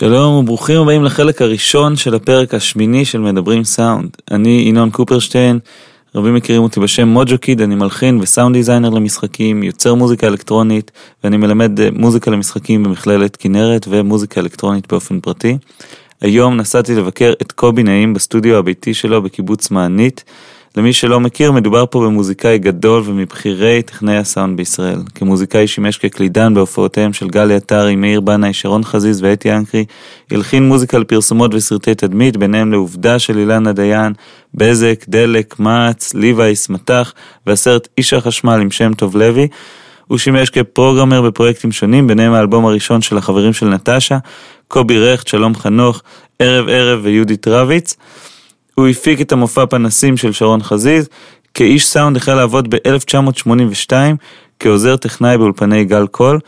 שלום וברוכים הבאים לחלק הראשון של הפרק השמיני של מדברים סאונד. אני ינון קופרשטיין, רבים מכירים אותי בשם מוג'ו קיד, אני מלחין ו sound designer למשחקים, יוצר מוזיקה אלקטרונית, ואני מלמד אה, מוזיקה למשחקים במכללת כנרת ומוזיקה אלקטרונית באופן פרטי. היום נסעתי לבקר את קובי נעים בסטודיו הביתי שלו בקיבוץ מענית. למי שלא מכיר, מדובר פה במוזיקאי גדול ומבכירי טכנאי הסאונד בישראל. כמוזיקאי שימש כקלידן בהופעותיהם של גלי עטרי, מאיר בנאי, שרון חזיז ואתי אנקרי. הלחין מוזיקה לפרסומות וסרטי תדמית, ביניהם לעובדה של אילנה דיין, בזק, דלק, מע"צ, ליווייס, מטח, והסרט איש החשמל עם שם טוב לוי. הוא שימש כפרוגרמר בפרויקטים שונים, ביניהם האלבום הראשון של החברים של נטשה, קובי רכט, שלום חנוך, ערב ערב ויהודית רביץ. הוא הפיק את המופע פנסים של שרון חזיז. כאיש סאונד החל לעבוד ב-1982 כעוזר טכנאי באולפני גל קול.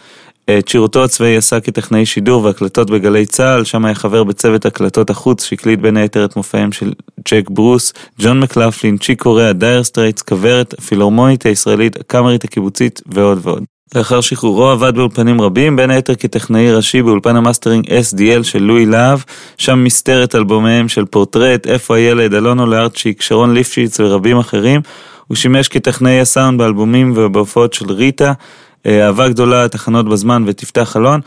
את שירותו הצבאי עשה כטכנאי שידור והקלטות בגלי צה"ל, שם היה חבר בצוות הקלטות החוץ שהקליט בין היתר את מופעיהם של ג'ק ברוס, ג'ון מקלפלין, צ'יק קוריאה, דייר סטרייטס, כוורת, הפילהרמונית הישראלית, הקאמרית הקיבוצית ועוד ועוד. לאחר שחרורו עבד באולפנים רבים, בין היתר כטכנאי ראשי באולפן ה mastering SDL של לואי להב, שם מסתר את אלבומיהם של פורטרט, איפה הילד, אלון אולארצ'יק, שרון ליפשיץ ורבים אחרים. הוא שימש כטכנאי הסאונד באלבומים ובהופעות של ריטה, אהבה גדולה, תחנות בזמן ותפתח חלון.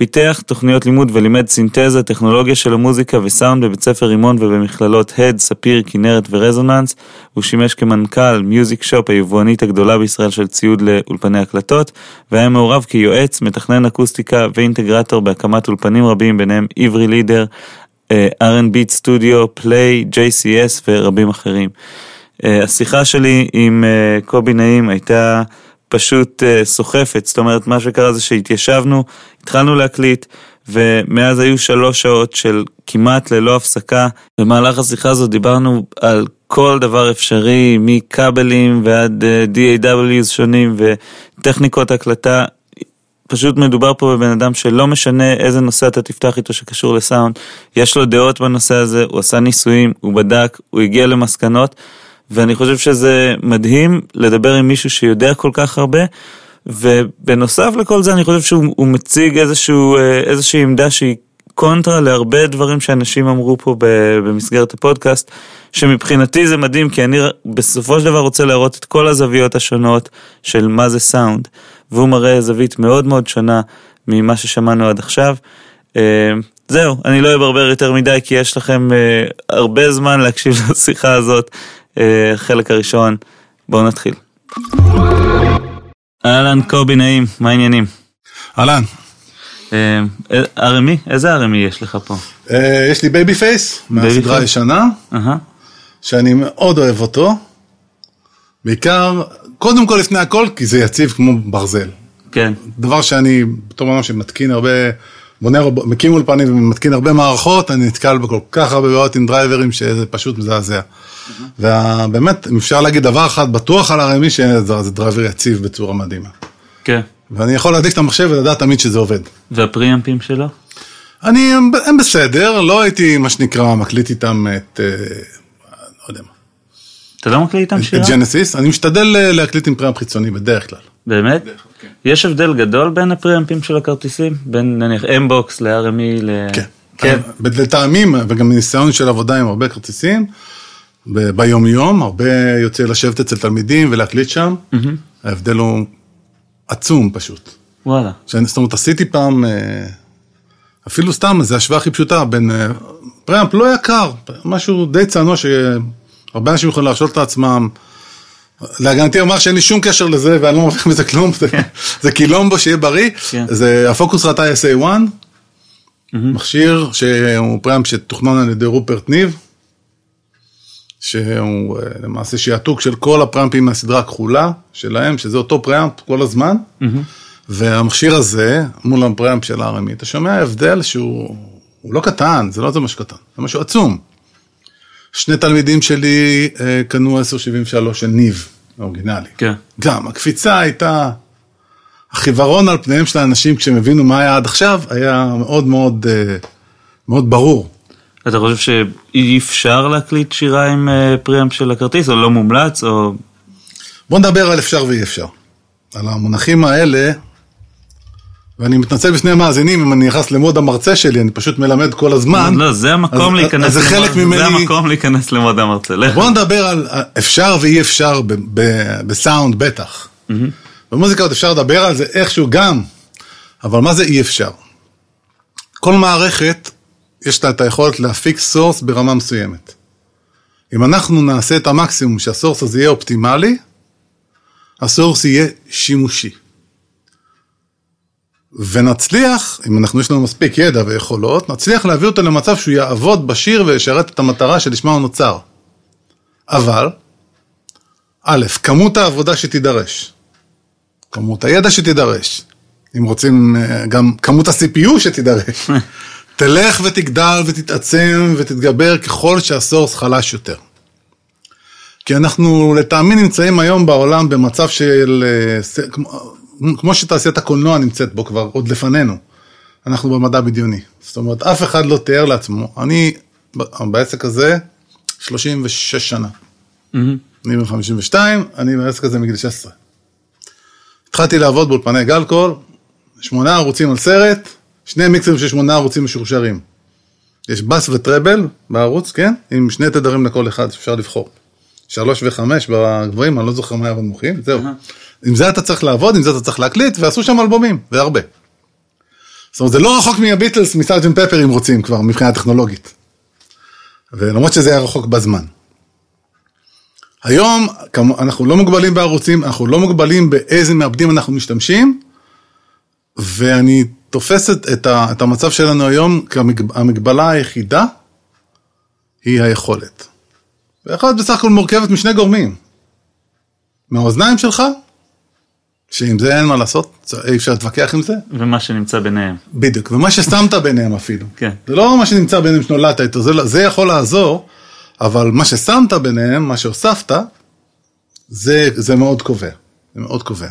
פיתח תוכניות לימוד ולימד סינתזה, טכנולוגיה של המוזיקה וסאונד בבית ספר רימון ובמכללות הד, ספיר, כנרת ורזוננס. הוא שימש כמנכ"ל מיוזיק שופ, היבואנית הגדולה בישראל של ציוד לאולפני הקלטות, והיה מעורב כיועץ, מתכנן אקוסטיקה ואינטגרטור בהקמת אולפנים רבים, ביניהם עברי לידר, R&B סטודיו, פליי, JCS ורבים אחרים. אה, השיחה שלי עם אה, קובי נעים הייתה... פשוט uh, סוחפת, זאת אומרת מה שקרה זה שהתיישבנו, התחלנו להקליט ומאז היו שלוש שעות של כמעט ללא הפסקה. במהלך השיחה הזאת דיברנו על כל דבר אפשרי, מכבלים ועד uh, DAWs שונים וטכניקות הקלטה. פשוט מדובר פה בבן אדם שלא משנה איזה נושא אתה תפתח איתו שקשור לסאונד, יש לו דעות בנושא הזה, הוא עשה ניסויים, הוא בדק, הוא הגיע למסקנות. ואני חושב שזה מדהים לדבר עם מישהו שיודע כל כך הרבה, ובנוסף לכל זה אני חושב שהוא מציג איזשהו, אה, איזושהי עמדה שהיא קונטרה להרבה דברים שאנשים אמרו פה במסגרת הפודקאסט, שמבחינתי זה מדהים, כי אני בסופו של דבר רוצה להראות את כל הזוויות השונות של מה זה סאונד, והוא מראה זווית מאוד מאוד שונה ממה ששמענו עד עכשיו. אה, זהו, אני לא אברבר יותר מדי, כי יש לכם אה, הרבה זמן להקשיב לשיחה הזאת. אה, חלק הראשון, בואו נתחיל. אהלן, קובי נעים, מה העניינים? אהלן. RME? אה, איזה RME יש לך פה? אה, יש לי Babyface, מהסדרה הישנה, שאני מאוד אוהב אותו. בעיקר, קודם כל לפני הכל, כי זה יציב כמו ברזל. כן. דבר שאני, בתור אדם שמתקין הרבה, בונה, מקים אולפנים ומתקין הרבה מערכות, אני נתקל בכל כך הרבה בעיות עם דרייברים שזה פשוט מזעזע. ובאמת, אם אפשר להגיד דבר אחד בטוח על ה RME, שזה דרייבר יציב בצורה מדהימה. כן. ואני יכול להדליק את המחשב ולדעת תמיד שזה עובד. והפריאמפים שלו? אני, הם בסדר, לא הייתי, מה שנקרא, מקליט איתם את, אה, לא יודע מה. אתה לא מקליט איתם שירה? את ג'נסיס, אני משתדל אה, להקליט עם פריאמפ חיצוני בדרך כלל. באמת? בדרך כלל, כן. יש הבדל גדול בין הפריאמפים של הכרטיסים? בין נניח אמבוקס ל-RME ל... כן. כן. לטעמים, וגם מניסיון של עבודה עם הרבה כרטיסים, ביום יום, הרבה יוצא לשבת אצל תלמידים ולהקליט שם, mm-hmm. ההבדל הוא עצום פשוט. וואלה. שאני, זאת אומרת, עשיתי פעם, אה, אפילו סתם, זו השוואה הכי פשוטה, בין אה, פרמפ לא יקר, משהו די צנוע שהרבה אנשים יכולים להרשות לעצמם. להגנתי אומר שאין לי שום קשר לזה ואני לא מרוויח מזה כלום, זה, כן. קילומבו שיהיה בריא, כן. זה הפוקוס רטה SA1, mm-hmm. מכשיר שהוא פרמפ שתוכנן על ידי רופרט ניב. שהוא אה, למעשה שעתוק של כל הפרמפים מהסדרה הכחולה שלהם, שזה אותו פרמפ כל הזמן. והמכשיר הזה, מול הפרמפ של RME, אתה שומע הבדל שהוא לא קטן, זה לא זה משהו קטן, זה משהו עצום. שני תלמידים שלי אה, קנו 1073 של ניב, האורגינלי. כן. גם, הקפיצה הייתה, החיוורון על פניהם של האנשים כשהם הבינו מה היה עד עכשיו, היה מאוד מאוד, אה, מאוד ברור. אתה חושב שאי אפשר להקליט שירה עם אה, פריאמפ של הכרטיס, או לא מומלץ, או... בוא נדבר על אפשר ואי אפשר. על המונחים האלה, ואני מתנצל בפני המאזינים אם אני נכנס למוד המרצה שלי, אני פשוט מלמד כל הזמן. לא, זה המקום אז- להיכנס אז זה חלק ממני. זה המקום להיכנס למוד המרצה. לך. בואו נדבר על אפשר ואי אפשר ב- ב- בסאונד בטח. במוזיקה עוד אפשר לדבר על זה איכשהו גם, אבל מה זה אי אפשר? כל מערכת יש לה את היכולת להפיק source ברמה מסוימת. אם אנחנו נעשה את המקסימום שהסורס הזה יהיה אופטימלי, הסורס יהיה שימושי. ונצליח, אם אנחנו יש לנו מספיק ידע ויכולות, נצליח להביא אותו למצב שהוא יעבוד בשיר וישרת את המטרה שלשמה הוא נוצר. אבל, א', כמות העבודה שתידרש, כמות הידע שתידרש, אם רוצים אה, גם כמות ה-CPU שתידרש, תלך ותגדל ותתעצם ותתגבר ככל שהסורס חלש יותר. כי אנחנו לטעמי נמצאים היום בעולם במצב של, אה, כמו- שתעשיית הקולנוע נמצאת בו כבר, עוד לפנינו. אנחנו במדע בדיוני. זאת אומרת, אף אחד לא תיאר לעצמו. אני בעסק הזה 36 שנה. מהמם. אני בן 52, אני בעסק הזה מגיל 16. התחלתי לעבוד באולפני גלקול, שמונה ערוצים על סרט, שני מיקסרים של שמונה ערוצים משורשרים. יש בס וטראבל בערוץ, כן? עם שני תדרים לכל אחד שאפשר לבחור. שלוש וחמש בגבוהים, אני לא זוכר מה היה בנמוכים, זהו. עם זה אתה צריך לעבוד, עם זה אתה צריך להקליט, ועשו שם אלבומים, והרבה. זאת אומרת, זה לא רחוק מהביטלס, מסארג'נט פפר, אם רוצים כבר, מבחינה טכנולוגית. ולמרות שזה היה רחוק בזמן. היום אנחנו לא מוגבלים בערוצים, אנחנו לא מוגבלים באיזה מעבדים אנחנו משתמשים, ואני תופס את, ה, את המצב שלנו היום כהמגבלה היחידה היא היכולת. ויכולת בסך הכל מורכבת משני גורמים. מהאוזניים שלך, שעם זה אין מה לעשות, אי אפשר להתווכח עם זה, ומה שנמצא ביניהם. בדיוק, ומה ששמת ביניהם אפילו. כן. זה לא מה שנמצא ביניהם שנולדת איתו, זה, לא- זה יכול לעזור, אבל מה ששמת ביניהם, מה שהוספת, זה, זה מאוד קובע. זה מאוד קובע.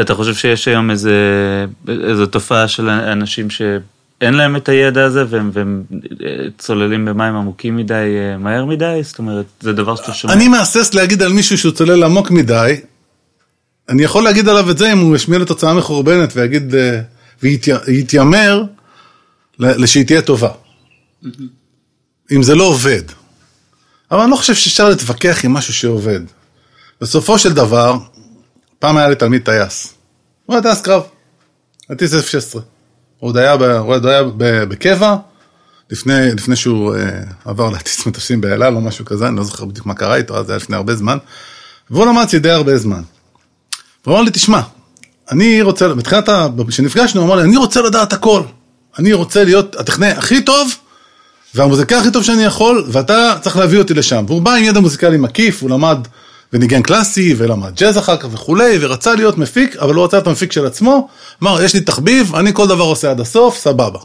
אתה חושב שיש היום איזה, איזו תופעה של אנשים שאין להם את הידע הזה והם, והם אה, צוללים במים עמוקים מדי, אה, מהר מדי? זאת אומרת, זה דבר שאתה שומע. אני מהסס להגיד על מישהו שהוא צולל עמוק מדי, אני יכול להגיד עליו את זה אם הוא ישמיע לתוצאה מחורבנת ויגיד, אה, ויתיימר שהיא תהיה טובה. אם זה לא עובד. אבל אני לא חושב שאפשר להתווכח עם משהו שעובד. בסופו של דבר, פעם היה לי תלמיד טייס. הוא היה טייס קרב. הטיס F-16. עוד היה, ב, עוד היה ב, בקבע, לפני, לפני שהוא אה, עבר להטיס מטוסים באל על או משהו כזה, אני לא זוכר בדיוק מה קרה איתו, אז זה היה לפני הרבה זמן. והוא למד די הרבה זמן. והוא אמר לי, תשמע, אני רוצה, בתחילת, כשנפגשנו, הוא אמר לי, אני רוצה לדעת הכל. אני רוצה להיות הטכנאי הכי טוב, והמוזיקאי הכי טוב שאני יכול, ואתה צריך להביא אותי לשם. והוא בא עם ידע מוזיקלי מקיף, הוא למד וניגן קלאסי, ולמד ג'אז אחר כך וכולי, ורצה להיות מפיק, אבל הוא רצה להיות המפיק של עצמו. אמר, יש לי תחביב, אני כל דבר עושה עד הסוף, סבבה.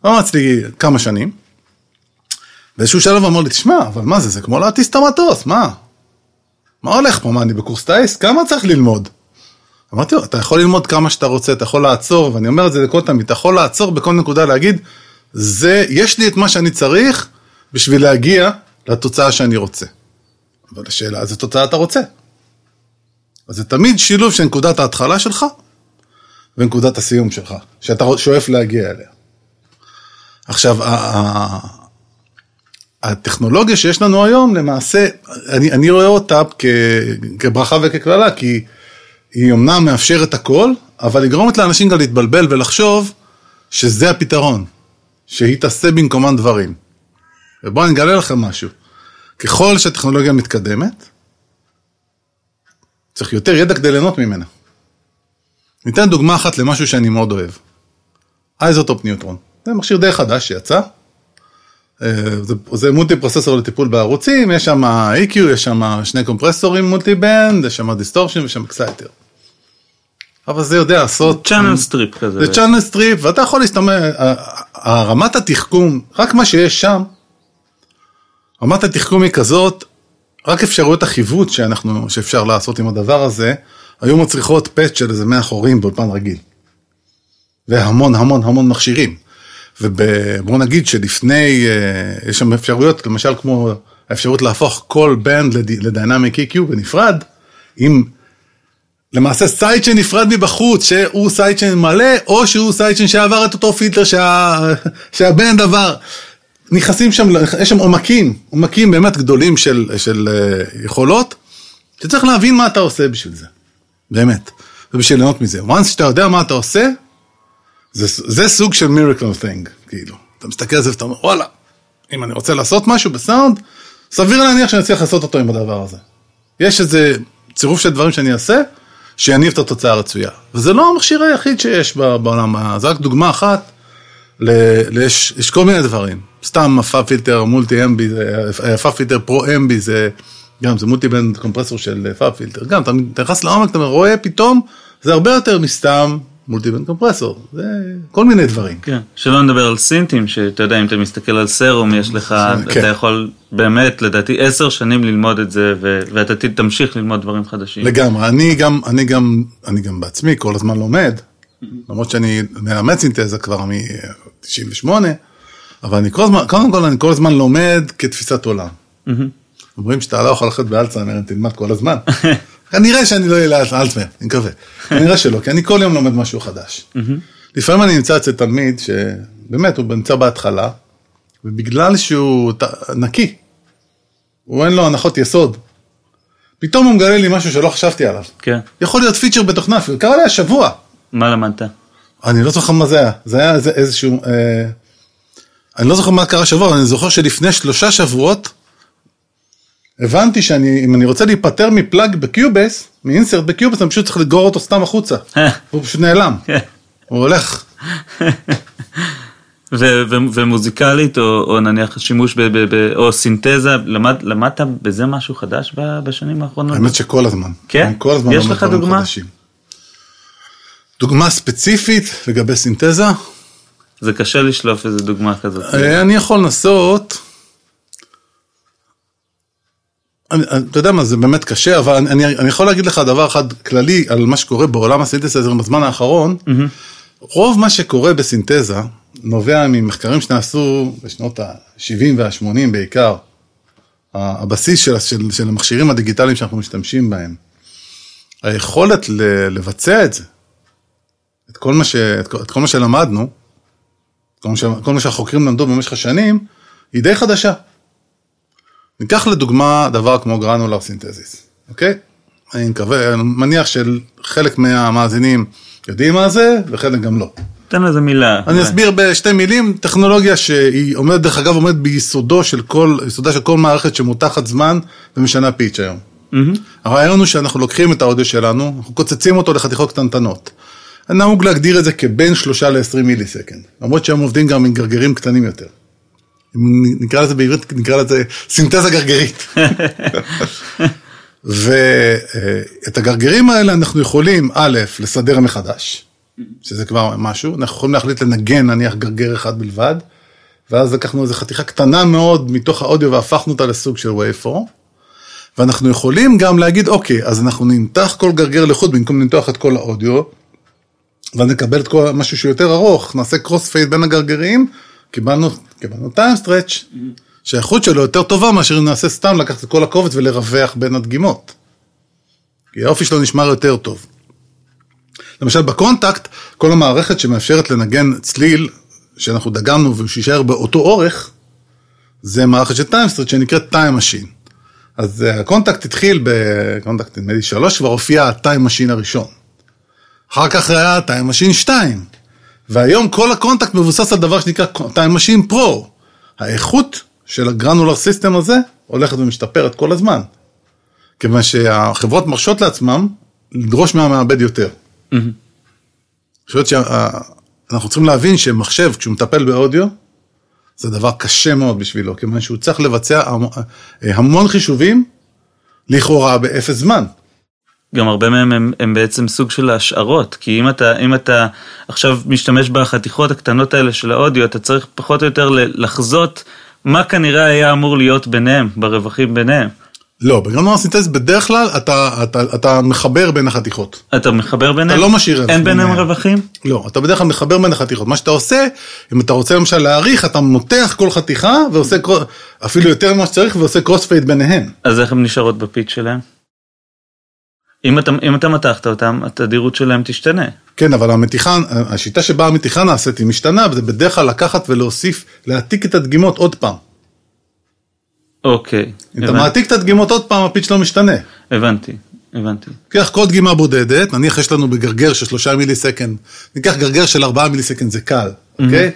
הוא אמר אצלי כמה שנים. באיזשהו שלב אמר לי, תשמע, אבל מה זה, זה כמו להטיס את המטוס, מה? מה הולך פה, מה, אני בקורס טיס? כמה צריך ללמוד? אמרתי לו, אתה יכול ללמוד כמה שאתה רוצה, אתה יכול לעצור, ואני אומר את זה לכל תמיד, אתה יכול לעצור בכל נקודה להגיד, זה, יש לי את מה שאני צריך בשביל להגיע לתוצאה שאני רוצה. אבל השאלה, איזה תוצאה אתה רוצה? אז זה תמיד שילוב של נקודת ההתחלה שלך ונקודת הסיום שלך, שאתה שואף להגיע אליה. עכשיו, הטכנולוגיה שיש לנו היום, למעשה, אני, אני רואה אותה כ, כברכה וכקללה, כי היא אמנם מאפשרת הכל, אבל היא גורמת לאנשים גם להתבלבל ולחשוב שזה הפתרון, שהיא תעשה במקומם דברים. ובואו אני אגלה לכם משהו. ככל שהטכנולוגיה מתקדמת, צריך יותר ידע כדי ליהנות ממנה. ניתן דוגמה אחת למשהו שאני מאוד אוהב. iZotope Neutron. זה מכשיר די חדש שיצא. אה, זה, זה multi processor לטיפול בערוצים, יש שם EQ, יש שם שני קומפרסורים multiband, יש שם distortion ושם exciter. אבל זה יודע לעשות... channel strip כזה. זה channel strip, ואתה יכול להסתמך, רמת התחכום, רק מה שיש שם, רמת התחכום היא כזאת, רק אפשרויות החיווט שאנחנו, שאפשר לעשות עם הדבר הזה, היו מצריכות פאץ' של איזה 100 חורים באולפן רגיל. והמון המון המון מכשירים. ובואו נגיד שלפני, אה, יש שם אפשרויות, למשל כמו האפשרות להפוך כל band ל dynamic EQ בנפרד, עם למעשה sidechain נפרד מבחוץ, שהוא sidechain מלא, או שהוא sidechain שעבר את אותו פילטר שה... שה band עבר. נכנסים שם, יש שם עומקים, עומקים באמת גדולים של, של אה, יכולות, שצריך להבין מה אתה עושה בשביל זה, באמת, ובשביל ליהנות מזה. once שאתה יודע מה אתה עושה, זה, זה סוג של miracle thing, כאילו. אתה מסתכל על זה ואתה אומר, וואלה, אם אני רוצה לעשות משהו בסאונד, סביר להניח שאני אצליח לעשות אותו עם הדבר הזה. יש איזה צירוף של דברים שאני אעשה, שיניב את התוצאה הרצויה. וזה לא המכשיר היחיד שיש בעולם, זה רק דוגמה אחת, ל, יש, יש כל מיני דברים. סתם הפאב פילטר מולטי אמבי, ה FabFilter Pro-MB, זה גם, זה multiband compressor של FabFilter. גם, אתה נכנס לעומק, אתה רואה פתאום, זה הרבה יותר מסתם multiband compressor, זה כל מיני דברים. כן, שלא נדבר על סינטים, שאתה יודע, אם אתה מסתכל על Serum, יש לך, כן. אתה יכול באמת, לדעתי, עשר שנים ללמוד את זה, ואתה תמשיך ללמוד דברים חדשים. לגמרי, אני גם, אני גם, אני גם בעצמי כל הזמן לומד, למרות שאני מלמד סינתזה כבר מ-98, אבל אני כל הזמן, קודם כל אני כל הזמן לומד כתפיסת עולם. אומרים שאתה לא יכול ללכת באלצהיימר אם תלמד כל הזמן. כנראה שאני לא אהיה אלצהיימר, אני מקווה. כנראה שלא, כי אני כל יום לומד משהו חדש. לפעמים אני נמצא אצל תלמיד שבאמת הוא נמצא בהתחלה, ובגלל שהוא נקי, הוא אין לו הנחות יסוד. פתאום הוא מגלה לי משהו שלא חשבתי עליו. כן. יכול להיות פיצ'ר בתוכנה אפילו, קרה לי השבוע. מה למדת? אני לא זוכר מה זה היה, זה היה איזשהו, אה, אני לא זוכר מה קרה השבוע, אבל אני זוכר שלפני שלושה שבועות, הבנתי שאם אני רוצה להיפטר מפלאג בקיובייס, מאינסרט בקיובייס, אני פשוט צריך לגרור אותו סתם החוצה. הוא פשוט נעלם. הוא הולך. ומוזיקלית, או נניח שימוש, או סינתזה, למדת בזה משהו חדש בשנים האחרונות? האמת שכל הזמן. כן? כל הזמן יש לך דוגמה? דוגמה ספציפית לגבי סינתזה? זה קשה לשלוף איזה דוגמה כזאת. אה, אני יכול לנסות. אני, אתה יודע מה, זה באמת קשה, אבל אני, אני יכול להגיד לך דבר אחד כללי על מה שקורה בעולם הסינתזה בזמן האחרון. Mm-hmm. רוב מה שקורה בסינתזה נובע ממחקרים שנעשו בשנות ה-70 וה-80 בעיקר. הבסיס של, של, של המכשירים הדיגיטליים שאנחנו משתמשים בהם. היכולת ל, לבצע את זה, את כל מה, ש, את את כל מה שלמדנו, כל מה, ש, כל מה שהחוקרים למדו במשך השנים, היא די חדשה. ניקח לדוגמה דבר כמו גרנולר סינתזיס, אוקיי? אני מקווה, אני מניח שחלק מהמאזינים יודעים מה זה, וחלק גם לא. תן לזה מילה. אני אסביר בשתי מילים, טכנולוגיה שהיא עומדת, דרך אגב, עומדת ביסודו של כל, יסודה של כל מערכת שמותחת זמן ומשנה פיץ' היום. Mm-hmm. הרעיון הוא שאנחנו לוקחים את האודיו שלנו, אנחנו קוצצים אותו לחתיכות קטנטנות. נהוג להגדיר את זה כבין שלושה ל-20 מיליסקנד, למרות שהם עובדים גם עם גרגרים קטנים יותר. נקרא לזה בעברית, נקרא לזה סינתזה גרגרית. ואת הגרגרים האלה אנחנו יכולים, א', לסדר מחדש, שזה כבר משהו, אנחנו יכולים להחליט לנגן נניח גרגר אחד בלבד, ואז לקחנו איזו חתיכה קטנה מאוד מתוך האודיו והפכנו אותה לסוג של waveform, ואנחנו יכולים גם להגיד, אוקיי, אז אנחנו נמתח כל גרגר לחוד במקום למתוח את כל האודיו, ואז נקבל את כל משהו שהוא יותר ארוך, נעשה crossfade בין הגרגרים, קיבלנו, קיבלנו time stretch, שהאיכות שלו יותר טובה מאשר אם נעשה סתם לקחת את כל הקובץ ולרווח בין הדגימות. כי האופי שלו נשמר יותר טוב. למשל ב Kontakt, כל המערכת שמאפשרת לנגן צליל, שאנחנו דגמנו ושישאר באותו אורך, זה מערכת של time stretch שנקראת time machine. אז אה, ה Kontakt התחיל ב Kontakt נדמה לי שלוש, כבר הופיע ה time machine הראשון. אחר כך היה time machine 2. והיום כל ה Kontakt מבוסס על דבר שנקרא time machine pro. האיכות של ה granular system הזה הולכת ומשתפרת כל הזמן. כיוון שהחברות מרשות לעצמם לדרוש מהמעבד יותר. אני חושבת שאנחנו צריכים להבין שמחשב, כשהוא מטפל באודיו, זה דבר קשה מאוד בשבילו, כיוון שהוא צריך לבצע המון חישובים, לכאורה באפס זמן. גם הרבה מהם הם, הם בעצם סוג של השערות, כי אם אתה, אם אתה עכשיו משתמש בחתיכות הקטנות האלה של האודיו, אתה צריך פחות או יותר לחזות מה כנראה היה אמור להיות ביניהם, ברווחים ביניהם. לא, בגרנולר סינתז בדרך כלל אתה, אתה, אתה מחבר בין החתיכות. אתה מחבר ביניהם? אתה לא משאיר רווח. אין ביניהם רווחים? לא, אתה בדרך כלל מחבר בין החתיכות. מה שאתה עושה, אם אתה רוצה למשל להעריך, אתה מותח כל חתיכה ועושה אפילו יותר ממה שצריך ועושה קרוס פייד ביניהם. אז איך הן נשארות בפיץ שלהם? אם אתה, אם אתה מתחת אותם, התדירות שלהם תשתנה. כן, אבל המתיחה, השיטה שבה המתיחה נעשית היא משתנה, וזה בדרך כלל לקחת ולהוסיף, להעתיק את הדגימות עוד פעם. אוקיי. אם אתה מעתיק את הדגימות עוד פעם, הפיץ' לא משתנה. הבנתי, הבנתי. קח כל דגימה בודדת, נניח יש לנו בגרגר של שלושה מיליסקנד, ניקח גרגר של ארבעה מיליסקנד, זה קל, אוקיי?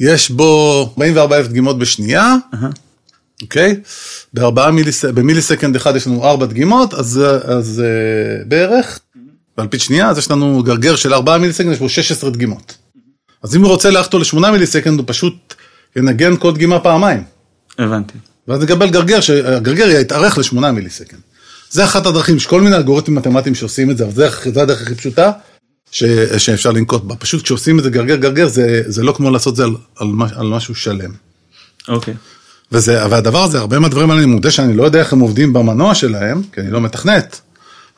יש בו 44 אלף דגימות בשנייה, אוקיי? בארבעה מיליס... במיליסקנד אחד יש לנו ארבע דגימות, אז, אז uh, בערך, באלפית שנייה, אז יש לנו גרגר של ארבעה מיליסקנד, יש בו 16 דגימות. אז אם הוא רוצה ללכת לו לשמונה מיליסקנד, הוא פשוט ינגן כל דגימה פעמיים. הבנתי. ואז נקבל גרגר, שהגרגר יתארך לשמונה מיליסקנד. זה אחת הדרכים, יש כל מיני אלגוריתמים מתמטיים שעושים את זה, אבל זה, זה הדרך הכי פשוטה ש, שאפשר לנקוט בה. פשוט כשעושים את זה גרגר גרגר, זה, זה לא כמו לעשות זה על, על, על משהו שלם. אוקיי. וזה, והדבר הזה, הרבה מהדברים האלה, אני מודה שאני לא יודע איך הם עובדים במנוע שלהם, כי אני לא מתכנת.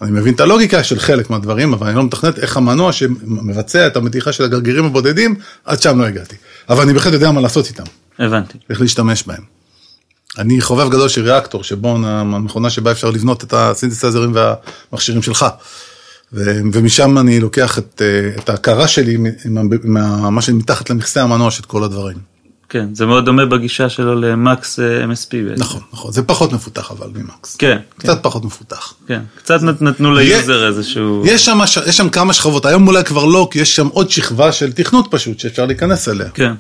אני מבין את הלוגיקה של חלק מהדברים, אבל אני לא מתכנת איך המנוע שמבצע את המתיחה של הגרגירים הבודדים, עד שם לא הגעתי. אבל אני בהחלט יודע מה לעשות איתם. הבנתי. איך להשתמש בהם. אני חובב גדול של Reaktor, שבו המכונה שבה אפשר לבנות את הסינתסייזרים והמכשירים שלך. ו- ומשם אני לוקח את, את ההכרה שלי, מה, מה שמתחת למכסה המנוע של כל הדברים. כן, זה מאוד דומה בגישה שלו ל Max אה, MSP בעצם. נכון, נכון, זה פחות מפותח אבל מ Max. כן. קצת כן. פחות מפותח. כן, קצת נתנו ל user איזשהו... יש שם, יש שם כמה שכבות, היום אולי כבר לא, כי יש שם עוד שכבה של תכנות פשוט, שאפשר להיכנס אליה. כן.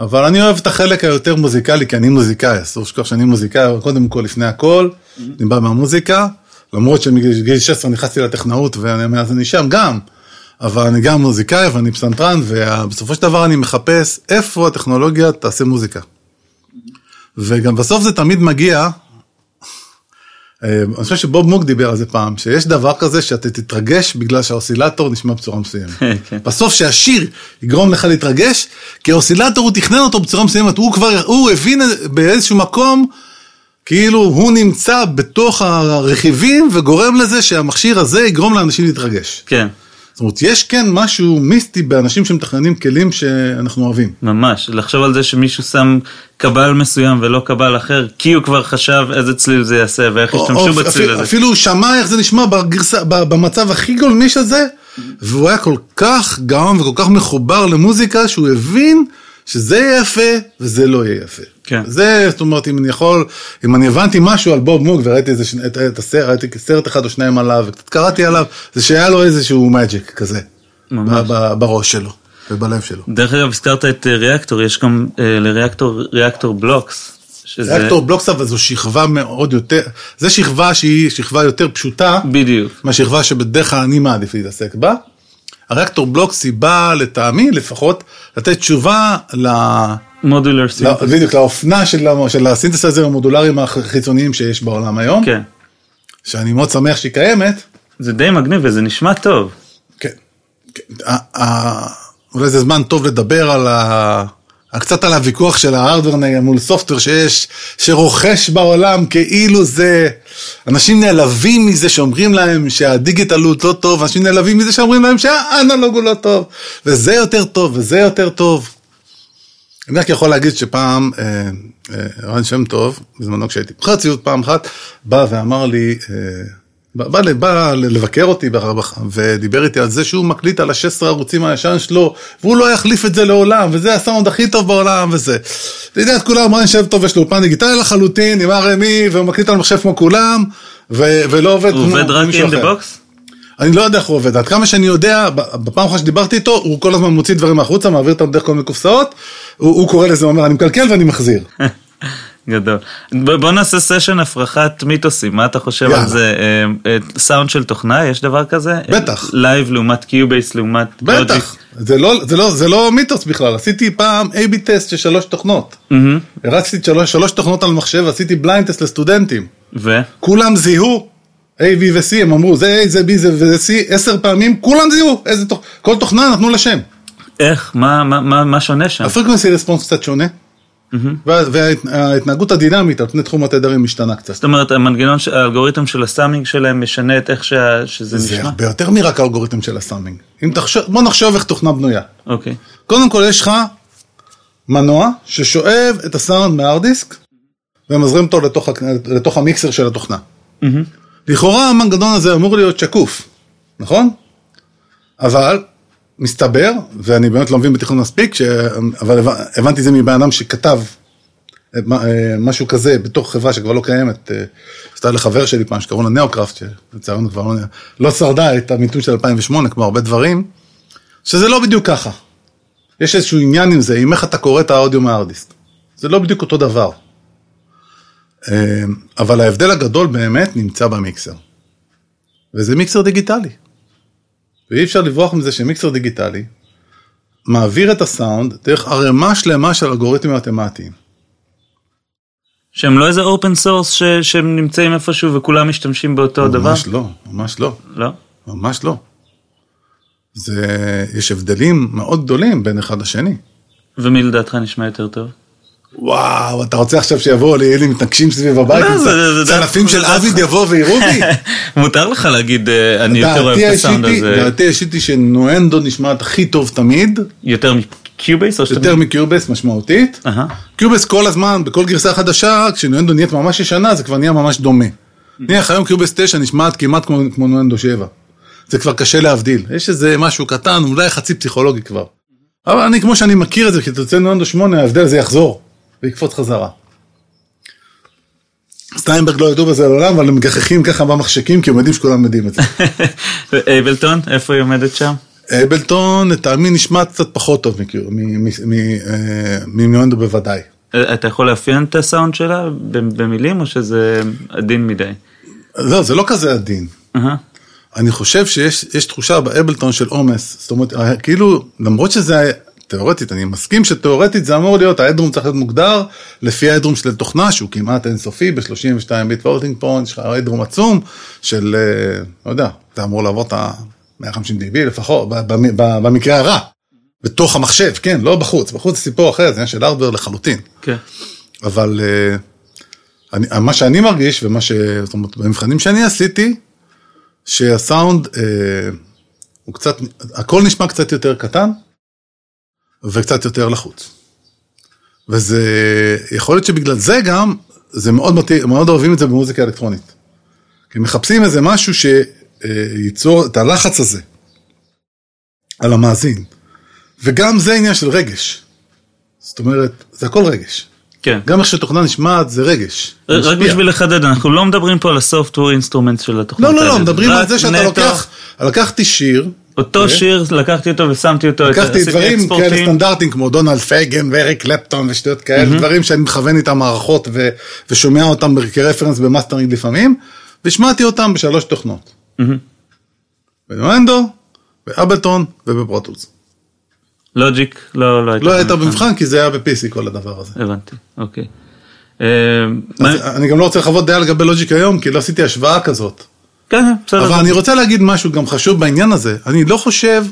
אבל אני אוהב את החלק היותר מוזיקלי, כי אני מוזיקאי, אסור לשכוח שאני מוזיקאי, קודם כל, לפני הכל, אני בא מהמוזיקה, למרות שמגיל 16 נכנסתי לטכנאות, ומאז אני שם גם, אבל אני גם מוזיקאי ואני פסנתרן, ובסופו של דבר אני מחפש איפה הטכנולוגיה תעשה מוזיקה. וגם בסוף זה תמיד מגיע, אני חושב שבוב מוק דיבר על זה פעם, שיש דבר כזה שאתה תתרגש בגלל שהאוסילטור נשמע בצורה מסוימת. כן. בסוף שהשיר יגרום לך להתרגש, כי האוסילטור הוא תכנן אותו בצורה מסוימת, הוא כבר, הוא הבין באיזשהו מקום, כאילו הוא נמצא בתוך הרכיבים וגורם לזה שהמכשיר הזה יגרום לאנשים להתרגש. כן. זאת אומרת, יש כן משהו מיסטי באנשים שמתכננים כלים שאנחנו אוהבים. ממש, לחשוב על זה שמישהו שם קבל מסוים ולא קבל אחר, כי הוא כבר חשב איזה צליל זה יעשה ואיך ישתמשו בצליל אפילו, הזה. אפילו הוא שמע איך זה נשמע בגרסה, במצב הכי גולמיש הזה, והוא היה כל כך גאון וכל כך מחובר למוזיקה, שהוא הבין שזה יהיה יפה וזה לא יהיה יפה. כן. זה, זאת אומרת, אם אני יכול, אם אני הבנתי משהו על בוב מוג וראיתי איזה, את, את הסרט, ראיתי סרט אחד או שניים עליו, וקצת קראתי עליו, זה שהיה לו איזשהו מג'יק כזה, ממש. ב, ב, בראש שלו ובלב שלו. דרך אגב, הזכרת את אה, Reaktor, יש גם אה, ל Reaktor Reaktor Blocks. שזה... Reaktor Blocks אבל זו שכבה מאוד יותר, זו שכבה שהיא שכבה יותר פשוטה, בדיוק. מהשכבה שבדרך כלל אני מעדיף להתעסק בה. ה Reaktor Blocks היא באה לטעמי לפחות לתת תשובה ל... modular לא, synths. בדיוק, לאופנה של, של הסינתסייזר המודולריים החיצוניים שיש בעולם היום, כן. שאני מאוד שמח שהיא קיימת. זה די מגניב וזה נשמע טוב. כן. כן. אולי זה זמן טוב לדבר על ה... קצת על הוויכוח של ההארדוור מול סופטוור שיש, שרוכש בעולם כאילו זה, אנשים נעלבים מזה שאומרים להם שהדיגיטל הוא לא טוב, אנשים נעלבים מזה שאומרים להם שהאנלוג הוא לא טוב, וזה יותר טוב, וזה יותר טוב. אני רק יכול להגיד שפעם, אה, אה, רן שם טוב, בזמנו כשהייתי בחרציות פעם אחת, בא ואמר לי, אה, בא, בא, בא לבקר אותי ברווחה, ודיבר איתי על זה שהוא מקליט על ה-16 ערוצים הישן שלו, והוא לא יחליף את זה לעולם, וזה הסאונד הכי טוב בעולם, וזה. את כולם, רן שם טוב, יש לו אולפן דיגיטלי לחלוטין, עם RME, והוא מקליט על מחשב כמו כולם, ו- ולא עובד הוא כמו עובד רק מישהו in the אחר. box? אני לא יודע איך הוא עובד, עד כמה שאני יודע, בפעם האחרונה שדיברתי איתו, הוא כל הזמן מוציא דברים החוצה, מעביר אותם דרך כל מיני קופסאות, הוא, הוא קורא לזה, הוא אומר, אני מקלקל ואני מחזיר. גדול. בוא נעשה סשן הפרחת מיתוסים, מה אתה חושב יאללה. על זה? אה, אה, סאונד של תוכנה, יש דבר כזה? בטח. Live לעומת Cubase לעומת בטח, זה לא, זה, לא, זה לא מיתוס בכלל, עשיתי פעם A-B test של שלוש תוכנות. מהמם. הרצתי שלוש, שלוש תוכנות על מחשב, עשיתי blind test לסטודנטים. ו? כולם זיהו A, B ו-C, הם אמרו, זה A, זה B, זה וזה C, עשר פעמים, כולם זיהו, איזה תוכ... כל תוכנה נתנו לה שם. איך? מה- מה- מה מה שונה שם? ה frequency response קצת שונה, וה- וההתנהגות הדינמית על פני תחום התדרים משתנה קצת. זאת אומרת, המנגנון, האלגוריתם של הסאמינג שלהם משנה את איך שה- שזה זה נשמע? הרבה יותר מרק האלגוריתם של הסאמינג. תחשוב, בוא נחשוב איך תוכנה בנויה. אוקיי. קודם כל יש לך מנוע ששואב את הסאונד מהארד דיסק ומזרים אותו לתוך, לתוך המיקסר של התוכנה. מהמם. לכאורה המנגנון הזה אמור להיות שקוף, נכון? אבל מסתבר, ואני באמת לא מבין בתכנון מספיק, ש... אבל הבנתי זה מבן אדם שכתב אה, משהו כזה בתוך חברה שכבר לא קיימת, אה, עשתה לחבר שלי פעם שקראו לה נאו-קראפט, שלצערנו כבר לא, לא שרדה את המיתון של 2008 כמו הרבה דברים, שזה לא בדיוק ככה. יש איזשהו עניין עם זה, עם איך אתה קורא את האודיו מהארדיסק. זה לא בדיוק אותו דבר. אה, אבל ההבדל הגדול באמת נמצא במיקסר. וזה מיקסר דיגיטלי. ואי אפשר לברוח מזה שמיקסר דיגיטלי מעביר את הסאונד דרך ערימה שלמה של אלגוריתמים מתמטיים. שהם לא איזה open source שהם נמצאים איפשהו וכולם משתמשים באותו ממש דבר? ממש לא, ממש לא. לא? ממש לא. זה, יש הבדלים מאוד גדולים בין אחד לשני. ומי לדעתך נשמע יותר טוב? וואו, אתה רוצה עכשיו שיבואו לי, אלה מתנגשים סביב הבית, זה- זה- צלפים זה- של זה- Avid יבואו ויראו בי? מותר לך להגיד, אה, אני יותר אוהב את הסאונד הזה דעתי האישית היא ש Nuendo נשמעת הכי טוב תמיד, יותר מ Cubase. יותר מ Cubase משמעותית. Cubase כל הזמן, בכל גרסה חדשה, כש Nuendo נהיית ממש ישנה, זה כבר נהיה ממש דומה. נניח היום Cubase 9 נשמעת כמעט כמו, Nuendo 7. זה כבר קשה להבדיל. יש איזה משהו קטן, אולי חצי פסיכולוגי כבר. אבל אני, כמו שאני מכיר את זה, כשתצא Nuendo 8, ההבדל הזה יחזור, ויקפוץ חזרה. סטיינברג לא ידעו בזה לעולם, אבל הם מגחכים ככה במחשכים, כי הם יודעים שכולם יודעים את זה. אייבלטון, איפה היא עומדת שם? אבלטון, לטעמי נשמע קצת פחות טוב אה, מניואנדו בוודאי. אה, אתה יכול לאפיין את הסאונד שלה במילים או שזה עדין מדי? לא, זה לא כזה עדין. אני חושב שיש יש תחושה באבלטון של עומס, זאת אומרת, אה, כאילו, למרות שזה תיאורטית, אני מסכים שתיאורטית זה אמור להיות, ה headroom צריך להיות מוגדר לפי ה headroom של תוכנה, שהוא כמעט אינסופי, ב-32 bit floating point, יש לך headroom עצום של, אה, לא יודע, אתה אמור לעבור את ה-150 dB לפחות, במקרה הרע, בתוך המחשב, כן, לא בחוץ, בחוץ זה סיפור אחר, זה עניין של hardware לחלוטין. כן. אבל אה, אני, מה שאני מרגיש, ומה ש... זאת אומרת, במבחנים שאני עשיתי, שהסאונד אה, הוא קצת, הכל נשמע קצת יותר קטן, וקצת יותר לחוץ. וזה, יכול להיות שבגלל זה גם, זה מאוד, מתאים- מאוד אוהבים את זה במוזיקה אלקטרונית. כי מחפשים איזה משהו שייצור את הלחץ הזה על המאזין. וגם זה עניין של רגש. זאת אומרת, זה הכל רגש. כן. גם איך שתוכנה נשמעת זה רגש. רק משפיע. בשביל לחדד, אנחנו לא מדברים פה על ה software instrument של התוכנית לא, לא, לא. מדברים על זה שאתה נטו, לוקח, לקחתי שיר, אותו אוקיי. שיר, לקחתי אותו ושמתי אותו, לקחתי עשיתי דברים. כאלה סטנדרטיים כמו דונלד פייגן ואריק קלפטון ושטויות כאלה, דברים שאני מכוון איתם מערכות ושומע אותם כ reference ב mastering לפעמים, והשמעתי אותם בשלוש תוכנות. בנואנדו, באבלטון ובפרוטוס. לוג'יק, לא, לא הייתה. לא היית במבחן כי זה היה ב-PC כל הדבר הזה. הבנתי, אוקיי. אה, מה- אז אני גם לא רוצה לחוות דעה לגבי Logic היום, כי לא עשיתי השוואה כזאת. כן, בסדר. אבל אני רוצה להגיד משהו גם חשוב בעניין הזה. אני לא חושב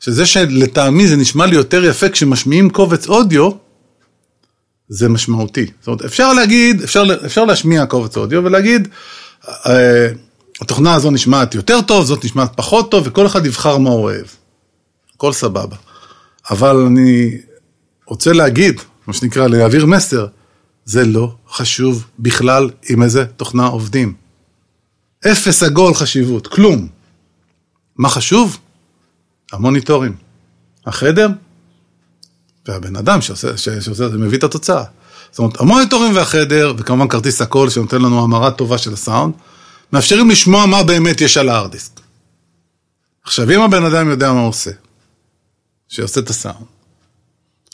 שזה שלטעמי זה נשמע לי יותר יפה כשמשמיעים קובץ אודיו, זה משמעותי. זאת אומרת, אפשר להגיד, אפשר, אפשר להשמיע קובץ אודיו ולהגיד, אה, התוכנה הזו נשמעת יותר טוב, זאת נשמעת פחות טוב, וכל אחד יבחר מה הוא אוהב. הכל סבבה. אבל אני רוצה להגיד, מה שנקרא, להעביר מסר, זה לא חשוב בכלל עם איזה תוכנה עובדים. אפס עגול חשיבות, כלום. מה חשוב? המוניטורים. החדר והבן אדם שעושה, שעושה את זה, מביא את התוצאה. זאת אומרת, המוניטורים והחדר, וכמובן כרטיס הקול שנותן לנו המרה טובה של הסאונד, מאפשרים לשמוע מה באמת יש על הארדיסק. עכשיו, אם הבן אדם יודע מה הוא עושה, שעושה את הסאונד,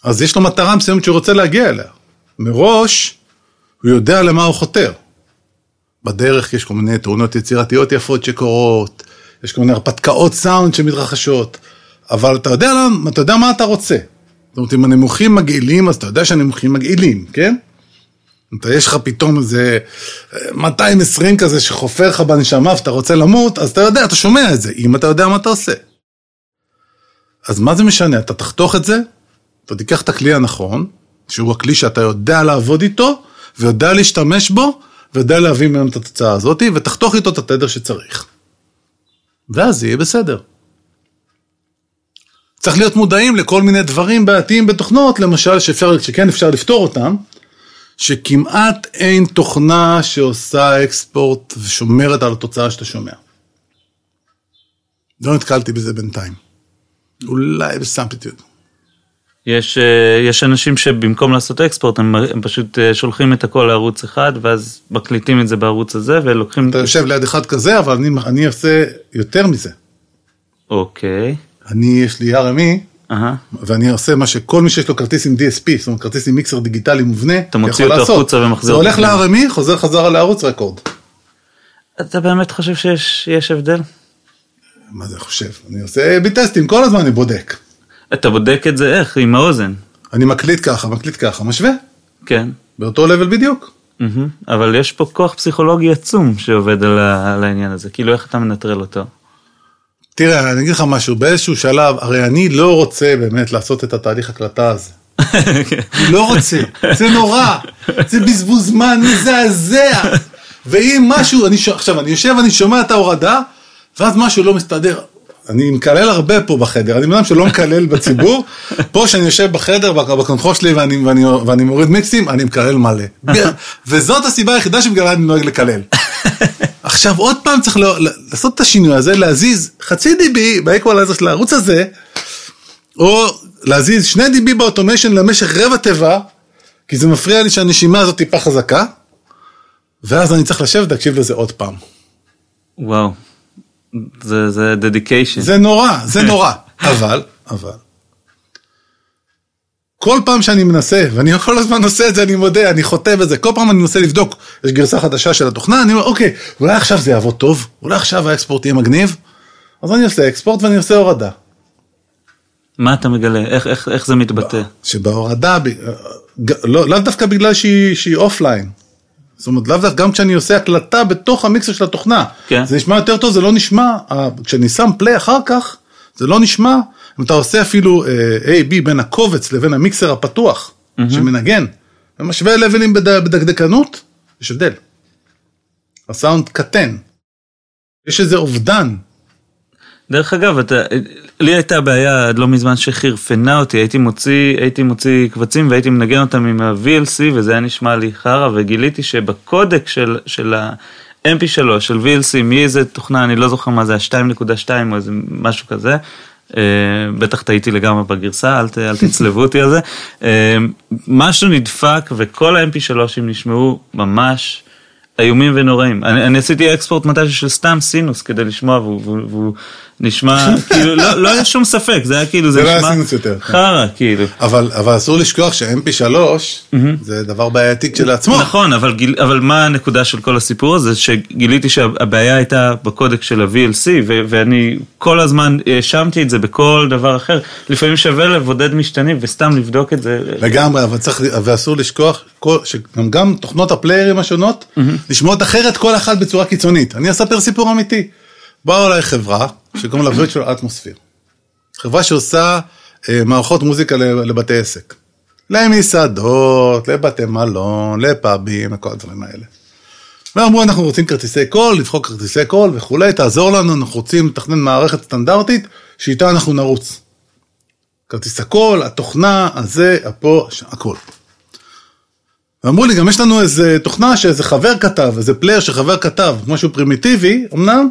אז יש לו מטרה מסוימת שהוא רוצה להגיע אליה. מראש, הוא יודע למה הוא חותר. בדרך יש כל מיני תאונות יצירתיות יפות שקורות, יש כל מיני הרפתקאות סאונד שמתרחשות, אבל אתה יודע, לאן- אתה יודע מה אתה רוצה. זאת אומרת, אם הנמוכים מגעילים, אז אתה יודע שהנמוכים מגעילים, כן? אתה יש לך פתאום איזה אה, 220 כזה שחופר לך בנשמה ואתה רוצה למות, אז אתה יודע, אתה שומע את זה, אם אתה יודע מה אתה עושה. אז מה זה משנה? אתה תחתוך את זה, אתה תיקח את הכלי הנכון, שהוא הכלי שאתה יודע לעבוד איתו, ויודע להשתמש בו, ויודע להביא ממנו את התוצאה הזאת, ותחתוך איתו את התדר שצריך. ואז יהיה בסדר. צריך להיות מודעים לכל מיני דברים בעייתיים בתוכנות, למשל, שאפשר, שכן אפשר לפתור אותם, שכמעט אין תוכנה שעושה אקספורט ושומרת על התוצאה שאתה שומע. לא נתקלתי בזה בינתיים. אולי בסמפליטיוד. יש, אה, יש אנשים שבמקום לעשות אקספורט הם, הם פשוט אה, שולחים את הכל לערוץ אחד ואז מקליטים את זה בערוץ הזה ולוקחים... אתה יושב ליד אחד כזה, אבל אני, אני עושה יותר מזה. אוקיי. אני, יש לי RME, אהה. ואני עושה מה שכל מי שיש לו כרטיס עם DSP, זאת אומרת כרטיס עם מיקסר דיגיטלי מובנה, אתה מוציא אותו לעשות. החוצה ומחזיר זה הולך. ל-RME, חוזר חזרה לערוץ רקורד. אתה באמת חושב שיש יש הבדל? מה זה חושב? אני עושה בי טסטים, כל הזמן אני בודק. אתה בודק את זה איך? עם האוזן. אני מקליט ככה, מקליט ככה, משווה, כן. באותו לבל בדיוק. מהמם. אבל יש פה כוח פסיכולוגי עצום שעובד על, ה, על העניין הזה, כאילו איך אתה מנטרל אותו? תראה, אני אגיד לך משהו, באיזשהו שלב, הרי אני לא רוצה באמת לעשות את התהליך הקלטה הזה. לא רוצה, זה נורא, זה בזבוז זמן מזעזע. ואם משהו, אני ש... עכשיו אני יושב, אני שומע את ההורדה, ואז משהו לא מסתדר. אני מקלל הרבה פה בחדר, אני בן אדם שלא מקלל בציבור, פה שאני יושב בחדר, בק- ב control שלי ואני, ואני, ואני מוריד מיקסים, אני מקלל מלא. וזאת הסיבה היחידה שבגללה אני נוהג לקלל. עכשיו עוד פעם צריך לא, לעשות את השינוי הזה, להזיז חצי dB ב equalizer של הערוץ הזה, או להזיז שני דיבי באוטומיישן למשך רבע תיבה, כי זה מפריע לי שהנשימה הזאת טיפה חזקה, ואז אני צריך לשבת להקשיב לזה עוד פעם. וואו. זה, זה dedication. זה נורא, זה נורא. אבל, אבל, כל פעם שאני מנסה, ואני כל הזמן עושה את זה, אני מודה, אני חוטא בזה, כל פעם אני מנסה לבדוק, יש גרסה חדשה של התוכנה, אני אומר, אוקיי, אולי עכשיו זה יעבוד טוב, אולי עכשיו האקספורט יהיה מגניב, אז אני עושה export ואני עושה הורדה. מה אתה מגלה? איך, איך, איך זה מתבטא? שבהורדה, ג- לא, לאו דווקא בגלל שהיא, שהיא offline. זאת אומרת, לאו דווקא גם כשאני עושה הקלטה בתוך המיקסר של התוכנה. כן. זה נשמע יותר טוב, זה לא נשמע, כשאני שם play אחר כך, זה לא נשמע, אם אתה עושה אפילו אה, A, B בין הקובץ לבין המיקסר הפתוח, שמנגן, ומשווה לבלים בד, בדקדקנות, יש הבדל. הסאונד קטן. יש איזה אובדן. דרך אגב, אתה, לי הייתה בעיה עד לא מזמן שחירפנה אותי, הייתי מוציא, הייתי מוציא קבצים והייתי מנגן אותם עם ה-VLC וזה היה נשמע לי חרא וגיליתי שבקודק של, של ה-MP3 של VLC מאיזה תוכנה, אני לא זוכר מה זה, ה-2.2 או איזה משהו כזה, אה, בטח טעיתי לגמרי בגרסה, אל, ת, אל תצלבו אותי על זה, אה, משהו נדפק וכל ה-MP3ים נשמעו ממש איומים ונוראים. אני, אני עשיתי אקספורט מתישהו של סתם סינוס כדי לשמוע והוא, והוא, והוא נשמע, כאילו, לא, לא היה שום ספק, זה היה כאילו, זה, זה לא נשמע כן. חרא, כאילו. אבל, אבל אסור לשכוח ש-MP3 זה דבר בעייתי כשלעצמו. נכון, אבל, גיל, אבל מה הנקודה של כל הסיפור הזה? שגיליתי שהבעיה הייתה בקודק של ה-VLC, ו- ואני כל הזמן האשמתי את זה בכל דבר אחר. לפעמים שווה לבודד משתנים וסתם לבדוק את זה. לגמרי, אבל צריך, ואסור לשכוח כל, שגם גם תוכנות הפליירים השונות נשמעות אחרת כל אחת בצורה קיצונית. אני אספר סיפור אמיתי. באה אליי חברה שקוראים לה virtual atmosphere. חברה שעושה אה, מערכות מוזיקה לבתי עסק. למסעדות, לבתי מלון, לפאבים, כל הדברים האלה. ואמרו, אנחנו רוצים כרטיסי קול, לבחור כרטיסי קול וכולי, תעזור לנו, אנחנו רוצים לתכנן מערכת סטנדרטית שאיתה אנחנו נרוץ. כרטיס הקול, התוכנה, הזה, הפה, הכל. ואמרו לי, גם יש לנו איזה תוכנה שאיזה חבר כתב, איזה player שחבר כתב, משהו פרימיטיבי, אמנם,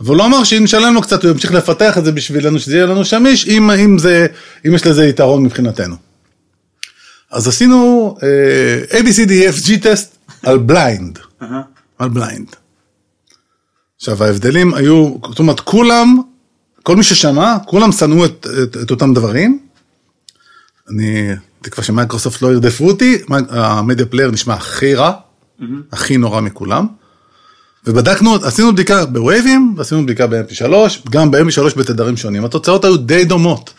אבל הוא לא אמר שאם נשלם לו קצת, הוא ימשיך לפתח את זה בשבילנו, שזה יהיה לנו שמיש, אם, אם, זה, אם יש לזה יתרון מבחינתנו. אז עשינו אה, ABCDFG test על blind, על blind. עכשיו ההבדלים היו, זאת אומרת כולם, כל מי ששמע, כולם שנאו את, את, את אותם דברים. אני מקווה שמייקרוסופט לא ירדפו אותי, ה Media Player נשמע הכי רע, הכי נורא מכולם. ובדקנו, עשינו בדיקה בווייבים, ועשינו בדיקה ב-MP3, גם ב-MP3 בתדרים שונים. התוצאות היו די דומות.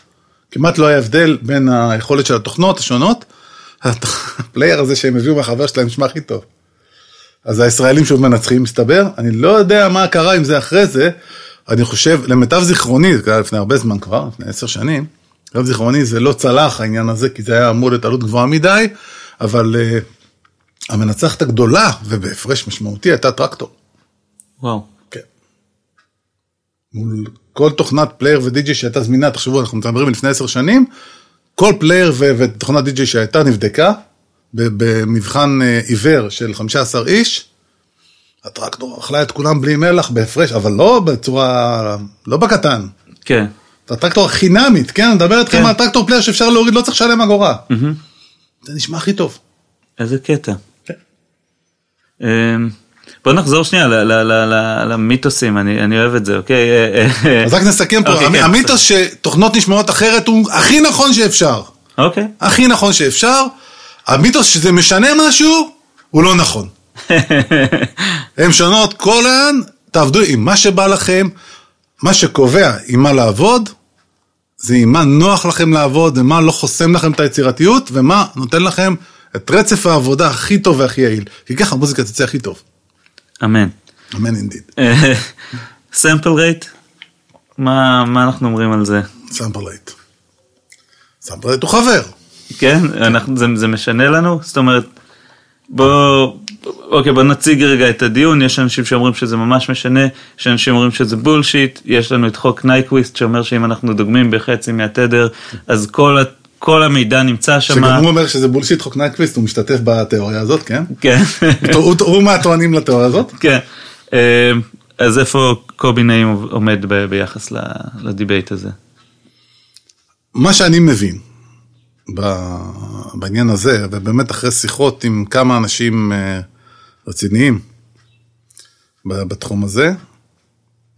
כמעט לא היה הבדל בין היכולת של התוכנות השונות. ה player הזה שהם הביאו מהחבר שלהם נשמע הכי טוב. אז הישראלים שוב מנצחים, מסתבר. אני לא יודע מה קרה עם זה אחרי זה. אני חושב, למיטב זיכרוני, זה קרה לפני הרבה זמן כבר, לפני עשר שנים, למיטב זיכרוני זה לא צלח העניין הזה, כי זה היה אמור להיות עלות גבוהה מדי, אבל uh, המנצחת הגדולה, ובהפרש משמעותי, הייתה Traktor. וואו. כן. מול כל תוכנת player ו DJ שהייתה זמינה, תחשבו, אנחנו מדברים לפני עשר שנים, כל player ו- ותוכנת די.ג'יי שהייתה נבדקה, במבחן אה, עיוור של 15 איש, ה Traktor אכלה את כולם בלי מלח בהפרש, אבל לא בצורה, לא בקטן. כן. זה ה Traktor החינמית, כן? אני מדבר איתכם כן. על Traktor player שאפשר להוריד, לא צריך לשלם אגורה. זה נשמע הכי טוב. איזה קטע. כן. אמ, בוא נחזור שנייה למיתוסים, אני אני אוהב את זה, אוקיי? אה, אה, אז רק נסכם פה, אוקיי, המ- כן, המיתוס שתוכנות נשמעות אחרת הוא הכי נכון שאפשר. אוקיי. הכי נכון שאפשר. המיתוס שזה משנה משהו, הוא לא נכון. הן שונות כל הזמן, תעבדו עם מה שבא לכם, מה שקובע עם מה לעבוד, זה עם מה נוח לכם לעבוד, ומה לא חוסם לכם את היצירתיות, ומה נותן לכם את רצף העבודה הכי טוב והכי יעיל. כי ככה המוזיקה תצא הכי טוב. אמן. אמן אינדיד. סמפל רייט? מה מה אנחנו אומרים על זה? sample rate. sample rate הוא חבר. כן? אנחנו- זה- זה משנה לנו? זאת אומרת, בוא, אוקיי, בוא נציג רגע את הדיון, יש אנשים שאומרים שזה ממש משנה, יש אנשים שאומרים שזה bullshit, יש לנו את חוק נייקוויסט שאומר שאם אנחנו דוגמים בחצי מהתדר, אז כל, ה- כל המידע נמצא שם. שגם הוא אומר שזה bullshit חוק נייקוויסט, הוא משתתף בתיאוריה הזאת, כן? כן, הוא- מהטוענים לתיאוריה הזאת. כן. אה, אז איפה קובי נעים עומד ב- ביחס לדיבייט הזה? מה שאני מבין בעניין הזה, ובאמת אחרי שיחות עם כמה אנשים אה, רציניים בתחום הזה,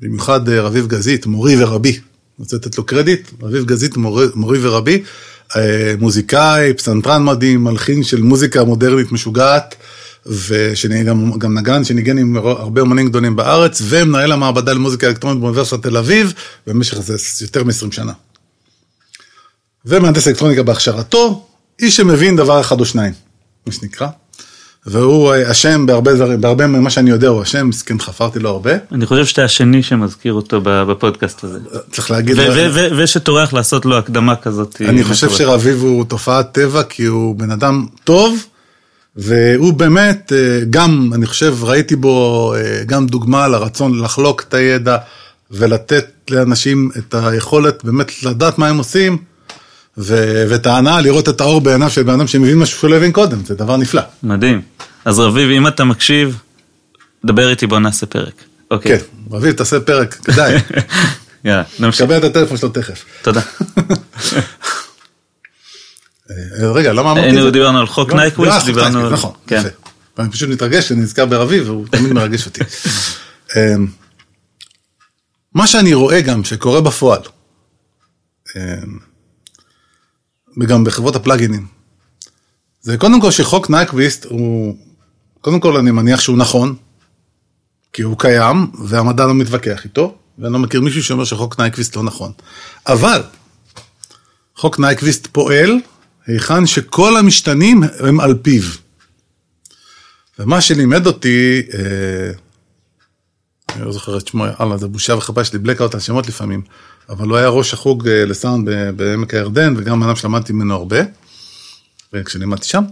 במיוחד אה, רביב גזית, מורי ורבי, אני רוצה לתת לו קרדיט, רביב גזית, מורי, מורי ורבי, מוזיקאי, פסנתרן מדהים, מלחין של מוזיקה מודרנית משוגעת, וגם גם נגן שניגן עם הרבה אומנים גדולים בארץ, ומנהל המעבדה למוזיקה אלקטרונית באוניברסיטת תל אביב, במשך איזה יותר מ-20 שנה. ומהנדס אלקטרוניקה בהכשרתו, איש שמבין דבר אחד או שניים, מה שנקרא. והוא אה, אשם בהרבה דברים, בהרבה ממה שאני יודע הוא אשם, מסכן חפרתי לו הרבה. אני חושב שאתה השני שמזכיר אותו בפודקאסט הזה. צריך להגיד, ושטורח לעשות לו הקדמה כזאת. אני חושב. שרביב הוא תופעת טבע, כי הוא בן אדם טוב, והוא באמת, אה, גם, אני חושב, ראיתי בו אה, גם דוגמה לרצון לחלוק את הידע ולתת לאנשים את היכולת באמת לדעת מה הם עושים, ו- ואת ההנאה לראות את האור בעיניו של בן אדם שמבין משהו שהוא לא הבין קודם, זה דבר נפלא. מדהים. אז רביב, אם אתה מקשיב, דבר איתי, בוא נעשה פרק. אוקיי. כן, רביב, תעשה פרק, כדאי, יאללה, נמשיך. קבל את הטלפון שלו תכף. תודה. אה, רגע, למה אמרתי את זה? דיברנו על חוק לא, נייקוויסט, אה, דיברנו על... נכון, כן. יפה. ואני פשוט מתרגש, אני נזכר ברביב, והוא תמיד מרגש אותי. אמ, מה שאני רואה גם שקורה בפועל, אמ, וגם בחברות הפלאגינים, זה קודם כל שחוק נייקוויסט הוא, קודם כל אני מניח שהוא נכון, כי הוא קיים, והמדע לא מתווכח איתו, ואני לא מכיר מישהו שאומר שחוק נייקוויסט לא נכון. אבל, חוק נייקוויסט פועל היכן שכל המשתנים הם על פיו. ומה שלימד אותי, אה, אני לא זוכר את שמו, אללה, זה בושה וחרפה, יש לי בלקאוט על שמות לפעמים, אבל הוא היה ראש החוג אה, לסאונד בעמק הירדן, וגם אדם שלמדתי ממנו הרבה, כשלימדתי שם,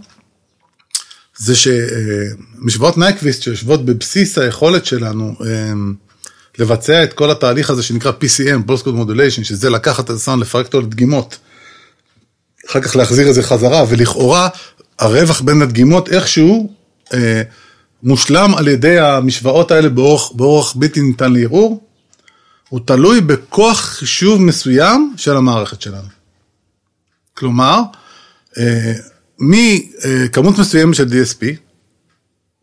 זה שמשוואות נייקוויסט שיושבות בבסיס היכולת שלנו אה, לבצע את כל התהליך הזה שנקרא PCM, Pulse Code Modulation, שזה לקחת את הסאונד, לפרק אותו לדגימות, אחר כך להחזיר את זה חזרה, ולכאורה הרווח בין הדגימות איכשהו אה, מושלם על ידי המשוואות האלה באורח, באורח בלתי ניתן לערעור, הוא תלוי בכוח חישוב מסוים של המערכת שלנו. כלומר, אה, מכמות מסוימת של DSP,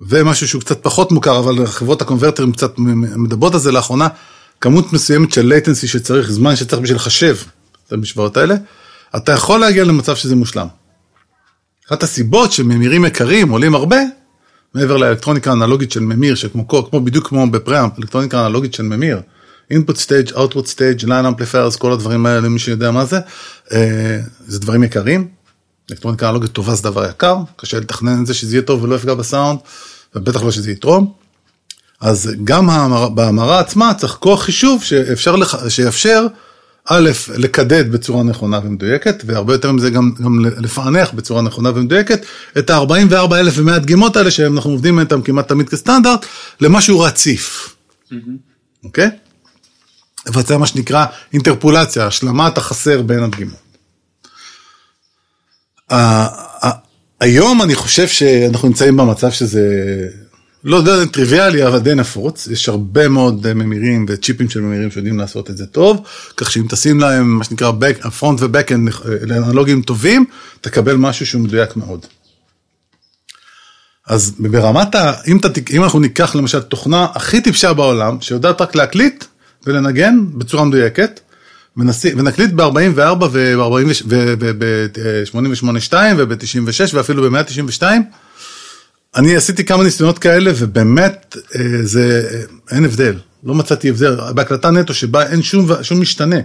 ומשהו שהוא קצת פחות מוכר, אבל חברות הקונברטרים קצת מדברות על זה לאחרונה, כמות מסוימת של latency שצריך, זמן שצריך בשביל לחשב את המשוואות האלה, אתה יכול להגיע למצב שזה מושלם. אחת הסיבות שממירים יקרים עולים הרבה, מעבר לאלקטרוניקה האנלוגית של ממיר, שכמו כמו, בדיוק כמו בפראמפ, אלקטרוניקה אנלוגית של ממיר, input stage, output stage, line amplifiers, כל הדברים האלה, מי שיודע מה זה, אה, זה דברים יקרים. אלקטרוניקה אנלוגית טובה זה דבר יקר, קשה לתכנן את זה שזה יהיה טוב ולא יפגע בסאונד, ובטח לא שזה יתרום. אז גם בהמרה עצמה צריך כוח חישוב שאפשר, לח, שיאפשר א', לקדד בצורה נכונה ומדויקת, והרבה יותר מזה גם, גם לפענח בצורה נכונה ומדויקת, את ה-44,100 דגימות האלה שאנחנו עובדים איתן כמעט תמיד כסטנדרט, למשהו רציף, אוקיי? Mm-hmm. לבצע מה שנקרא אינטרפולציה, השלמת החסר בין הדגימות. היום אני חושב שאנחנו נמצאים במצב שזה לא יודע, טריוויאלי, אבל די נפוץ. יש הרבה מאוד אה, ממירים וצ'יפים של ממירים שיודעים לעשות את זה טוב, כך שאם תשים להם מה שנקרא פרונט ובקאנד לאנלוגים טובים, תקבל משהו שהוא מדויק מאוד. אז ברמת ה... אם, ת, אם אנחנו ניקח למשל תוכנה הכי טיפשה בעולם, שיודעת רק להקליט ולנגן בצורה מדויקת, ונקליט ב-44 וב-88.2 וב-96 ואפילו ב-192, אני עשיתי כמה ניסיונות כאלה, ובאמת, אה, זה, אה, אין הבדל. לא מצאתי הבדל. בהקלטה נטו שבה אין שום, שום משתנה.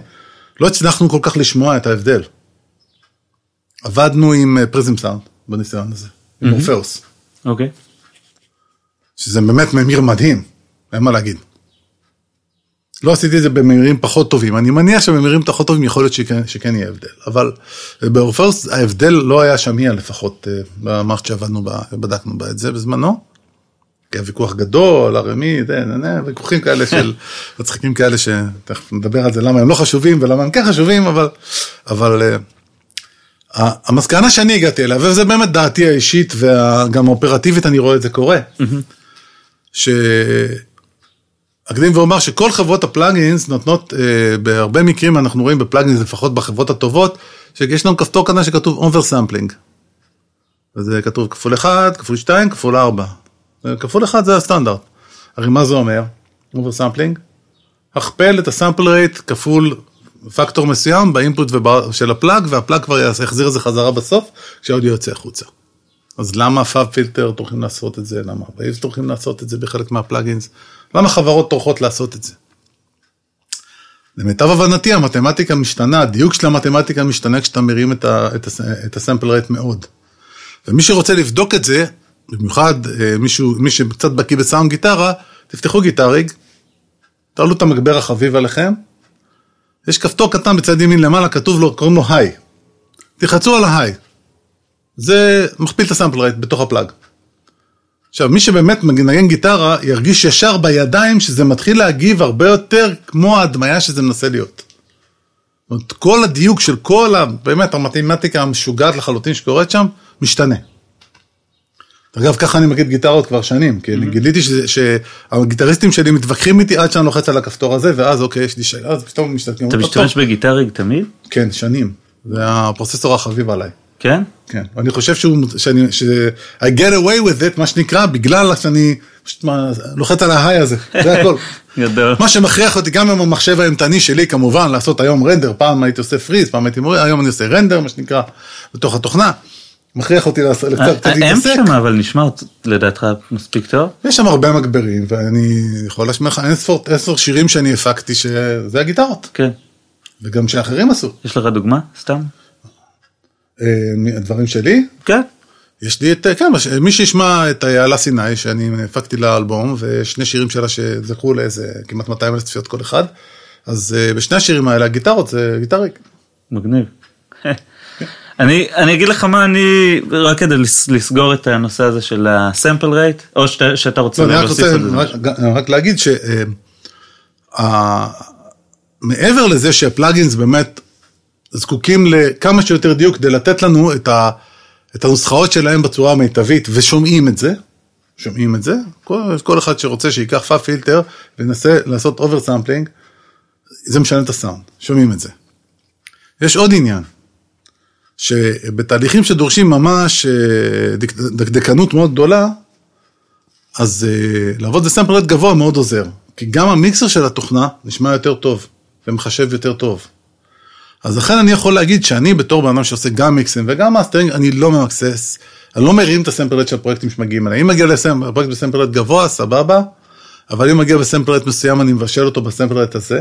לא הצלחנו כל כך לשמוע את ההבדל. עבדנו עם פריזם אה, סאונד בניסיון הזה, עם אורפאוס. אוקיי. שזה באמת ממיר מדהים, אין מה להגיד. לא עשיתי את זה בממירים פחות טובים, אני מניח שבממירים פחות טובים יכול להיות שכן, שכן יהיה הבדל, אבל באורפרס ההבדל לא היה שמיע לפחות אה, במערכת שעבדנו, בדקנו בה את זה בזמנו. היה ויכוח גדול, הרמי, ויכוחים כאלה של, מצחיקים כאלה שתכף נדבר על זה, למה הם לא חשובים ולמה הם כן חשובים, אבל, אבל אה, המסקנה שאני הגעתי אליה, וזה באמת דעתי האישית וגם האופרטיבית אני רואה את זה קורה, ש... אקדים ואומר שכל חברות ה plugins נותנות, אה, בהרבה מקרים אנחנו רואים ב plugins, לפחות בחברות הטובות, שיש לנו כפתור קטן שכתוב oversampling. וזה כתוב כפול 1, כפול 2, כפול 4. כפול 1 זה הסטנדרט. הרי מה זה אומר? oversampling? הכפל את ה sample rate כפול פקטור מסוים ב input של ה plug, וה plug כבר יחזיר את זה חזרה בסוף, כשהאודיו יוצא החוצה. אז למה FabFilter טורחים לעשות את זה? למה Waves טורחים לעשות את זה בחלק מה plugins? למה חברות טורחות לעשות את זה? למיטב הבנתי המתמטיקה משתנה, הדיוק של המתמטיקה משתנה כשאתה מרים את, ה, את, הס, את ה sample rate מאוד. ומי שרוצה לבדוק את זה, במיוחד אה, מישהו, מי שקצת בקיא בסאונד גיטרה, תפתחו Guitar Rig, תעלו את המגבר החביב עליכם, יש כפתור קטן בצד ימין למעלה, כתוב לו, קוראים לו Hi. תלחצו על ה Hi. זה מכפיל את ה sample rate בתוך ה plug. עכשיו, מי שבאמת מנגן גיטרה, ירגיש ישר בידיים שזה מתחיל להגיב הרבה יותר כמו ההדמיה שזה מנסה להיות. זאת אומרת, כל הדיוק של כל, ה, באמת, המתמטיקה המשוגעת לחלוטין שקורית שם, משתנה. אגב, ככה אני מגיד גיטרות כבר שנים, כי אני mm-hmm. גיליתי שהגיטריסטים שלי מתווכחים איתי עד שאני לוחץ על הכפתור הזה, ואז אוקיי, יש לי שאלה, אז פתאום משתתקים. אתה משתמש בגיטריג תמיד? כן, שנים. זה הפרוססור החביב עליי. כן? כן, ואני חושב שהוא, שאני, ש... I get away with it, מה שנקרא, בגלל שאני פשוט לוחץ על ההיי הזה, זה הכל. גדול. מה שמכריח אותי גם עם המחשב האימתני שלי, כמובן, לעשות היום רנדר, פעם הייתי עושה פריז, פעם הייתי מוריד, היום אני עושה רנדר, מה שנקרא, בתוך התוכנה. מכריח אותי קצת להתעסק. האם שם אבל נשמע לדעתך מספיק טוב? יש שם הרבה מגברים, ואני יכול להשמיע לך עשר שירים שאני הפקתי, שזה הגיטרות. כן. וגם שאחרים עשו. יש לך דוגמה? סתם? הדברים שלי? כן. יש לי את, כן, מי שישמע את איילה סיני, שאני הפקתי לאלבום, ושני שירים שלה שזכו לאיזה כמעט 200 אלף צפיות כל אחד, אז אה, בשני השירים האלה הגיטרות זה גיטריק. מגניב. אני, אני אגיד לך מה אני, רק כדי לסגור את הנושא הזה של ה sample rate, או שאתה, שאתה רוצה לא, להוסיף את זה. רק, רק להגיד שמעבר אה, לזה שה plugins באמת זקוקים לכמה שיותר דיוק כדי לתת לנו את, ה, את הנוסחאות שלהם בצורה המיטבית, ושומעים את זה, שומעים את זה, כל, כל אחד שרוצה שיקח FabFilter וינסה לעשות oversampling, זה משנה את הסאונד, שומעים את זה. יש עוד עניין, שבתהליכים שדורשים ממש אה, דקדקנות מאוד גדולה, אז אה, לעבוד ב sample גבוה מאוד עוזר, כי גם המיקסר של התוכנה נשמע יותר טוב ומחשב יותר טוב. אז לכן אני יכול להגיד שאני בתור בן אדם שעושה גם מיקסים וגם מאסטרינג, אני לא ממקסס, אני לא מרים את ה sample rate של הפרויקטים שמגיעים אליי. אם מגיע לפרויקט ב sample rate גבוה, סבבה, אבל אם מגיע בסמפלט מסוים, אני מבשל אותו בסמפלט הזה,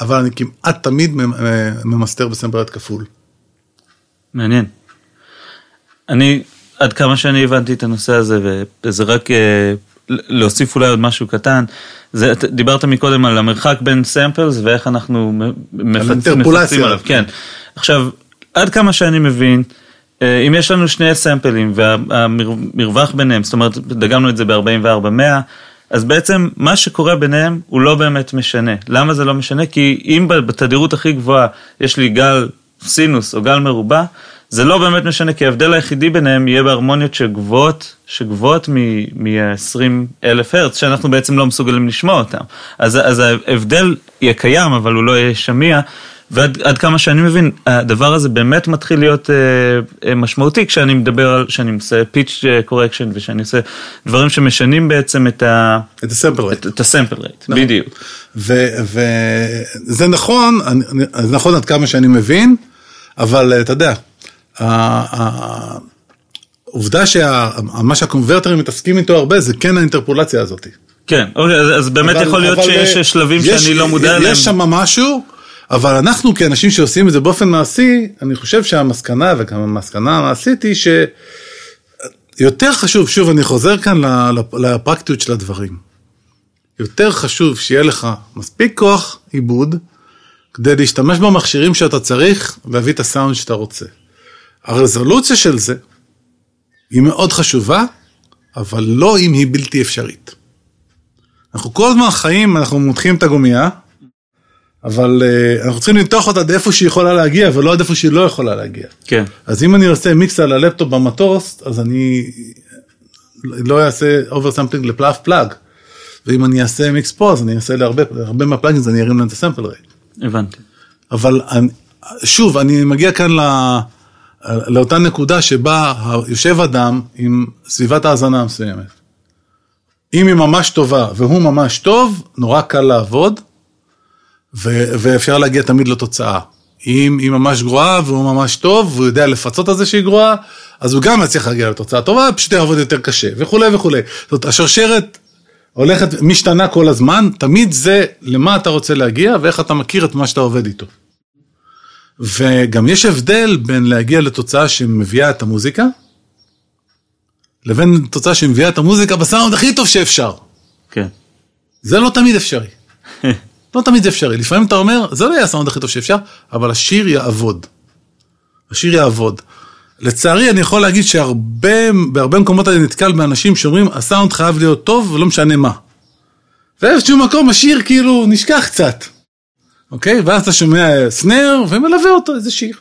אבל אני כמעט תמיד ממסתר בסמפלט כפול. מעניין. אני, עד כמה שאני הבנתי את הנושא הזה, וזה רק אה, להוסיף אולי עוד משהו קטן, זה, דיברת מקודם על המרחק בין סמפלס ואיך אנחנו מפצים עליו, כן. עכשיו, עד כמה שאני מבין, אה, אם יש לנו שני סמפלים והמרווח ביניהם, זאת אומרת, דגמנו את זה ב-44-100, אז בעצם מה שקורה ביניהם הוא לא באמת משנה. למה זה לא משנה? כי אם בתדירות הכי גבוהה יש לי גל סינוס או גל מרובע, זה לא באמת משנה, כי ההבדל היחידי ביניהם יהיה בהרמוניות שגבוהות, שגבוהות מ-20 אלף הרץ, שאנחנו בעצם לא מסוגלים לשמוע אותם. אז, אז ההבדל יהיה קיים, אבל הוא לא יהיה שמיע. ועד כמה שאני מבין, הדבר הזה באמת מתחיל להיות אה, אה, משמעותי כשאני מדבר על, כשאני עושה פיץ' קורקשן ושאני עושה דברים שמשנים בעצם את ה... את הסמפל רייט. את הסמפל רייט, נכון. בדיוק. וזה נכון, זה נכון עד כמה שאני מבין, אבל אתה יודע, העובדה שמה שהקונברטרים מתעסקים איתו הרבה זה כן האינטרפולציה הזאת. כן, אוקיי, אז באמת אבל, יכול להיות שיש אה, שלבים יש, שאני לא מודע אליהם. יש שם משהו, אבל אנחנו כאנשים שעושים את זה באופן מעשי, אני חושב שהמסקנה, וגם המסקנה המעשית היא שיותר חשוב, שוב אני חוזר כאן לפרקטיות של הדברים, יותר חשוב שיהיה לך מספיק כוח עיבוד, כדי להשתמש במכשירים שאתה צריך, להביא את הסאונד שאתה רוצה. הרזולוציה של זה היא מאוד חשובה, אבל לא אם היא בלתי אפשרית. אנחנו כל הזמן חיים, אנחנו מותחים את הגומייה, אבל uh, אנחנו צריכים למתוח אותה עד איפה שהיא יכולה להגיע, ולא עד איפה שהיא לא יכולה להגיע. כן. אז אם אני עושה מיקס על הלפטופ במטוס, אז אני לא אעשה oversampling ל plug plug. ואם אני אעשה מיקס פה, אז אני אעשה להרבה, להרבה מהפלאגים, אני ארים להם את ה sample rate. הבנתי. אבל אני, שוב, אני מגיע כאן ל... לאותה נקודה שבה יושב אדם עם סביבת האזנה מסוימת. אם היא ממש טובה והוא ממש טוב, נורא קל לעבוד, ו- ואפשר להגיע תמיד לתוצאה. אם היא ממש גרועה והוא ממש טוב, והוא יודע לפצות על זה שהיא גרועה, אז הוא גם יצליח להגיע לתוצאה טובה, פשוט יעבוד יותר קשה, וכולי וכולי. זאת אומרת, השרשרת הולכת, משתנה כל הזמן, תמיד זה למה אתה רוצה להגיע ואיך אתה מכיר את מה שאתה עובד איתו. וגם יש הבדל בין להגיע לתוצאה שמביאה את המוזיקה, לבין תוצאה שמביאה את המוזיקה בסאונד הכי טוב שאפשר. כן. זה לא תמיד אפשרי. לא תמיד זה אפשרי. לפעמים אתה אומר, זה לא יהיה הסאונד הכי טוב שאפשר, אבל השיר יעבוד. השיר יעבוד. לצערי, אני יכול להגיד שבהרבה מקומות אני נתקל באנשים שאומרים, הסאונד חייב להיות טוב ולא משנה מה. ואיזשהו מקום השיר כאילו נשכח קצת. אוקיי? ואז אתה שומע סנר ומלווה אותו איזה שיר.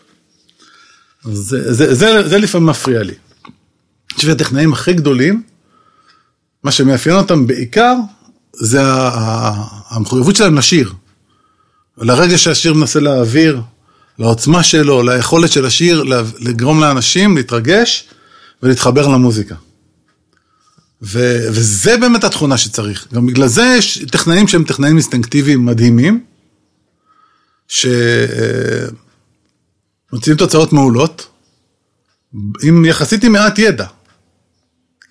זה, זה, זה, זה לפעמים מפריע לי. אני חושב שהטכנאים הכי גדולים, מה שמאפיין אותם בעיקר, זה המחויבות שלהם לשיר. לרגע שהשיר מנסה להעביר, לעוצמה שלו, ליכולת של השיר לגרום לאנשים להתרגש ולהתחבר למוזיקה. ו, וזה באמת התכונה שצריך. גם בגלל זה יש טכנאים שהם טכנאים אינסטינקטיביים מדהימים, שמוציאים תוצאות מעולות, עם יחסית עם מעט ידע.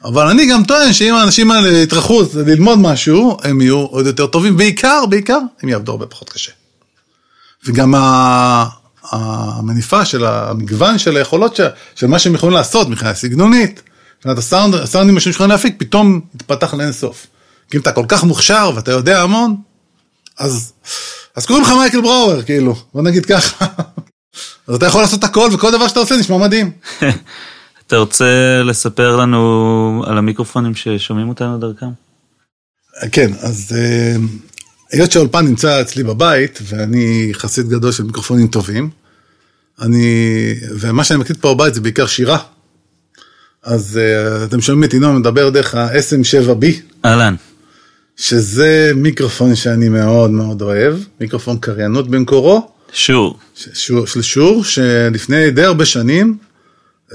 אבל אני גם טוען שאם האנשים האלה יטרחו ללמוד משהו, הם יהיו עוד יותר טובים, בעיקר, בעיקר, הם יעבדו הרבה פחות קשה. וגם המניפה של המגוון של היכולות של, של מה שהם יכולים לעשות מבחינה סגנונית, מבחינת הסאונד, הסאונדים שהם יכולים להפיק, פתאום יתפתח לאין סוף. כי אם אתה כל כך מוכשר ואתה יודע המון, אז, אז קוראים לך מייקל בראואר, כאילו, בוא נגיד ככה. אז אתה יכול לעשות הכל וכל דבר שאתה עושה נשמע מדהים. אתה רוצה לספר לנו על המיקרופונים ששומעים אותנו דרכם? כן, אז אה, היות שהאולפן נמצא אצלי בבית, ואני חסיד גדול של מיקרופונים טובים, אני, ומה שאני מקליט פה בבית זה בעיקר שירה. אז uh, אתם שומעים את ינון מדבר דרך ה-SM7B. אהלן. שזה מיקרופון שאני מאוד מאוד אוהב, מיקרופון קריינות במקורו. שור. שור של שור, שלפני די הרבה שנים uh,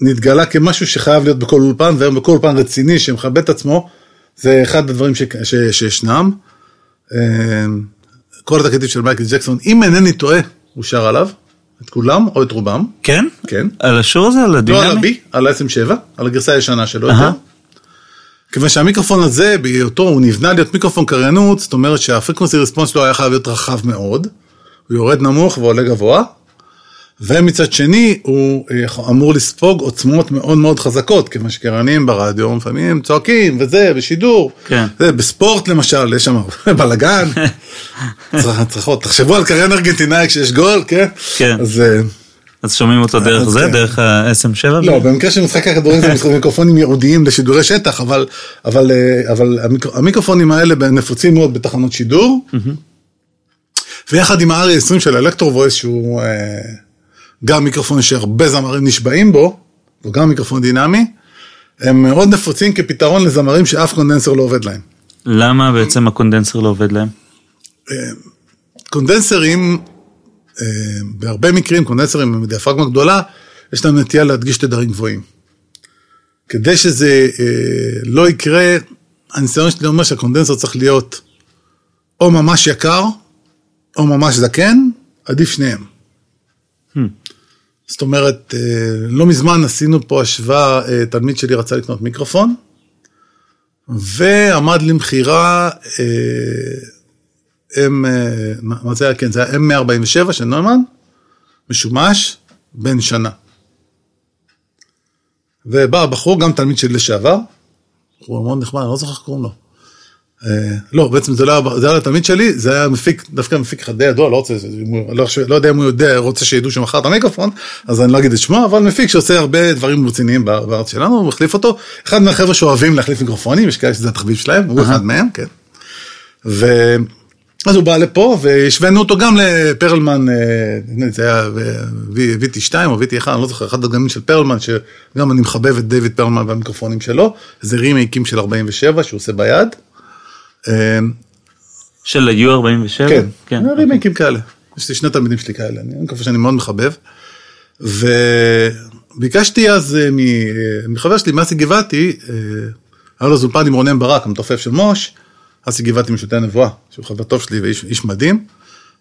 נתגלה כמשהו שחייב להיות בכל אולפן, והיום בכל אולפן רציני שמכבד את עצמו, זה אחד הדברים ש, ש, שישנם. Uh, כל התקליטים של מייקל ג'קסון, אם אינני טועה, הוא שר עליו, את כולם או את רובם. כן? כן. על השור הזה? על הדינמי? לא על הבי, על ה-SM7, על הגרסה הישנה שלו יותר. כיוון שהמיקרופון הזה, בהיותו, הוא נבנה להיות מיקרופון קריינות, זאת אומרת שהפריקונסי רספונס שלו היה חייב להיות רחב מאוד, הוא יורד נמוך ועולה גבוה, ומצד שני הוא אה, אמור לספוג עוצמות מאוד מאוד חזקות, כיוון שקריינים ברדיו לפעמים צועקים וזה, בשידור, כן. זה, בספורט למשל, יש שם בלאגן, צריכות, תחשבו על קריין ארגנטינאי כשיש גול, כן? כן. אז... אה, אז שומעים אותו דרך זה, כן. דרך ה-SM7? לא, במקרה של משחק הכדורים זה מיקרופונים ייעודיים לשידורי שטח, אבל, אבל, אה, אבל המיקרופונים האלה נפוצים מאוד בתחנות שידור, ויחד עם ה-RE20 של Electro-Voice שהוא... גם מיקרופון שהרבה זמרים נשבעים בו, וגם מיקרופון דינמי, הם מאוד נפוצים כפתרון לזמרים שאף condenser לא עובד להם. למה בעצם ה condenser לא עובד להם? קונדנסרים, אה, בהרבה מקרים, קונדנסרים עם דיאפרגמה גדולה, יש להם נטייה להדגיש תדרים גבוהים. כדי שזה אה, לא יקרה, הניסיון שלי אומר שהקונדנסר צריך להיות או ממש יקר, או ממש זקן, עדיף שניהם. Hmm. זאת אומרת, אה, לא מזמן עשינו פה השוואה, תלמיד שלי רצה לקנות מיקרופון, ועמד למכירה M, מה זה היה? כן, זה היה M147 של נוימן, משומש, בן שנה. ובא הבחור, גם תלמיד שלי לשעבר, הוא מאוד נחמד, אני לא זוכר איך קוראים לו. לא, בעצם זה לא היה התלמיד שלי, זה היה מפיק, דווקא מפיק אחד די ידוע, לא רוצה, לא, לא יודע אם הוא יודע, רוצה שידעו שהוא מכר את המיקרופון, אז אני לא אגיד את שמו, אבל מפיק שעושה הרבה דברים רציניים בארץ שלנו, הוא מחליף אותו. אחד מהחבר'ה שאוהבים להחליף מיקרופונים, יש כאלה שזה התחביב שלהם, הוא אחד מהם, כן. אז הוא בא לפה והשווינו אותו גם לפרלמן, זה היה VT2 או VT1, אני לא זוכר, אחד הדגמים של פרלמן, שגם אני מחבב את דיוויד פרלמן והמיקרופונים שלו, זה רימייקים של 47 שהוא עושה ביד. של ה-U47? כן, כן. רימייקים כאלה. יש לי שני תלמידים שלי כאלה, אני מקווה שאני מאוד מחבב. וביקשתי אז מחבר שלי, מאסי גבעתי, היה לו זולפן עם רונן ברק, המתופף של מוש, אסי גבעתי משוטי הנבואה, שהוא חבר טוב שלי ואיש מדהים.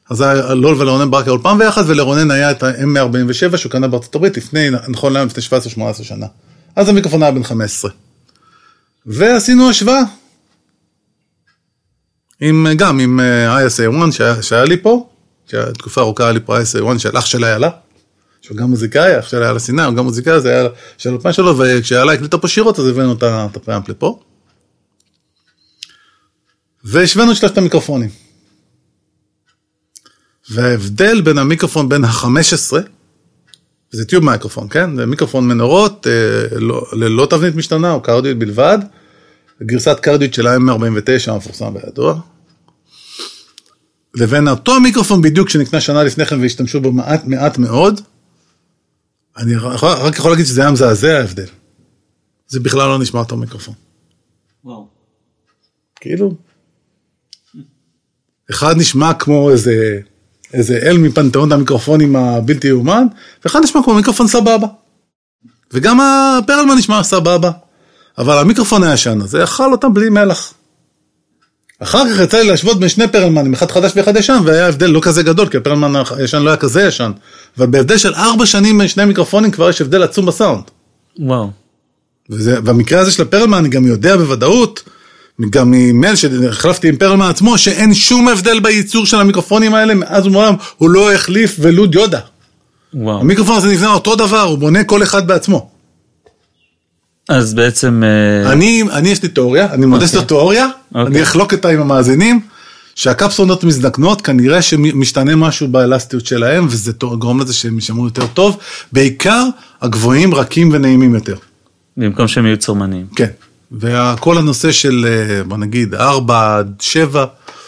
אז היה לו ולרונן ברק היה פעם ביחד, ולרונן היה את ה-M147 שהוא קנה בארצות הברית לפני, נכון להיום, לפני 17-18 שנה. אז המיקרופון היה בן 15. ועשינו השוואה. עם, גם עם אה, ISA1 שהיה, שהיה לי פה, שהיה תקופה ארוכה היה לי פה ISA1 של אח שלה יעלה, שהוא גם מוזיקאי, אח שלה היה לסיני, הוא גם מוזיקאי, זה היה של אלפיים שלו, וכשאיילה הקליטה פה שירות אז הבאנו את הפריאמפ לפה. והשווינו את שלושת המיקרופונים. וההבדל בין המיקרופון בין ה-15, זה טיוב מיקרופון, כן? זה מיקרופון מנורות, אה, לא, ללא תבנית משתנה, או קרדיוט בלבד, גרסת קרדיוט של ה-M49 המפורסם וידוע. לבין אותו המיקרופון בדיוק שנקנה שנה לפני כן והשתמשו בו מעט מעט מאוד, אני רק יכול להגיד שזה היה מזעזע ההבדל. זה בכלל לא נשמע אותו מיקרופון. וואו. כאילו, אחד נשמע כמו איזה, איזה אל מפנתיאון המיקרופונים הבלתי יאומן, ואחד נשמע כמו מיקרופון סבבה. וגם הפרלמן נשמע סבבה. אבל המיקרופון הישן הזה אכל אותם בלי מלח. אחר כך יצא לי להשוות בין שני פרלמנים, אחד חדש ואחד ישן, והיה הבדל לא כזה גדול, כי הפרלמן הישן לא היה כזה ישן. אבל בהבדל של ארבע שנים בין שני מיקרופונים כבר יש הבדל עצום בסאונד. וואו. וזה, במקרה הזה של הפרלמן אני גם יודע בוודאות, גם ממייל שהחלפתי עם פרלמן עצמו, שאין שום הבדל בייצור של המיקרופונים האלה מאז ומעולם, הוא לא החליף ולו דיודה. וואו. המיקרופון הזה נבנה אותו דבר, הוא בונה כל אחד בעצמו. אז בעצם... אה, אני, אני יש לי תיאוריה, אני מודה שזו תיאוריה, אני אוקיי. אחלוק אותה עם המאזינים, שהקפסולות מזדקנות, כנראה שמשתנה משהו באלסטיות שלהם, וזה גורם לזה שהם יישמעו יותר טוב, בעיקר הגבוהים, רכים ונעימים יותר. במקום שהם יהיו צורמניים. כן. וכל הנושא של, אה, בוא נגיד, 4 עד 7,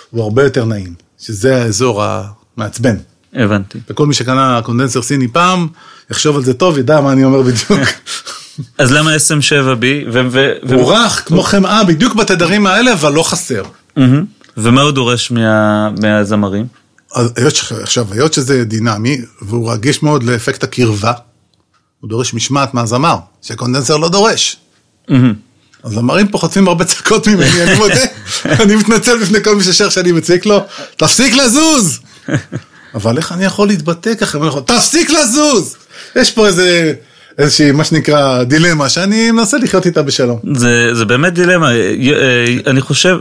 הוא הרבה יותר נעים, שזה האזור המעצבן. הבנתי. וכל מי שקנה קונדנסר סיני פעם, יחשוב על זה טוב, ידע מה אני אומר בדיוק. אז למה SM7B? ו- ו- הוא רך, כמו חמאה, בדיוק בתדרים האלה, אבל לא חסר. ומה הוא דורש מה- מהזמרים? עכשיו, היות שזה דינמי, והוא רגיש מאוד לאפקט הקרבה, הוא דורש משמעת מהזמר, שקונדנסר לא דורש. הזמרים פה חוטפים הרבה צעקות ממני, אני מודה, אני מתנצל בפני כל מי ששר שאני מציק לו, תפסיק לזוז! אבל איך אני יכול להתבטא ככה? תפסיק לזוז! יש פה איזה... איזושהי, מה שנקרא, דילמה, שאני מנסה לחיות איתה בשלום. זה, זה באמת דילמה, אה, אני חושב,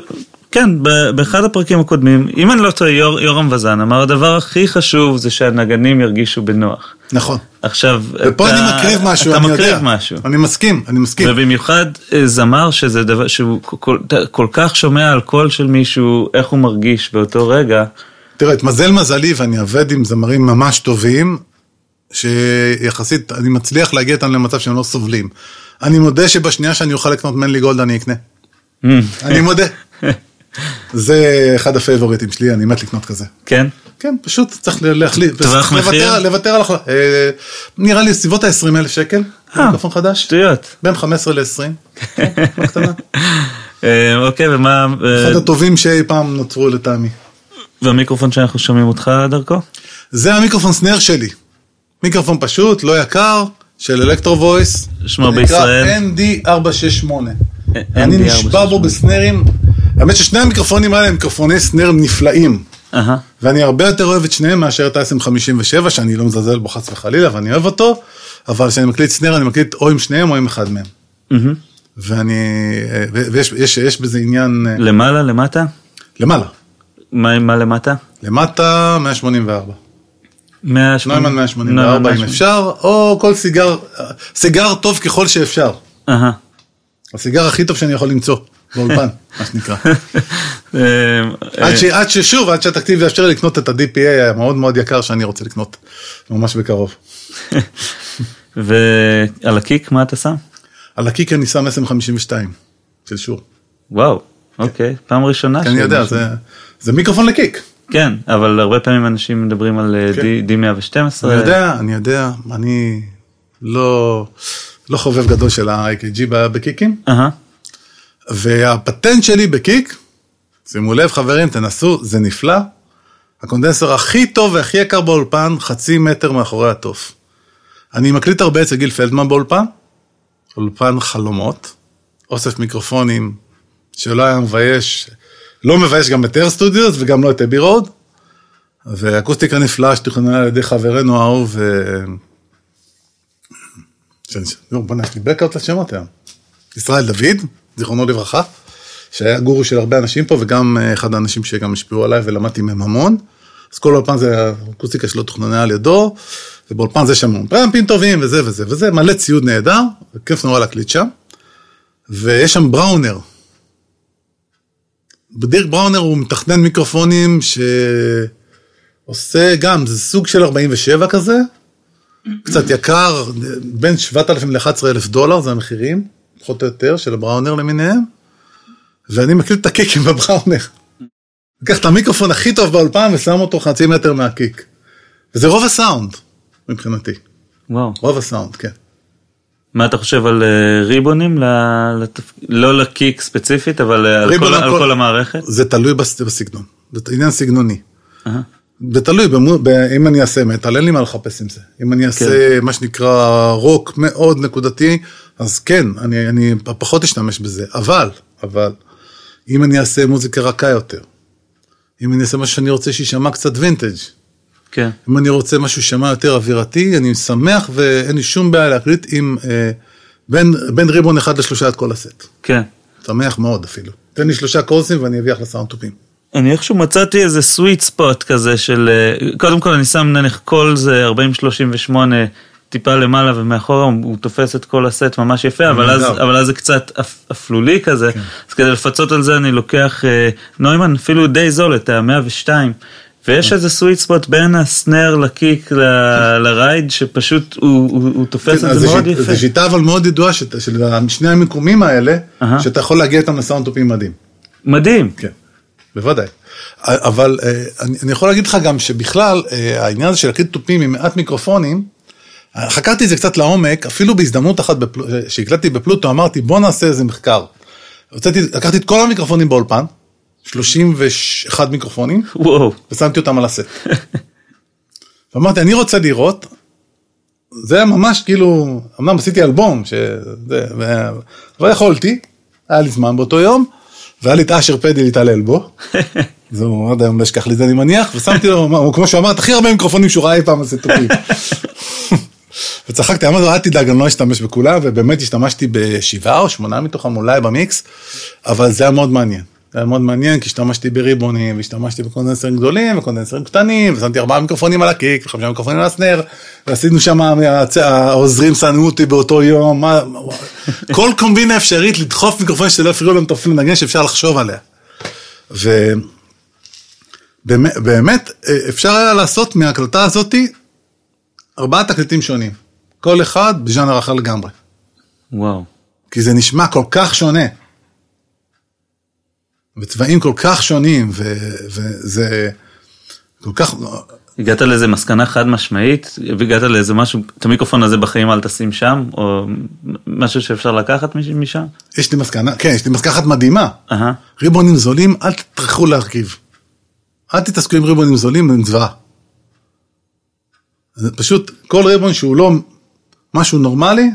כן, באחד הפרקים הקודמים, אם אני לא טועה, יור, יורם וזן אמר, הדבר הכי חשוב זה שהנגנים ירגישו בנוח. נכון. עכשיו, ופה אתה, אני מקריב משהו, אתה אני מקריב יודע. משהו. אני מסכים, אני מסכים. ובמיוחד אה, זמר שזה דבר, שהוא כל, כל כך שומע על קול של מישהו, איך הוא מרגיש באותו רגע. תראה, התמזל מזלי ואני עובד עם זמרים ממש טובים, שיחסית אני מצליח להגיע איתם למצב שהם לא סובלים. אני מודה שבשנייה שאני אוכל לקנות מנלי גולד אני אקנה. אני מודה. זה אחד הפייבוריטים שלי, אני מת לקנות כזה. כן? כן, פשוט צריך להחליט. טווח מחיר? לוותר- על החלטה. אה, נראה לי סביבות ה-20 אלף שקל, אה. מיקרופון חדש. שטויות. בין 15 ל-20. בקטנה. אה, אוקיי, ומה... אחד הטובים שאי פעם נוצרו לטעמי. והמיקרופון שאנחנו שומעים אותך דרכו? זה המיקרופון סנר שלי. מיקרופון פשוט, לא יקר, של אלקטרו וויס. שמו בישראל? ND468. אה, אני ND468. נשבע בו בסנרים. האמת ששני המיקרופונים האלה הם מיקרופוני סנר נפלאים. ואני הרבה יותר אוהב את שניהם מאשר את ה-SM57, שאני לא מזלזל בו חס וחלילה, ואני אוהב אותו, אבל כשאני מקליט סנר, אני מקליט או עם שניהם או עם אחד מהם. ואני, אה, ויש יש, יש בזה עניין אה, למעלה, למטה? למעלה, מה מה למטה? למטה 184. 180. נוימן 184 אם אפשר, או כל סיגר, סיגר טוב ככל שאפשר. הסיגר הכי טוב שאני יכול למצוא, באולפן, מה שנקרא. אה, עד, ש, עד ששוב, עד שהתקציב יאפשר לי לקנות את ה-DPA המאוד מאוד יקר שאני רוצה לקנות, ממש בקרוב. ועל הקיק מה אתה שם? על הקיק אני שם SM52 של שור. וואו, אוקיי, פעם ראשונה. כי אני יודע, זה, זה מיקרופון לקיק. כן, אבל הרבה פעמים אנשים מדברים על אה, כן. D- D112. אני יודע, אני יודע, אני לא, לא חובב גדול של ה-AKG ב- בקיקים, אהה. והפטנט שלי בקיק, שימו לב חברים, תנסו, זה נפלא. הקונדנסר הכי טוב והכי יקר באולפן, חצי מטר מאחורי התוף. אני מקליט הרבה אצל גיל פלדמן באולפן, אולפן חלומות, אוסף מיקרופונים שלא היה מבייש, לא מבייש גם את AIR Studios וגם לא את Abbey Road, ואקוסטיקה נפלאה שתוכננה על ידי חברנו האהוב, אה, יש לי בלקאוט לשמות היום. ישראל דוד, זיכרונו לברכה, שהיה גורו של הרבה אנשים פה, וגם אה, אחד האנשים שגם השפיעו עליי ולמדתי מהם המון. אז כל אולפן זה, האקוסטיקה שלו תוכננה על ידו, ובאולפן זה שם פרמפים טובים וזה וזה וזה, מלא ציוד נהדר, וכיף נורא להקליט שם. ויש שם בראונר. דירק בראונר הוא מתכנן מיקרופונים שעושה גם, זה סוג של 47 כזה, קצת יקר, בין 7,000 ל-11,000 דולר, זה המחירים, פחות או יותר, של הבראונר למיניהם, ואני מקליט את הקיקים בבראונר. לוקח את המיקרופון הכי טוב באולפן ושם אותו חצי מטר מהקיק. וזה רוב הסאונד, מבחינתי. וואו. רוב הסאונד, כן. מה אתה חושב על אה, ריבונים? לתפ- לא לקיק ספציפית, אבל אה, על כל- על כל- כל המערכת? זה תלוי בס- בסגנון, זה עניין סגנוני. זה תלוי, במו, ב, אם אני אעשה מטאל, אין לי מה לחפש עם זה. אם אני אעשה כן. מה שנקרא רוק מאוד נקודתי, אז כן, אני, אני פחות אשתמש בזה. אבל, אבל, אם אני אעשה מוזיקה רכה יותר, אם אני אעשה משהו שאני רוצה שיישמע קצת וינטג', כן. אם אני רוצה משהו שיישמע יותר אווירתי, אני שמח ואין לי שום בעיה להקליט עם אה, בין, בין ribbon אחד לשלושה את כל הסט. כן. שמח מאוד אפילו. תן לי שלושה Coles ים ואני אביא אחלה סאונד תופים. אני איכשהו מצאתי איזה sweet spot כזה של, אה, קודם כל אני שם נניח Coles 40-38 טיפה למעלה ומאחורה הוא, תופס את כל הסט ממש יפה, אבל אז. אבל אז זה קצת אפ- אפלולי כזה, כן. אז כדי לפצות על זה אני לוקח אה, נוימן אפילו די זול, את ה-102. ויש איזה סוויט ספוט בין הסנר לקיק לרייד, שפשוט הוא, הוא, הוא תופס כן, את זה מאוד שיט- יפה. זו שיטה אבל מאוד ידועה של של שני המיקומים האלה. שאתה יכול להגיע איתם לסאונד טופים מדהים. מדהים. כן, בוודאי. אבל אה, אני יכול להגיד לך גם שבכלל, אה, העניין הזה של להקליט תופים עם מעט מיקרופונים, אה, חקרתי את זה קצת לעומק, אפילו בהזדמנות אחת בפל- שהקלטתי בפלוטו, אמרתי בוא נעשה איזה מחקר. הוצאתי, לקחתי את כל המיקרופונים באולפן, 31 מיקרופונים, וואו. ושמתי אותם על הסט. ואמרתי, אני רוצה לראות, זה היה ממש כאילו, אמנם עשיתי אלבום, שזה, ו... אבל יכולתי, היה לי זמן באותו יום, והיה לי את אשר פדי להתעלל בו, זהו, עד היום לא אשכח לי את זה אני מניח, ושמתי לו, כמו שהוא אמר, הכי הרבה מיקרופונים שהוא ראה אי פעם על סטופים. וצחקתי, אמרתי לו, אל תדאג, אני לא אשתמש בכולם, ובאמת השתמשתי בשבעה או שמונה מתוכם אולי במיקס, אבל זה היה מאוד מעניין. זה היה מאוד מעניין, כי השתמשתי בריבונים, והשתמשתי בקונדנסרים גדולים, וקונדנסרים קטנים, ושמתי ארבעה מיקרופונים על הקיק, וחמישה מיקרופונים על הסנר, ועשינו שם, העוזרים שנאו אותי באותו יום, כל קומבינה אפשרית לדחוף מיקרופונים שלא יפריעו טוב לנגן, שאפשר לחשוב עליה. ובאמת, אפשר היה לעשות מההקלטה הזאתי ארבעה תקליטים שונים. כל אחד בז'אנר אחר לגמרי. וואו. כי זה נשמע כל כך שונה. וצבעים כל כך שונים, ו- וזה כל כך... הגעת לאיזה מסקנה חד משמעית, והגעת לאיזה משהו, את המיקרופון הזה בחיים אל תשים שם, או משהו שאפשר לקחת מש- משם? יש לי מסקנה, כן, יש לי מסקנה אחת מדהימה. אהה, ריבונים זולים, אל תטרחו להרכיב. אל תתעסקו עם ריבונים זולים, הם זוועה. זה פשוט, כל ribbon שהוא לא משהו נורמלי,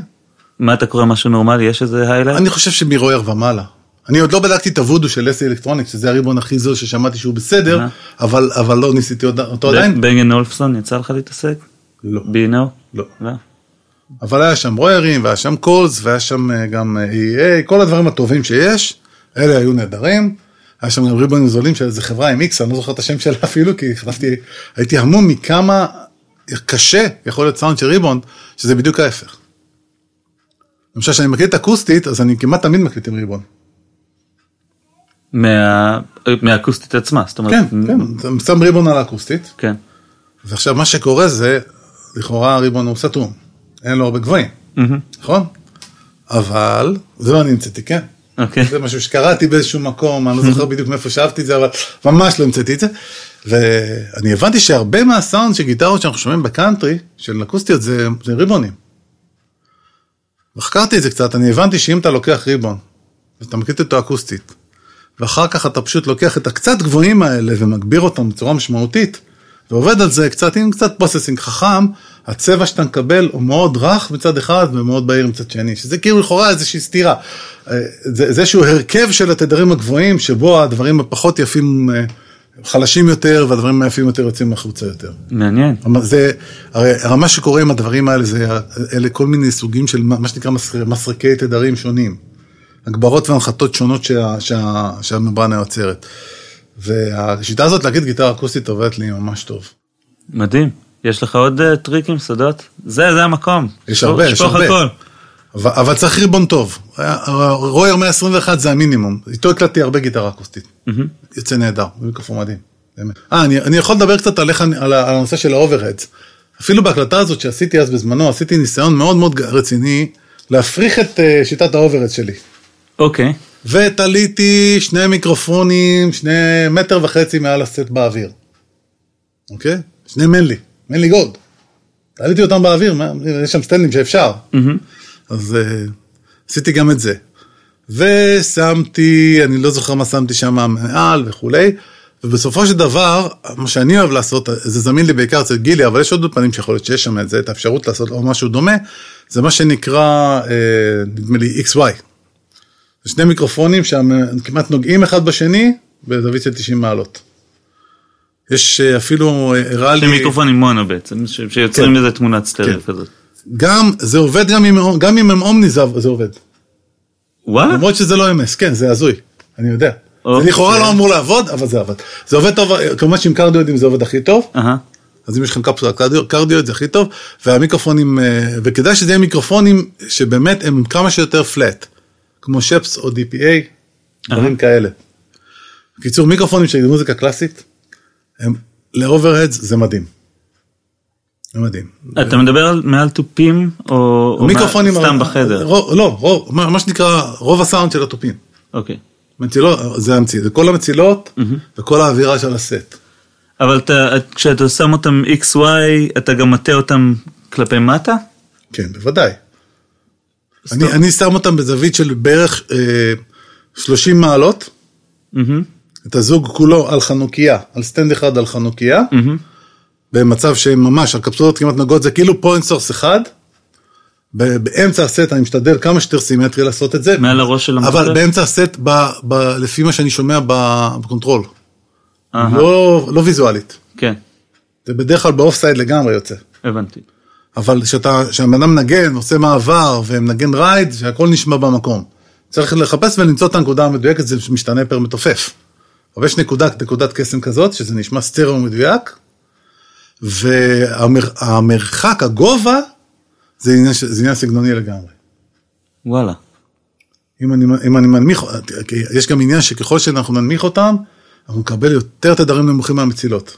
מה אתה קורא משהו נורמלי? יש איזה highlight? אני חושב שמרויר ומעלה. אני עוד לא בדקתי את הוודו של sE Electronics, שזה ה ribbon הכי זול ששמעתי שהוא בסדר, אהה. אבל, אבל לא ניסיתי אותו עדיין. Bang & Olufsen, יצא לך להתעסק? לא. בי.נו? לא. לא. אבל היה שם רוירים, והיה שם Coles, והיה שם אה, גם אה, AEA, כל הדברים הטובים שיש, אלה היו נהדרים. היה שם גם ריבונים זולים של איזה חברה עם איקס, אני לא זוכר את השם שלה אפילו, כי חשבתי, הייתי המום מכמה קשה יכול להיות סאונד של ריבון, שזה בדיוק ההפך. למשל, כשאני מקליט אקוסטית, אז אני כמעט תמיד מקליט עם ריבון. מה- מהאקוסטית עצמה, זאת אומרת... כן, כן, אתה שם ריבון על האקוסטית, כן. ועכשיו מה שקורה זה, לכאורה הריבון הוא סתום, אין לו הרבה גבוהים, מהמם. נכון? אבל, זה לא אני המצאתי, כן? אוקיי. זה משהו שקראתי באיזשהו מקום, אני לא זוכר בדיוק מאיפה שאהבתי את זה, אבל ממש לא המצאתי את זה. ואני הבנתי שהרבה מהסאונד של גיטרות שאנחנו שומעים בקאנטרי, של אקוסטיות, זה, זה ריבונים. וחקרתי את זה קצת, אני הבנתי שאם אתה לוקח ribbon, ואתה מקליט אותו אקוסטית, ואחר כך אתה פשוט לוקח את הקצת גבוהים האלה ומגביר אותם בצורה משמעותית, ועובד על זה קצת עם קצת processing חכם, הצבע שאתה מקבל הוא מאוד רך מצד אחד ומאוד בהיר מצד שני, שזה כאילו לכאורה איזושהי סתירה. אה, זה איזשהו הרכב של התדרים הגבוהים, שבו הדברים הפחות יפים אה, חלשים יותר, והדברים היפים יותר יוצאים החוצה יותר. מעניין. זה, הרי מה שקורה עם הדברים האלה, זה, אלה כל מיני סוגים של מה שנקרא מסר- מסרקי תדרים שונים. הגברות והנחתות שונות שה, שה, שהממברנה יוצרת. והשיטה הזאת להגיד גיטרה אקוסטית עובדת לי ממש טוב. מדהים. יש לך עוד אה, טריקים, סודות? זה, זה המקום. יש הרבה, יש הרבה. הכל. אבל, אבל צריך ribbon טוב. רויר 121 זה המינימום. איתו הקלטתי הרבה גיטרה אקוסטית. מהמם. יוצא נהדר, מיקרופון מדהים. באמת. אה, אני, אני יכול לדבר קצת עליך, על, על הנושא של ה overheads. אפילו בהקלטה הזאת שעשיתי אז בזמנו, עשיתי ניסיון מאוד מאוד רציני להפריך את אה, שיטת ה overheads שלי. אוקיי. ותליתי שני מיקרופונים, שני מטר וחצי מעל הסט באוויר. אוקיי? שני מנלי, מנלי גולד. תליתי אותם באוויר, יש שם סטנדים שאפשר. אז uh, עשיתי גם את זה. ושמתי, אני לא זוכר מה שמתי שם מעל וכולי, ובסופו של דבר, מה שאני אוהב לעשות, זה זמין לי בעיקר אצל גילי, אבל יש עוד אולפנים שיכול להיות שיש שם את זה, את האפשרות לעשות או משהו דומה, זה מה שנקרא, אה, נדמה לי XY. זה שני מיקרופונים שהם כמעט נוגעים אחד בשני בזווית של 90 מעלות. יש אה, אפילו, אה, הראה לי... שני מיקרופונים מונו בעצם, שיוצרים כן. איזה תמונת סטריאו כן. כזאת. גם, זה עובד גם אם, הם אומני זה, זה עובד. וואלה? למרות שזה לא אמס, כן, זה הזוי, אני יודע. זה אוקיי. לכאורה לא אמור לעבוד, אבל זה עבד. זה עובד טוב, כמובן שעם קרדיואידים זה עובד הכי טוב. אז אם יש לכם קפסולה קרדיו- קרדיואיד זה הכי טוב, והמיקרופונים, אה, וכדאי שזה יהיה מיקרופונים שבאמת הם כמה שיותר פלט, כמו Schoeps או DPA, דברים כאלה. בקיצור, מיקרופונים של מוזיקה קלאסית, הם ל overheads זה מדהים. זה מדהים. אתה מדבר על מעל תופים, או או מיקרופונים, סתם בחדר? רוב- לא, רוב, מה מה שנקרא רוב הסאונד של התופים. אוקיי. מצילות, זה המציל, זה כל המצילות וכל האווירה של הסט. אבל אתה, כשאתה שם אותם XY, אתה גם מטה אותם כלפי מטה? כן, בוודאי. אני, אני שם אותם בזווית של בערך אה, 30 מעלות, מהמם, את הזוג כולו על חנוכיה, על stand אחד על חנוכיה, מהמם. במצב שהם ממש, הקפסולות כמעט נוגעות, זה כאילו point source אחד, באמצע הסט אני משתדל כמה שיותר סימטרי לעשות את זה, מעל הראש של המחשב? אבל באמצע הסט, ב, ב, לפי מה שאני שומע ב control, אהה, לא, לא ויזואלית, כן, זה בדרך כלל ב off side לגמרי יוצא. הבנתי. אבל כשהבן אדם מנגן, עושה מעבר ומנגן ride, שהכל נשמע במקום. צריך לחפש ולמצוא את הנקודה המדויקת, זה משתנה per מתופף. אבל יש נקודת, נקודת קסם כזאת, שזה נשמע סטריאו מדויק, והמרחק, הגובה, זה עניין, זה עניין סגנוני לגמרי. וואלה. אם אני, אם אני מנמיך, יש גם עניין שככל שאנחנו ננמיך אותם, אנחנו נקבל יותר תדרים נמוכים מהמצילות.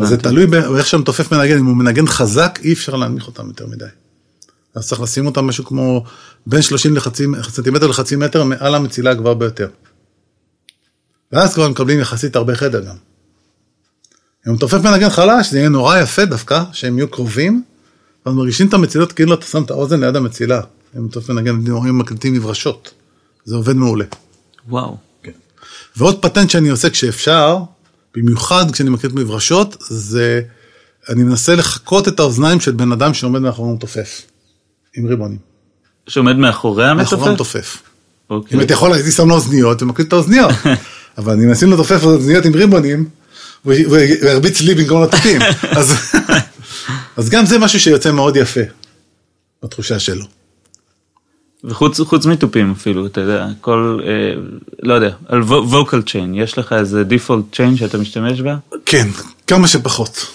אז זה. תלוי באיך שהמתופף מנגן, אם הוא מנגן חזק, אי אפשר להנמיך אותם יותר מדי. אז צריך לשים אותם משהו כמו בין 30 לחצי סנטימטר לחצי מטר מעל המצילה הגבוהה ביותר. ואז כבר מקבלים יחסית הרבה חדר גם. אם מתופף מנגן חלש, זה יהיה נורא יפה דווקא, שהם יהיו קרובים, ואז מרגישים את המצילות כאילו אתה שם את האוזן ליד המצילה. אם מתופף מנגן, הם מקליטים מברשות. זה עובד מעולה. וואו. כן. ועוד פטנט שאני עושה כשאפשר, במיוחד כשאני מקליט מברשות, זה אני מנסה לחקות את האוזניים של בן אדם שעומד מאחורי המתופף, עם ריבונים. שעומד מאחורי המתופף? מאחורי המתופף. אוקיי. אם הייתי יכול, הייתי שם לו אוזניות ומקליט את האוזניות. אבל אני מנסים לתופף אוזניות עם ריבונים, והוא ירביץ לי במקום לתופים. אז, אז גם זה משהו שיוצא מאוד יפה, בתחושה שלו. וחוץ חוץ מתופים אפילו, אתה יודע, כל, אה, לא יודע, על vocal chain, יש לך איזה default chain שאתה משתמש בה? כן, כמה שפחות.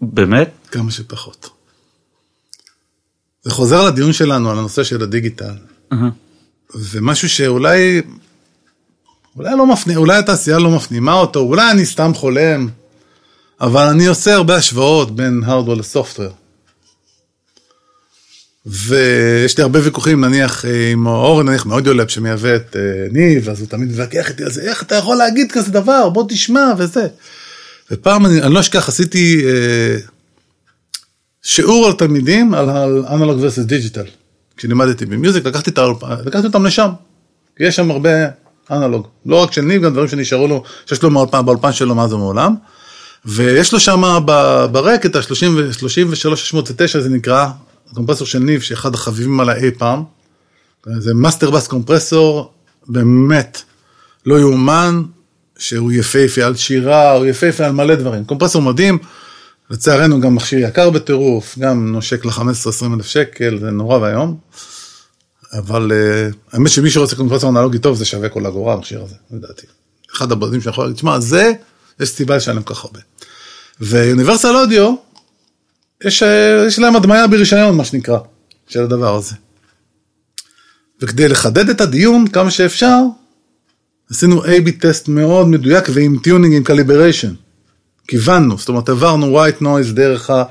באמת? כמה שפחות. זה חוזר לדיון שלנו על הנושא של הדיגיטל. Uh-huh. ומשהו שאולי, אולי לא מפנים, אולי התעשייה לא מפנימה אותו, אולי אני סתם חולם, אבל אני עושה הרבה השוואות בין hardware ל software. ויש לי הרבה ויכוחים, נניח, עם אורן, נניח מ Audiolab שמייבא את אה, Neve, אז הוא תמיד מתווכח איתי על זה, איך אתה יכול להגיד כזה דבר, בוא תשמע וזה. ופעם, אני, אני לא אשכח, עשיתי אה, שיעור על תלמידים על analog versus digital. כשלימדתי במיוזיק, לקחתי, האולפ... לקחתי אותם לשם. יש שם הרבה analog. לא רק של Neve, גם דברים שנשארו לו, שיש לו באולפן, באולפן שלו מאז ומעולם. ויש לו שם ב rack את ה-33-609, זה נקרא, הקומפרסור של Neve, שאחד החביבים עליי אי פעם. זה master bus compressor, באמת, לא יאומן, שהוא יפהפה על שירה, הוא יפהפה על מלא דברים. קומפרסור מדהים, לצערנו גם מכשיר יקר בטירוף, גם נושק ל-15-20 אלף שקל, זה נורא ואיום. אבל אה, האמת שמי שרוצה קומפרסור אנלוגי טוב, זה שווה כל אגורה, המכשיר הזה, לדעתי. אחד הבודדים שאני יכול להגיד, שמע, זה, יש סיבה לשלם כל כך הרבה. ו Universal Audio, יש, יש להם הדמיה ברישיון, מה שנקרא, של הדבר הזה. וכדי לחדד את הדיון כמה שאפשר, עשינו A-B test מאוד מדויק ועם tuning עם calibration. כיוונו, זאת אומרת עברנו white noise דרך ה...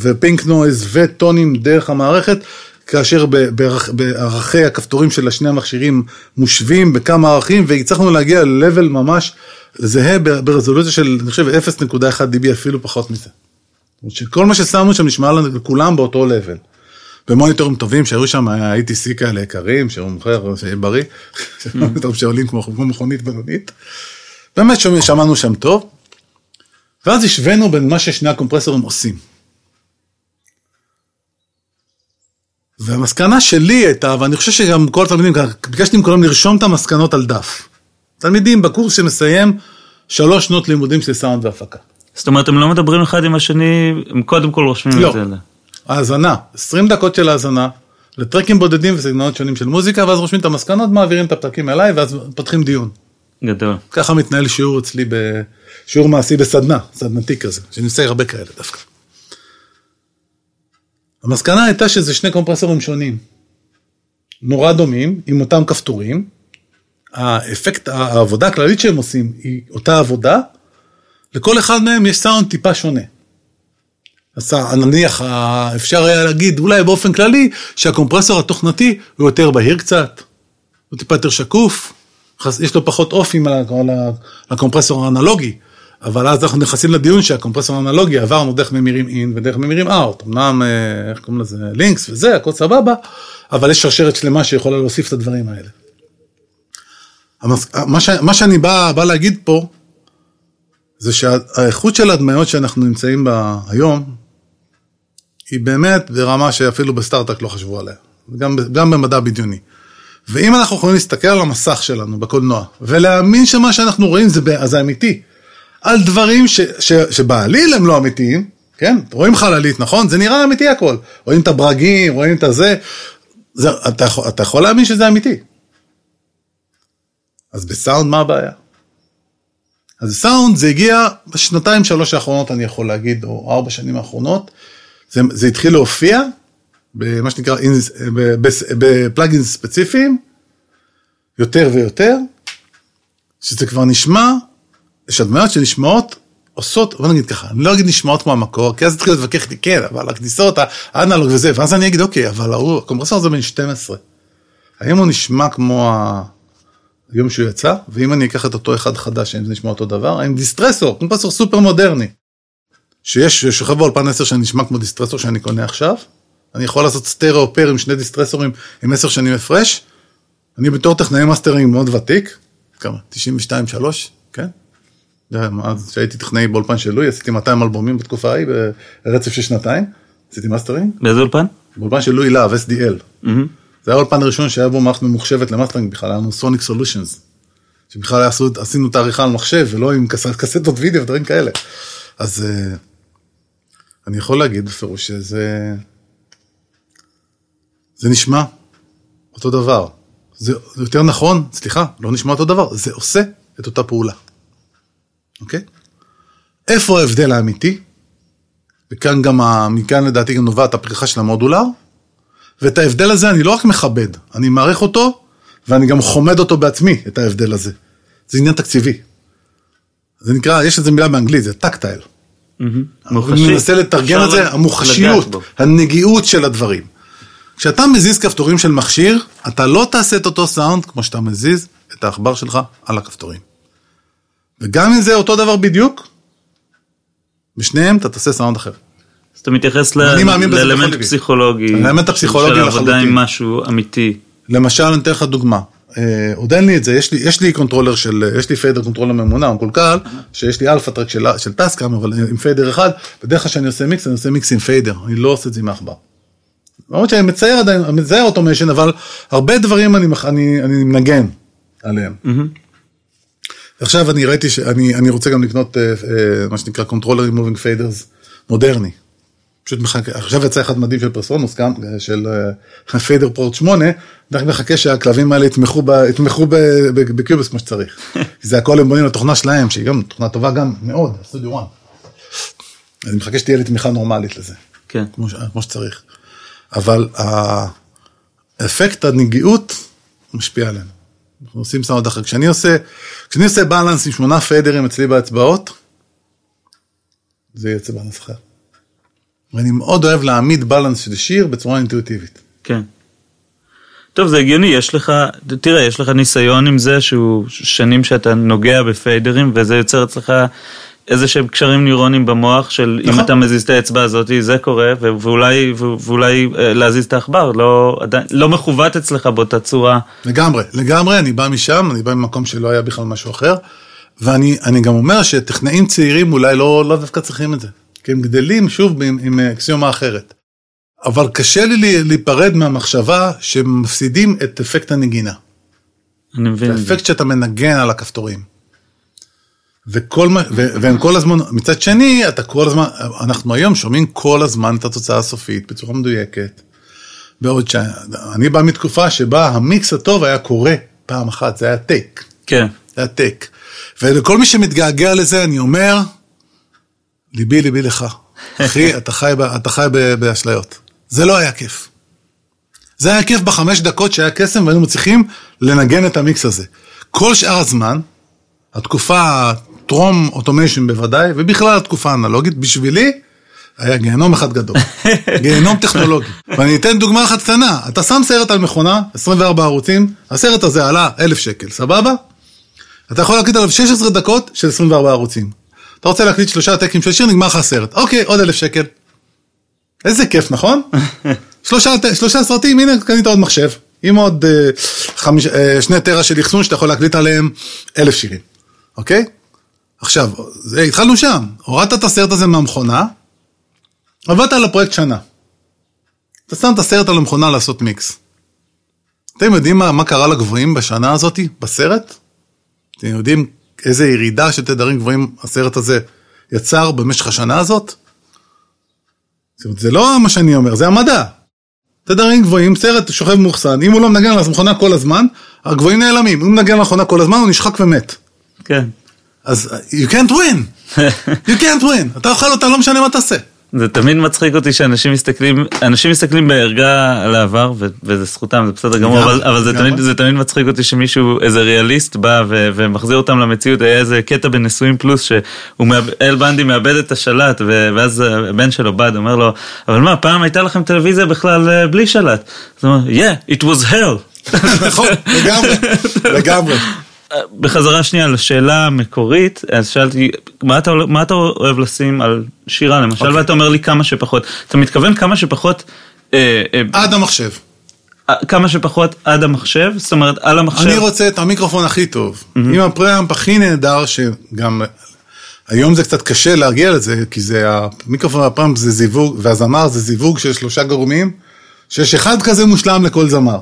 ופינק נויז וטונים דרך המערכת, כאשר בערכי הכפתורים של השני המכשירים מושווים בכמה ערכים, והצלחנו להגיע ל-level ממש זהה ברזולוציה של, אני חושב, 0.1 dB אפילו פחות מזה. שכל מה ששמנו שם נשמע לכולם באותו level. במוניטורים טובים שהיו שם ATC כאלה יקרים, שהוא מוכר, שיהיה בריא, מוניטורים שעולים כמו מכונית בינונית. באמת שמענו שם טוב. ואז השווינו בין מה ששני הקומפרסורים עושים. והמסקנה שלי הייתה, ואני חושב שגם כל התלמידים, ביקשתי מכולם לרשום את המסקנות על דף. תלמידים בקורס שמסיים שלוש שנות לימודים של סאונד והפקה. זאת אומרת, הם לא מדברים אחד עם השני, הם קודם כל רושמים לא. את זה. האזנה, 20 דקות של האזנה, לטרקים בודדים וסגנונות שונים של מוזיקה, ואז רושמים את המסקנות, מעבירים את הפרקים אליי, ואז פותחים דיון. גדול. ככה מתנהל שיעור אצלי, בשיעור מעשי בסדנה, סדנתי כזה, שאני עושה הרבה כאלה דווקא. המסקנה הייתה שזה שני קומפרסורים שונים. נורא דומים, עם אותם כפתורים. האפקט, העבודה הכללית שהם עושים היא אותה עבודה, לכל אחד מהם יש סאונד טיפה שונה. אז נניח, אפשר היה להגיד, אולי באופן כללי, שהקומפרסור התוכנתי הוא יותר בהיר קצת, הוא טיפה יותר שקוף, יש לו פחות אופים על הקומפרסור האנלוגי, אבל אז אנחנו נכנסים לדיון שהקומפרסור האנלוגי עברנו דרך ממירים אין ודרך ממירים אאוט, אמנם, איך קוראים לזה, לינקס וזה, הכל סבבה, אבל יש שרשרת שלמה שיכולה להוסיף את הדברים האלה. מה, ש, מה שאני בא, בא להגיד פה, זה שהאיכות של הדמיות שאנחנו נמצאים בה היום, היא באמת ברמה שאפילו בסטארט-אפ לא חשבו עליה, גם, גם במדע בדיוני. ואם אנחנו יכולים להסתכל על המסך שלנו בקולנוע, ולהאמין שמה שאנחנו רואים זה, זה אמיתי, על דברים ש, ש, שבעליל הם לא אמיתיים, כן? רואים חללית, נכון? זה נראה אמיתי הכל. רואים את הברגים, רואים את הזה, זה, אתה, אתה יכול להאמין שזה אמיתי. אז בסאונד מה הבעיה? אז בסאונד זה הגיע בשנתיים שלוש האחרונות אני יכול להגיד, או ארבע שנים האחרונות, זה, זה התחיל להופיע במה שנקרא, בפלאגינס ספציפיים, יותר ויותר, שזה כבר נשמע, יש הדמיות שנשמעות, עושות, בוא נגיד ככה, אני לא אגיד נשמעות כמו המקור, כי אז תתחיל להתווכח איתי, כן, אבל הכניסות, האנלוג וזה, ואז אני אגיד, אוקיי, אבל הקומפרסור הזה בן 12. האם הוא נשמע כמו היום שהוא יצא, ואם אני אקח את אותו אחד חדש, האם זה נשמע אותו דבר, האם דיסטרסור, קומפרסור סופר מודרני, שיש, שוכב באולפן 10 שאני נשמע כמו Distressor שאני קונה עכשיו, אני יכול לעשות stereo pair עם שני Distressorים עם 10 שנים הפרש, אני בתור טכנאי מאסטרינג מאוד ותיק, כמה? 92-3, כן? אז כשהייתי טכנאי באולפן של לואי, עשיתי 200 אלבומים בתקופה ההיא, ברצף של שנתיים, עשיתי מאסטרינג. באיזה אולפן? באולפן של לואי להב, SDL. זה היה האולפן הראשון שהיה בו מערכת ממוחשבת למאסטרינג בכלל, היה לנו Sonic Solutions. שבכלל עשינו את העריכה על מחשב, ולא עם קס, קסטות וידאו ודברים כאלה. אז uh, אני יכול להגיד בפירוש שזה... זה נשמע אותו דבר. זה יותר נכון, סליחה, לא נשמע אותו דבר, זה עושה את אותה פעולה. אוקיי? איפה ההבדל האמיתי? וכאן גם, מכאן לדעתי גם נובעת הפריחה של המודולר, ואת ההבדל הזה אני לא רק מכבד, אני מעריך אותו, ואני גם חומד אותו בעצמי, את ההבדל הזה. זה עניין תקציבי. זה נקרא, יש איזה מילה באנגלית, זה טקטייל. מוחשי. אני מנסה לתרגם את זה, המוחשיות, הנגיעות של הדברים. כשאתה מזיז כפתורים של מכשיר, אתה לא תעשה את אותו סאונד כמו שאתה מזיז את העכבר שלך על הכפתורים. וגם אם זה אותו דבר בדיוק, בשניהם אתה תעשה סאונד אחר. אז אתה מתייחס לאלמנט. פסיכולוגי. האלמנט הפסיכולוגי של עבודה לחלוטין. עם משהו אמיתי. למשל, אני אתן לך דוגמה. אה, עוד אין לי את זה, יש לי, יש לי controller של, יש לי fader controller ממונע, הוא מקולקל, שיש לי AlphaTrack של, של Tascam, אבל עם fader אחד, בדרך כלל כשאני עושה מיקס, אני עושה מיקס עם fader, אני לא עושה את זה עם העכבר. למרות שאני מצייר עדיין, מצייר automation, אבל הרבה דברים אני, אני, אני מנגן עליהם. עכשיו אני ראיתי שאני אני רוצה גם לקנות אה, אה, מה שנקרא controller עם moving faders מודרני. פשוט מחכה, עכשיו יצא אחד מדהים של PreSonus, גם, של אה, FaderPort 8, אני רק מחכה שהכלבים האלה יתמכו, ב, יתמכו ב, ב, ב Cubase כמו שצריך. זה הכל הם בונים לתוכנה שלהם, שהיא גם תוכנה טובה גם מאוד, סטודיו 1. אני מחכה שתהיה לי תמיכה נורמלית לזה, כן. כמו, כמו שצריך. אבל האפקט הנגיעות משפיע עלינו. אנחנו עושים סאונד אחר. כשאני עושה, כשאני עושה balance עם שמונה פיידרים אצלי באצבעות, זה יוצא בלנס אחר. ואני מאוד אוהב להעמיד בלנס של שיר בצורה אינטואיטיבית. כן. טוב, זה הגיוני, יש לך, תראה, יש לך ניסיון עם זה שהוא שנים שאתה נוגע בפיידרים, וזה יוצר אצלך איזה שהם קשרים ניורונים במוח של אם נכון. אתה מזיז את האצבע הזאת, זה קורה, ואולי, ואולי אה, להזיז את העכבר, לא, עדיין, לא מכוות אצלך באותה צורה. לגמרי, לגמרי, אני בא משם, אני בא ממקום שלא היה בכלל משהו אחר, ואני אני גם אומר שטכנאים צעירים אולי לא, לא דווקא צריכים את זה, כי הם גדלים שוב עם, עם אקסיומה אחרת. אבל קשה לי להיפרד מהמחשבה שמפסידים את אפקט הנגינה. אני מבין את. האפקט שאתה מנגן על הכפתורים. וכל מה, ו, והם כל הזמן, מצד שני, אתה כל הזמן, אנחנו היום שומעים כל הזמן את התוצאה הסופית בצורה מדויקת. בעוד שאני בא מתקופה שבה המיקס הטוב היה קורה פעם אחת, זה היה טייק. כן. זה היה טייק. ולכל מי שמתגעגע לזה, אני אומר, ליבי ליבי לך. אחי, אתה חי, אתה חי באשליות. זה לא היה כיף. זה היה כיף בחמש דקות שהיה קסם והיינו מצליחים לנגן את המיקס הזה. כל שאר הזמן, התקופה טרום automation בוודאי, ובכלל התקופה האנלוגית, בשבילי, היה גיהנום אחד גדול. גיהנום טכנולוגי. ואני אתן דוגמה אחת קטנה. אתה שם סרט על מכונה, 24 ערוצים, הסרט הזה עלה 1,000 שקל, סבבה? אתה יכול להקליט עליו 16 דקות של 24 ערוצים. אתה רוצה להקליט שלושה טקים של שיר, נגמר לך הסרט. אוקיי, עוד 1,000 שקל. איזה כיף, נכון? שלושה, שלושה סרטים, הנה קנית עוד מחשב, עם עוד אה, חמיש, אה, שני טרה של אחסון שאתה יכול להקליט עליהם אלף שירים, אוקיי? עכשיו, זה, התחלנו שם, הורדת את הסרט הזה מהמכונה, עבדת על הפרויקט שנה. אתה שם את הסרט על המכונה לעשות מיקס. אתם יודעים מה, מה קרה לגבוהים בשנה הזאת, בסרט? אתם יודעים איזה ירידה של תדרים גבוהים הסרט הזה יצר במשך השנה הזאת? זאת אומרת, זה לא מה שאני אומר, זה המדע. תדרים גבוהים, סרט שוכב מאוחסן, אם הוא לא מנגן על המכונה כל הזמן, הגבוהים נעלמים. אם הוא מנגן על המכונה כל הזמן, הוא נשחק ומת. כן. אז you can't win, you can't win, אתה אוכל אותה, לא משנה מה תעשה. זה תמיד מצחיק אותי שאנשים מסתכלים, אנשים מסתכלים בערגה על העבר, ו- וזה זכותם, זה בסדר גמור, אבל, אבל זה. תמיד, זה תמיד מצחיק אותי שמישהו, איזה ריאליסט בא ו- ומחזיר אותם למציאות, היה איזה קטע בנישואים פלוס, שהוא מאבד, אל בנדי מאבד את השלט, ו- ואז הבן שלו בד אומר לו, אבל מה, פעם הייתה לכם טלוויזיה בכלל אה, בלי שלט. אז הוא אומר, yeah, it was hell. נכון, לגמרי, לגמרי. בחזרה שנייה לשאלה המקורית, אז שאלתי, מה אתה, מה אתה אוהב לשים על שירה למשל, אוקיי. ואתה אומר לי כמה שפחות. אתה מתכוון כמה שפחות, אה, אה, עד המחשב. כמה שפחות עד המחשב? זאת אומרת, על המחשב. אני רוצה את המיקרופון הכי טוב, עם הפרמפ הכי נהדר, שגם היום זה קצת קשה להגיע לזה, כי זה המיקרופון והפרמפ זה זיווג, והזמר זה זיווג של שלושה גורמים, שיש אחד כזה מושלם לכל זמר.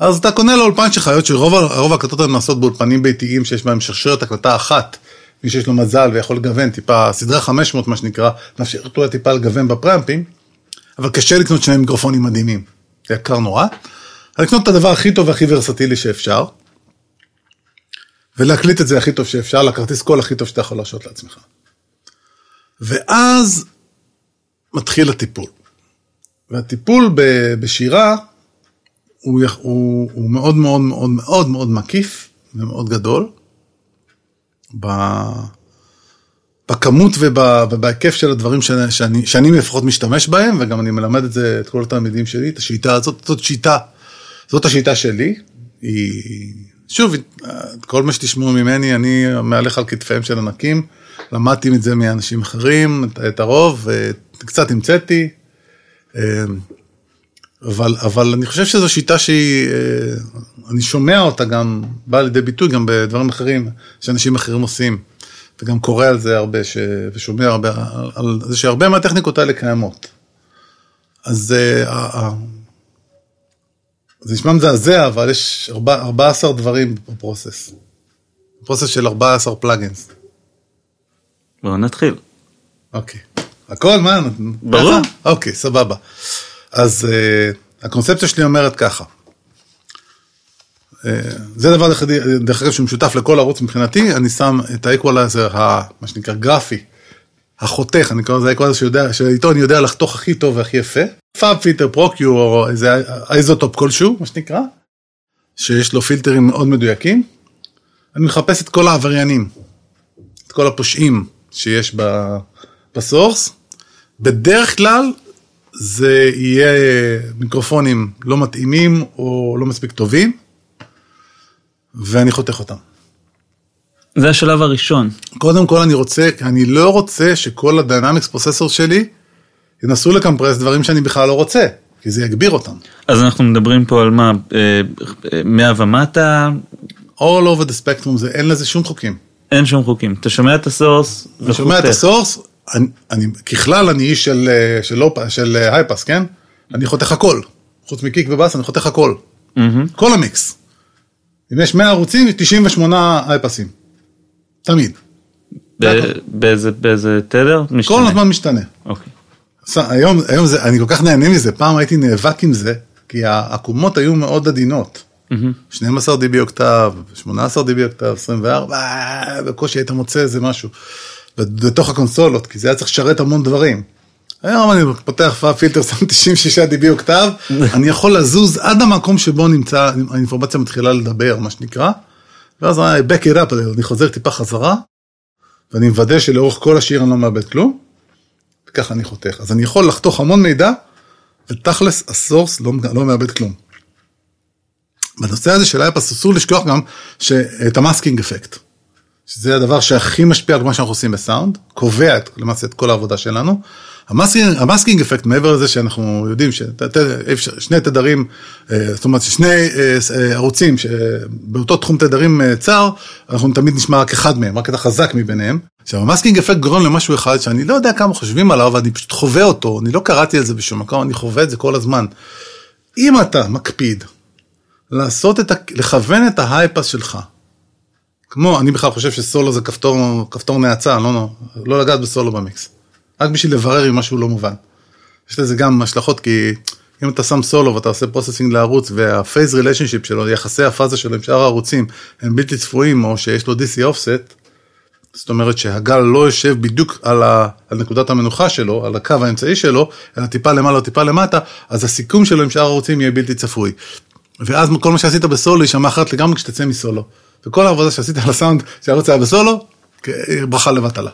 אז אתה קונה לאולפן שלך, היות שרוב ההקלטות הן נעשות באולפנים ביתיים, שיש בהם שרשרת הקלטה אחת, מי שיש לו מזל ויכול לגוון טיפה, סדרה 500 מה שנקרא, מאפשרת לו טיפה לגוון בפרמפים, אבל קשה לקנות שני מיקרופונים מדהימים, זה יקר נורא. אז לקנות את הדבר הכי טוב והכי ורסטילי שאפשר, ולהקליט את זה הכי טוב שאפשר, לכרטיס קול הכי טוב שאתה יכול להרשות לעצמך. ואז מתחיל הטיפול. והטיפול בשירה הוא, הוא, הוא מאוד מאוד מאוד מאוד מאוד מקיף ומאוד גדול. בכמות וב, ובהיקף של הדברים שאני, שאני, שאני לפחות משתמש בהם, וגם אני מלמד את זה, את כל התלמידים שלי, את השיטה הזאת, זאת שיטה, זאת השיטה שלי. היא, שוב, כל מה שתשמעו ממני, אני מהלך על כתפיהם של ענקים, למדתי את זה מאנשים אחרים, את, את הרוב, קצת המצאתי. אבל, אבל אני חושב שזו שיטה שהיא, אה, אני שומע אותה גם, באה לידי ביטוי גם בדברים אחרים, שאנשים אחרים עושים, וגם קורא על זה הרבה, ש, ושומע הרבה, על, על זה שהרבה מהטכניקות האלה קיימות. אז אה, זה נשמע מזעזע, אבל יש ארבע- 14 דברים ב process. process של 14 plugins. בואו נתחיל. אוקיי. הכל, מה? ברור. אוקיי, סבבה. אז אה, הקונספציה שלי אומרת ככה. אה, זה דבר דרך, דרך אגב שמשותף לכל ערוץ מבחינתי, אני שם את האקוולייזר, מה שנקרא גרפי, החותך, אני קורא לזה האקוולייזר שיודע, שאיתו אני יודע לחתוך הכי טוב והכי יפה. FabFilter Pro-Q או איזה iZotope כלשהו, מה שנקרא, שיש לו פילטרים מאוד מדויקים. אני מחפש את כל העבריינים, את כל הפושעים שיש ב source. בדרך כלל זה יהיה מיקרופונים לא מתאימים או לא מספיק טובים, ואני חותך אותם. זה השלב הראשון. קודם כל אני רוצה, אני לא רוצה שכל ה dynamics processor שלי ינסו ל compress דברים שאני בכלל לא רוצה, כי זה יגביר אותם. אז אנחנו מדברים פה על מה, אה, אה, 100 ומטה, all over the spectrum, זה, אין לזה שום חוקים. אין שום חוקים. אתה שומע את ה source אני שומע את הסורס, אני, אני, ככלל אני איש של, אה, של, low-pass, של אה, high-pass, כן? אני חותך הכל. חוץ מ kick ובאס, אני חותך הכל. כל המיקס. אם יש 100 ערוצים, 98 הייפסים. תמיד. באיזה, באיזה תדר? כל משתנה. הזמן משתנה. אוקיי. ס- היום, היום זה, אני כל כך נהנה מזה, פעם הייתי נאבק עם זה, כי העקומות היו מאוד עדינות. 12 דיבי אוקטב, 18 דיבי אוקטב, 24, אה, בקושי היית מוצא איזה משהו. בתוך הקונסולות, כי זה היה צריך לשרת המון דברים. היום אני פותח פילטר, שם 96 דיבי אוקטב, אני יכול לזוז עד המקום שבו נמצא, האינפורמציה מתחילה לדבר, מה שנקרא, ואז אני back it up, אני חוזר טיפה חזרה, ואני מוודא שלאורך כל השיר אני לא מאבד כלום, וככה אני חותך. אז אני יכול לחתוך המון מידע, ותכלס ה source לא, לא מאבד כלום. בנושא הזה של high-pass אסור לשכוח גם את ה masking effect, שזה הדבר שהכי משפיע על מה שאנחנו עושים בסאונד, קובע את, למעשה את כל העבודה שלנו. ה masking, ה masking effect מעבר לזה שאנחנו יודעים ששני תדרים, אה, זאת אומרת ששני אה, אה, ערוצים שבאותו תחום תדרים צר, אנחנו תמיד נשמע רק אחד מהם, רק את החזק מביניהם. עכשיו ה masking effect גורם למשהו אחד שאני לא יודע כמה חושבים עליו, אני פשוט חווה אותו, אני לא קראתי על זה בשום מקום, אני חווה את זה כל הזמן. אם אתה מקפיד לעשות את, ה... לכוון את ה high-pass שלך. כמו, אני בכלל חושב שסולו זה כפתור, כפתור נאצה, לא, לא, לא לגעת בסולו במיקס. רק בשביל לברר אם משהו לא מובן. יש לזה גם השלכות, כי אם אתה שם סולו ואתה עושה processing לערוץ, וה phase relationship שלו, יחסי הפאזה שלו עם שאר הערוצים, הם בלתי צפויים, או שיש לו DC offset, זאת אומרת שהגל לא יושב בדיוק על, ה, על נקודת המנוחה שלו, על הקו האמצעי שלו, אלא טיפה למעלה או טיפה למטה, אז הסיכום שלו עם שאר הערוצים יהיה בלתי צפוי. ואז כל מה שעשית בסולו יישמע אחרת לגמרי כשתצא מסולו. וכל העבודה שעשית על הסאונד שהערוץ היה בסולו, ברכה לבטלה.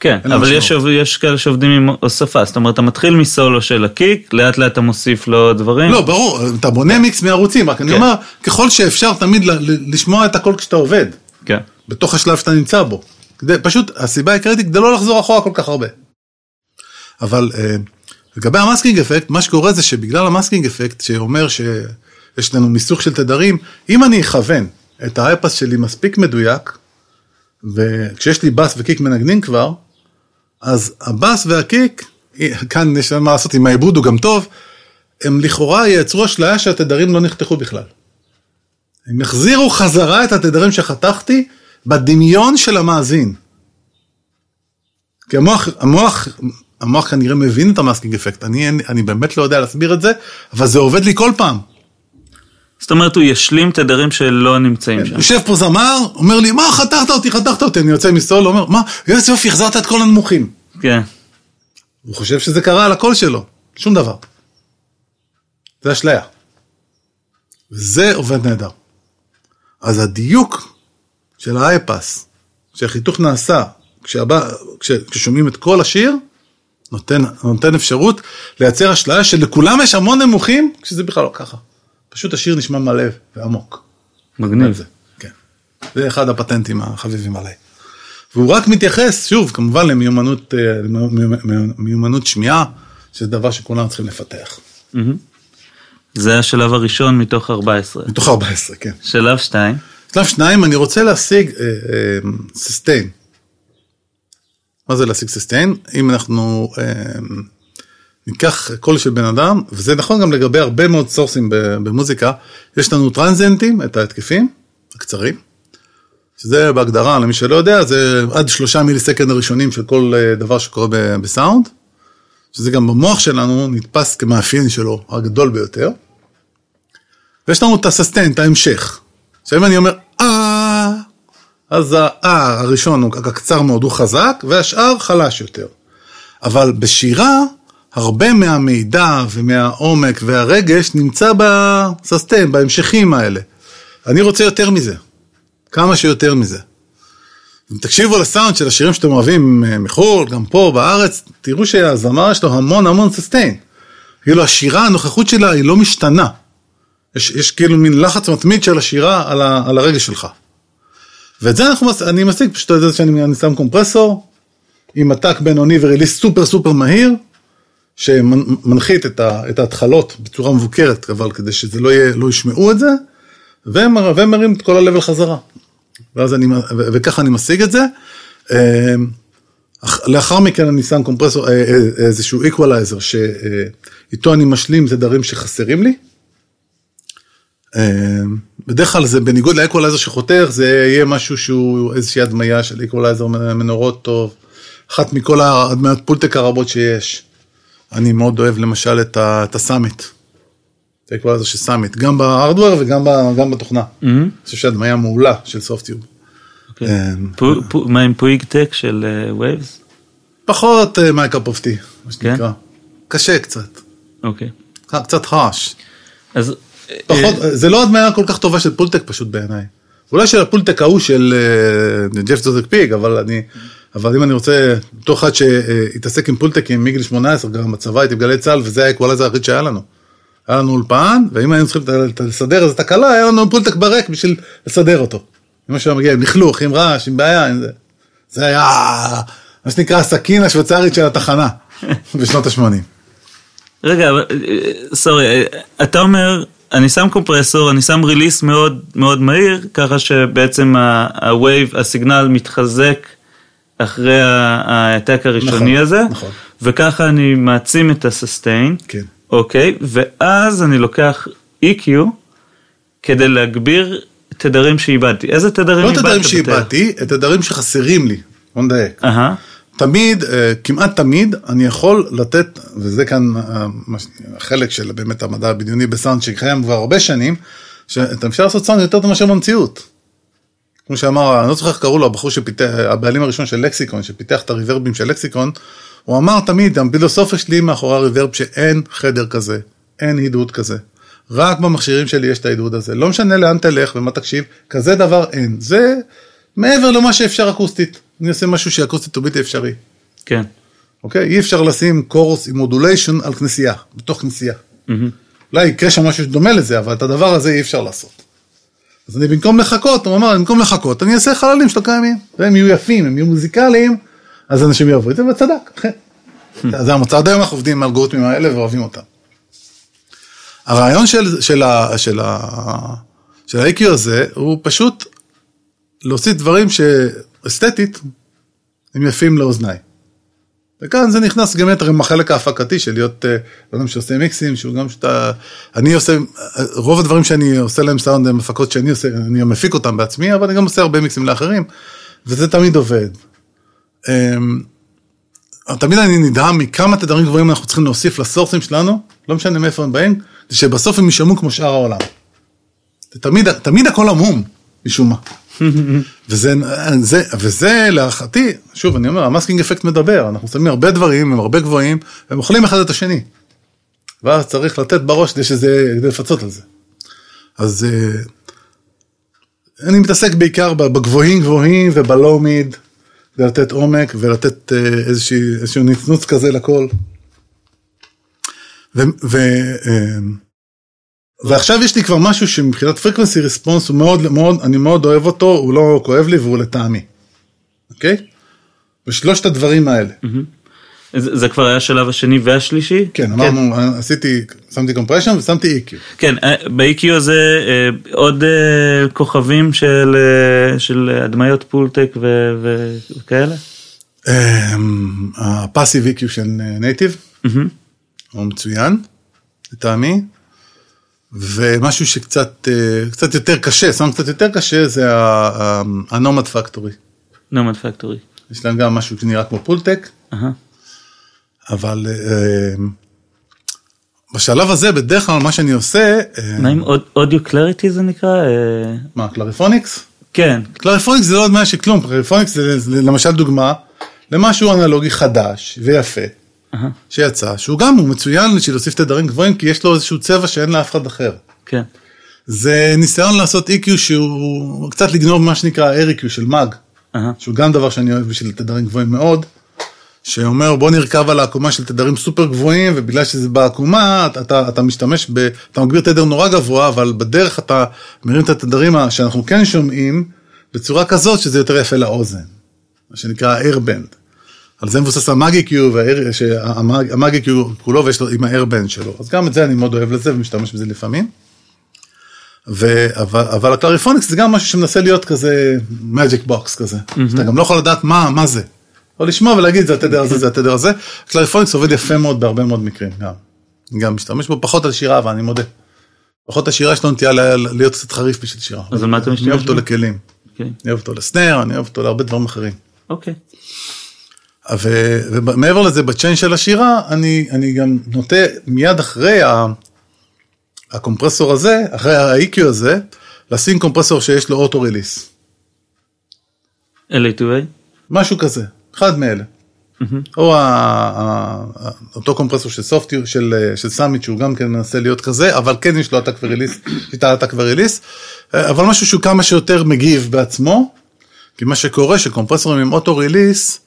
כן, אבל. יש, יש כאלה שעובדים עם הוספה, זאת אומרת, אתה מתחיל מסולו של ה kick, לאט לאט אתה מוסיף לו דברים. לא, ברור, אתה בונה מיקס מערוצים, רק אני כן. אומר, ככל שאפשר תמיד לשמוע את הכל כשאתה עובד, כן. בתוך השלב שאתה נמצא בו. כדי, פשוט, הסיבה העיקרית היא כדי לא לחזור אחורה כל כך הרבה. אבל אה, לגבי ה masking effect, מה שקורה זה שבגלל ה masking effect, שאומר שיש לנו מיסוך של תדרים, אם אני אכוון את ה high-pass שלי מספיק מדויק, וכשיש לי בס ו kick מנגנים כבר, אז הבס וה kick, כאן יש מה לעשות עם העיבוד הוא גם טוב, הם לכאורה ייצרו אשליה שהתדרים לא נחתכו בכלל. הם יחזירו חזרה את התדרים שחתכתי בדמיון של המאזין. כי המוח, המוח, המוח כנראה מבין את ה masking effect, אני, אין- אני באמת לא יודע להסביר את זה, אבל זה עובד לי כל פעם. זאת אומרת, הוא ישלים תדרים שלא נמצאים שם. יושב פה זמר, אומר לי, מה, חתכת אותי, חתכת אותי, אני יוצא מסול, אומר, מה, איזה יופי, החזרת את כל הנמוכים. כן. הוא חושב שזה קרה על הקול שלו, שום דבר. זה אשליה. וזה עובד נהדר. אז הדיוק של האייפס, שהחיתוך נעשה כשהבא, כש, כששומעים את כל השיר, נותן, נותן אפשרות לייצר אשליה שלכולם יש המון נמוכים, כשזה בכלל לא ככה. פשוט השיר נשמע מלא ועמוק. מגניב. זה, כן. זה אחד הפטנטים החביבים עליי. והוא רק מתייחס, שוב, כמובן למיומנות, אה, מיומנות שמיעה, שזה דבר שכולנו צריכים לפתח. זה השלב הראשון מתוך 14. מתוך 14, כן. שלב 2. שלב שניים, אני רוצה להשיג sustain. מה זה להשיג sustain? אם אנחנו אה, ניקח קול של בן אדם, וזה נכון גם לגבי הרבה מאוד סורסים במוזיקה, יש לנו טרנזנטים, את ההתקפים הקצרים, שזה בהגדרה, למי שלא יודע, זה עד שלושה millisecond הראשונים של כל אה, דבר שקורה בסאונד, שזה גם במוח שלנו נתפס כמאפיין שלו הגדול ביותר. ויש לנו את את ההמשך. עכשיו אם אני אומר אה, אז האה הראשון הוא הקצר מאוד, הוא חזק, והשאר חלש יותר. אבל בשירה, הרבה מהמידע ומהעומק והרגש נמצא בססטיין, בהמשכים האלה. אני רוצה יותר מזה, כמה שיותר מזה. אם תקשיבו לסאונד של השירים שאתם אוהבים אה, מחו"ל, גם פה בארץ, תראו שהזמר יש לו המון המון ססטיין. כאילו השירה, הנוכחות שלה היא לא משתנה. יש, יש כאילו מין לחץ מתמיד של השירה על, ה, על הרגש שלך. ואת זה אנחנו, אני משיג פשוט על זה שאני אני שם קומפרסור, עם עתק בינוני וריליס סופר סופר מהיר, שמנחית את, ההתחלות בצורה מבוקרת, אבל כדי שזה לא, יהיה, לא ישמעו את זה, ומר- ומרים את כל ה-level חזרה. ואז אני, וככה אני משיג את זה. אה, אח- לאחר מכן אני שם קומפרסור, אה, אה, איזשהו equalizer, שאיתו אני משלים תדרים שחסרים לי. אה, בדרך כלל זה בניגוד לאקוולייזר שחותך, זה יהיה משהו שהוא איזושהי הדמיה של אקוולייזר מנורות טוב, אחת מכל ההדמיות Pultec הרבות שיש. אני מאוד אוהב למשל את, ה, את ה Summit, את האקוולייזר של Summit, גם ב hardware וגם ב, גם בתוכנה. אני חושב שהדמיה מעולה של Softube. אוקיי. אה, פו- מה עם PuigTec של Waves? פחות my cup of tea, מה כן? שנקרא. קשה קצת, אוקיי. קצת harsh. אז... פחות, אה, זה לא הדמיה כל כך טובה של Pultec פשוט בעיניי. אולי של ה Pultec ההוא של אה, Jack Joseph Puig, אבל אני, אבל אם אני רוצה, בתור אחד שהתעסק עם פולטקים מגיל 18, גם בצבא הייתי בגלי צה"ל, וזה האקוולייזר היחיד שהיה לנו. היה לנו אולפן, ואם היינו צריכים לסדר איזה תקלה, היה לנו Pultec ב rack בשביל לסדר אותו. אם משהו היה מגיע עם לכלוך, עם רעש, עם בעיה, עם זה. זה היה מה שנקרא הסכין השוויצרית של התחנה בשנות ה-80. רגע, sorry, אתה אומר, אני שם קומפרסור, אני שם release מאוד מאוד מהיר, ככה שבעצם ה wave, ה signal מתחזק אחרי ה attack הראשוני נכון, הזה, נכון. וככה אני מעצים את ה sustain, כן. אוקיי, ואז אני לוקח EQ כדי להגביר תדרים שאיבדתי. איזה תדרים לא איבדת? התדרים בטח? שאיבדתי, את התדרים שחסרים לי. בוא נדייק. אהה, תמיד, אה, כמעט תמיד, אני יכול לתת, וזה כאן אה, החלק של באמת המדע הבדיוני בסאונד שקיים כבר הרבה שנים, שאתה אפשר לעשות סאונד יותר טוב מאשר במציאות. כמו שאמר, אני לא זוכר איך קראו לו, הבחור שפיתח, הבעלים הראשון של לקסיקון, שפיתח את הריברבים של לקסיקון, הוא אמר תמיד, הפילוסופיה שלי מאחורי הריברב, שאין חדר כזה, אין הידוד כזה. רק במכשירים שלי יש את ההידוד הזה. לא משנה לאן תלך ומה תקשיב, כזה דבר אין. זה מעבר למה שאפשר אקוסטית. אני עושה משהו שאקוסטית הוא בלתי אפשרי. כן. אוקיי? אי אפשר לשים קורס עם מודוליישן על כנסייה, בתוך כנסייה. אולי יקרה שם משהו שדומה לזה, אבל את הדבר הזה אי אפשר לעשות. אז אני במקום לחכות, הוא אמר, במקום לחכות, אני אעשה חללים שלא קיימים. והם יהיו יפים, הם יהיו מוזיקליים, אז אנשים יאהבו את זה, וצדק, אכן. זה המצב, עד היום אנחנו עובדים עם האלגוריתמים האלה ואוהבים אותם. הרעיון של, של, ה, של, ה, של ה-IQ הזה, הוא פשוט להוציא דברים שאסתטית הם יפים לאוזניי. וכאן זה נכנס גם יותר עם החלק ההפקתי של להיות אדם שעושה מיקסים, שהוא גם שאתה, אני עושה, רוב הדברים שאני עושה להם סאונד הם הפקות שאני עושה, אני מפיק אותם בעצמי, אבל אני גם עושה הרבה מיקסים לאחרים, וזה תמיד עובד. תמיד אני נדהם מכמה תדרים גבוהים אנחנו צריכים להוסיף לסורסים שלנו, לא משנה מאיפה הם באים, שבסוף הם יישמעו כמו שאר העולם. תמיד, תמיד הכל עמום, משום מה. וזה, זה, וזה להערכתי, שוב, אני אומר, המאסקינג אפקט מדבר, אנחנו שמים הרבה דברים, הם הרבה גבוהים, והם אוכלים אחד את השני. ואז צריך לתת בראש כדי שזה, כדי לפצות על זה. אז אני מתעסק בעיקר בגבוהים גבוהים ובלואו מיד, כדי לתת עומק ולתת איזשהו, איזשהו נצנוץ כזה לכל. ו, ו, ועכשיו יש לי כבר משהו שמבחינת פריקוונסי ריספונס הוא מאוד מאוד, אני מאוד אוהב אותו, הוא לא כואב לי והוא לטעמי. אוקיי? ושלושת הדברים האלה. זה כבר היה השלב השני והשלישי? כן, אמרנו, עשיתי, שמתי compression ושמתי EQ. כן, ב-EQ הזה עוד כוכבים של הדמיות Pultec וכאלה? ה Passive EQ של Native, הוא מצוין, לטעמי. ומשהו שקצת קצת יותר קשה, סאונד קצת יותר קשה, זה ה Nomad Factory. Nomad Factory. יש להם גם משהו שנראה כמו Pultec, אבל בשלב הזה בדרך כלל מה שאני עושה... מה עם audio clarity זה נקרא? מה, Clariphonics? כן. Clariphonics זה לא עוד מעט שכלום, Clariphonics זה למשל דוגמה למשהו אנלוגי חדש ויפה. שיצא, שהוא גם הוא מצוין בשביל להוסיף תדרים גבוהים, כי יש לו איזשהו צבע שאין לאף אחד אחר. כן. זה ניסיון לעשות EQ שהוא קצת לגנוב מה שנקרא AirEQ של Maag, שהוא גם דבר שאני אוהב בשביל תדרים גבוהים מאוד, שאומר בוא נרכב על העקומה של תדרים סופר גבוהים, ובגלל שזה בעקומה אתה, אתה משתמש, ב, אתה מגביר תדר נורא גבוה, אבל בדרך אתה מרים את התדרים שאנחנו כן שומעים, בצורה כזאת שזה יותר יפה לאוזן, מה שנקרא Airband. על זה מבוסס המאגי קיו, המאגי קיו כולו ויש לו עם האיירבנד שלו, אז גם את זה אני מאוד אוהב לזה ומשתמש בזה לפעמים. ו, אבל, אבל ה Clariphonics זה גם משהו שמנסה להיות כזה magic box כזה, mm-hmm. אתה גם לא יכול לדעת מה, מה זה, או לשמוע ולהגיד זה התדר הזה, זה התדר הזה, ה Clariphonics עובד יפה מאוד בהרבה מאוד מקרים גם, גם משתמש בו פחות על שירה, אבל אני מודה, פחות השירה יש לו נטייה להיות קצת חריף בשביל שירה. אז על מה אתה משתמש? אני אוהב אותו לכלים, okay. אני אוהב אותו ל snare, אני אוהב אותו להרבה דברים אחרים. אוקיי. Okay. ומעבר לזה, ב chain של השירה, אני, אני גם נוטה מיד אחרי הקומפרסור הזה, אחרי ה-EQ הזה, לשים קומפרסור שיש לו auto release. LA2A? משהו כזה, אחד מאלה. Mm-hmm. או ה, ה, אותו קומפרסור של Softube, של, של Summit, שהוא גם כן מנסה להיות כזה, אבל כן יש לו attack ו release, שיטה attack ו release, אבל משהו שהוא כמה שיותר מגיב בעצמו, כי מה שקורה שקומפרסורים עם auto release,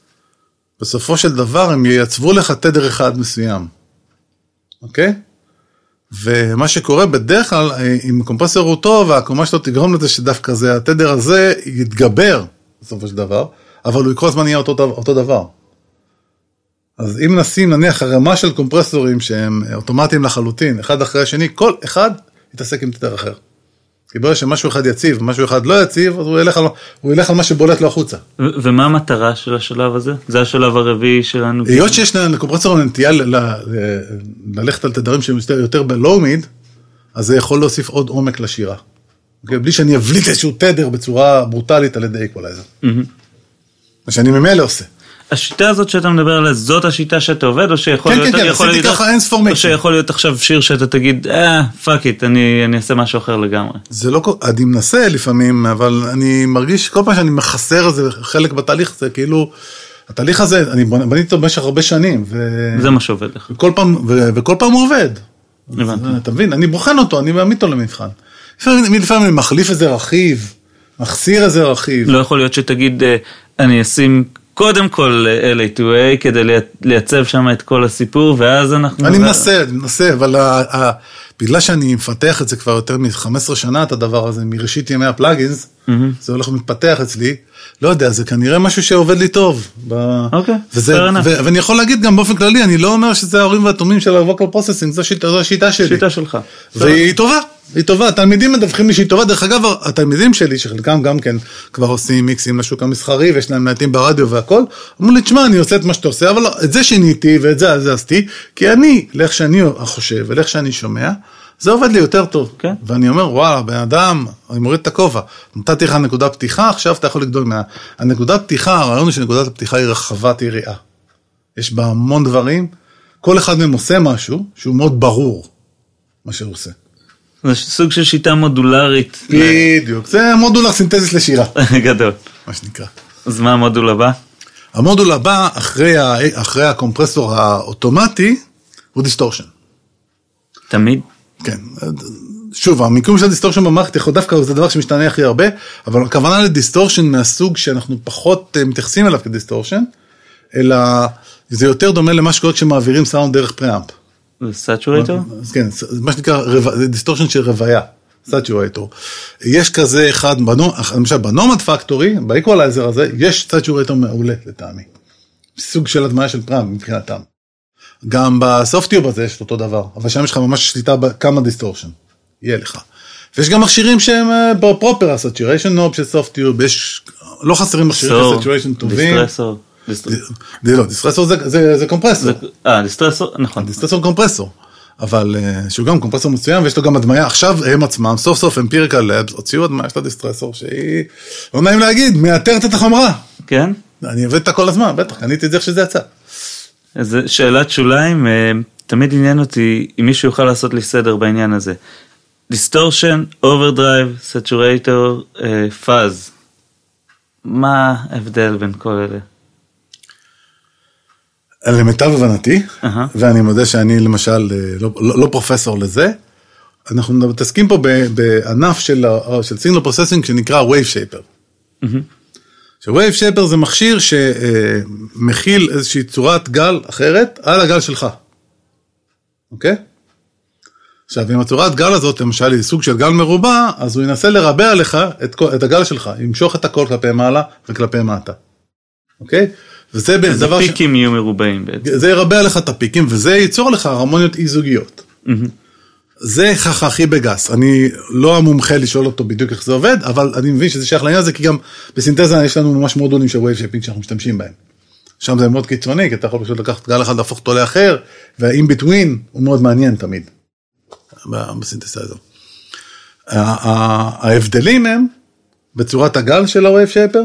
בסופו של דבר הם ייצבו לך תדר אחד מסוים, אוקיי? ומה שקורה בדרך כלל, אם קומפרסור הוא טוב, העקומה שלו תגרום לזה שדווקא זה, התדר הזה יתגבר בסופו של דבר, אבל הוא כל הזמן יהיה אותו, אותו דבר. אז אם נשים נניח הרמה של קומפרסורים שהם אוטומטיים לחלוטין, אחד אחרי השני, כל אחד יתעסק עם תדר אחר. כי ברגע שמשהו אחד יציב ומשהו אחד לא יציב, אז הוא ילך על, הוא ילך על מה שבולט לו החוצה. ומה המטרה של השלב הזה? זה השלב הרביעי שלנו. היות שיש לקומפרסור נטייה ללכת על תדרים שהם יותר ב low mid, אז זה יכול להוסיף עוד עומק לשירה. בלי שאני אבליט איזשהו תדר בצורה ברוטלית על ידי אקוולייזר. מה שאני ממילא עושה. השיטה הזאת שאתה מדבר עליה, זאת השיטה שאתה עובד, או שיכול כן, להיות... כן, כן, עשיתי ככה אין ספור או שיכול להיות עכשיו שיר שאתה תגיד, אה, fuck it, אני, אני אעשה משהו אחר לגמרי. זה לא, אני מנסה לפעמים, אבל אני מרגיש כל פעם שאני מחסר איזה חלק בתהליך, זה כאילו, התהליך הזה, אני בניתי אותו במשך הרבה שנים. ו... זה מה שעובד לך. וכל פעם, ו... וכל פעם הוא עובד. הבנתי. אתה מבין, אני בוחן אותו, אני מעמיד אותו למבחן. לפעמים, לפעמים אני מחליף איזה רכיב, מחסיר איזה רכיב. לא יכול להיות שתגיד, אני אשים קודם כל LA2A כדי לייצב שם את כל הסיפור, ואז אנחנו... אני מנסה, אני מנסה, אבל בגלל שאני מפתח את זה כבר יותר מ-15 שנה, את הדבר הזה, מראשית ימי הפלאגינס. זה הולך ומתפתח אצלי. לא יודע, זה כנראה משהו שעובד לי טוב. אוקיי, וזה, ו- ואני יכול להגיד גם באופן כללי, אני לא אומר שזה ההורים והתומים של ה-vocal processing, זו השיטה שלי. שיטה שלך. והיא טובה, היא טובה, התלמידים מדווחים לי שהיא טובה, דרך אגב, התלמידים שלי, שחלקם גם כן כבר עושים מיקסים לשוק המסחרי, ויש להם מעטים ברדיו והכל, אמרו לי, תשמע, אני עושה את מה שאתה עושה, אבל את זה שיניתי ואת זה עשיתי, כי אני, לאיך שאני חושב ולאיך שאני שומע, זה עובד לי יותר טוב. כן. ואני אומר, וואלה, בן אדם, אני מוריד את הכובע. נתתי לך נקודה פתיחה, עכשיו אתה יכול לגדול מה... הנקודת פתיחה, הרעיון הוא שנקודת הפתיחה היא רחבת יריעה. יש בה המון דברים, כל אחד מהם עושה משהו שהוא מאוד ברור, מה שהוא עושה. זה סוג של שיטה מודולרית. בדיוק, זה מודולר סינתזיס לשירה. גדול. מה שנקרא. אז מה המודול הבא? המודול הבא, אחרי, ה... אחרי הקומפרסור האוטומטי, הוא distortion. תמיד? כן. שוב, המיקום של ה distortion במערכת יכול דווקא זה דבר שמשתנה הכי הרבה, אבל הכוונה ל distortion מהסוג שאנחנו פחות אה, מתייחסים אליו כ distortion, אלא זה יותר דומה למה שקורה כשמעבירים סאונד דרך preamp. זה saturator? כן, מה שנקרא, distortion של רוויה, saturator. יש כזה אחד, למשל ב Nomad Factory, באיקוולייזר הזה, יש saturator מעולה לטעמי. סוג של הדמיה של preamp מבחינתם. גם ב Softube הזה יש אותו דבר, אבל שם יש לך ממש שליטה בכמה distortion, יהיה לך. ויש גם מכשירים שהם proper ה Saturation Knob של Softube, יש, לא חסרים מכשירים saturation טובים. Distressor. לא, Distressor זה קומפרסור. אה, Distressor, נכון. Distressor קומפרסור. אבל שהוא גם קומפרסור מצוין ויש לו גם הדמיה, עכשיו הם עצמם, סוף סוף Empirical Labs, הוציאו הדמיה של ה Distressor שהיא, לא נעים להגיד, מאתגרת את החומרה. כן? אני עובד איתה כל הזמן, בטח, קניתי את זה איך שזה יצא. אז שאלת שוליים, תמיד עניין אותי אם מישהו יוכל לעשות לי סדר בעניין הזה. distortion, overdrive, saturator, fuzz. מה ההבדל בין כל אלה? למיטב הבנתי, uh-huh. ואני מודה שאני למשל לא, לא, לא פרופסור לזה, אנחנו מתעסקים פה בענף של, של signal processing שנקרא Wave Shaper. Uh-huh. ש-Wave Shaper זה מכשיר שמכיל איזושהי צורת גל אחרת על הגל שלך, אוקיי? עכשיו, אם הצורת גל הזאת, למשל, היא סוג של גל מרובע, אז הוא ינסה לרבע לך את, את הגל שלך, ימשוך את הכל כלפי מעלה וכלפי מטה, אוקיי? וזה דבר ש... הפיקים יהיו מרובעים בעצם. זה ירבע לך את הפיקים, וזה ייצור לך הרמוניות אי-זוגיות. Mm-hmm. זה ככה הכי בגס, אני לא המומחה לשאול אותו בדיוק איך זה עובד, אבל אני מבין שזה שייך לעניין הזה, כי גם בסינתזה יש לנו ממש מודולים של wave shaping שאנחנו משתמשים בהם. שם זה מאוד קיצוני, כי אתה יכול פשוט לקחת גל אחד, להפוך אותו לאחר, וה in between הוא מאוד מעניין תמיד, בסינתזה הזו. ההבדלים הם בצורת הגל של ה wave shaper,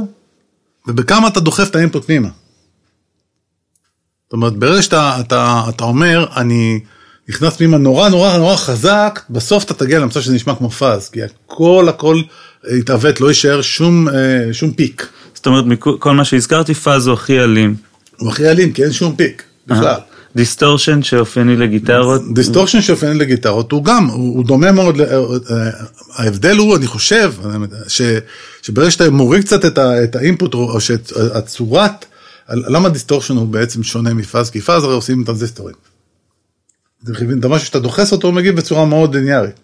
ובכמה אתה דוחף את ה input פנימה. זאת אומרת, ברגע שאתה אתה, אתה אומר, אני... נכנס פנימה נורא נורא נורא חזק, בסוף אתה תגיע למצב שזה נשמע כמו fuzz, כי הכל הכל יתעוות, לא יישאר שום, אה, שום peak. זאת אומרת, כל מה שהזכרתי, fuzz הוא הכי אלים. הוא הכי אלים, כי אין שום peak, בכלל. distortion שאופייני לגיטרות? distortion שאופייני לגיטרות הוא גם, הוא, הוא דומה מאוד, אה, ההבדל הוא, אני חושב, ש, שברגע שאתה מוריד קצת את, ה, את ה input, או שהצורת, למה distortion הוא בעצם שונה מ fuzz? כי fuzz הרי עושים טרנזיסטורים. זה משהו שאתה דוחס אותו, הוא מגיב בצורה מאוד ליניארית.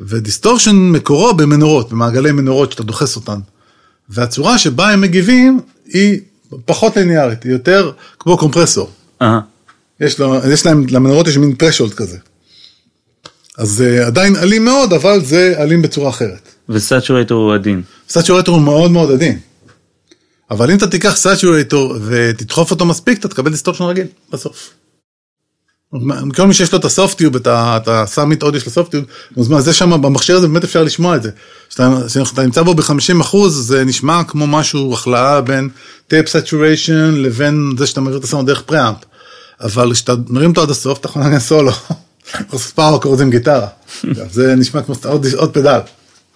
ו distortion מקורו במנורות, במעגלי מנורות שאתה דוחס אותן. והצורה שבה הם מגיבים היא פחות ליניארית, היא יותר כמו compressor. Uh-huh. יש, לו, יש להם, למנורות יש מין threshold כזה. אז זה עדיין אלים מאוד, אבל זה אלים בצורה אחרת. ו saturator הוא עדין. saturator הוא מאוד מאוד עדין. אבל אם אתה תיקח saturator ותדחוף אותו מספיק, אתה תקבל distortion רגיל בסוף. כל מי שיש לו את ה Softube, את ה Summit Audio של ה Softube, מוזמן, זה שם במכשיר הזה באמת אפשר לשמוע את זה. כשאתה נמצא בו ב-50 אחוז, זה נשמע כמו משהו, הכלאה בין tape saturation לבין זה שאתה מעביר את הסאונד דרך preamp. אבל כשאתה מרים אותו עד הסוף, אתה יכול לנגן סולו. או ספאר קוראים עם גיטרה. זה נשמע כמו עוד פדל.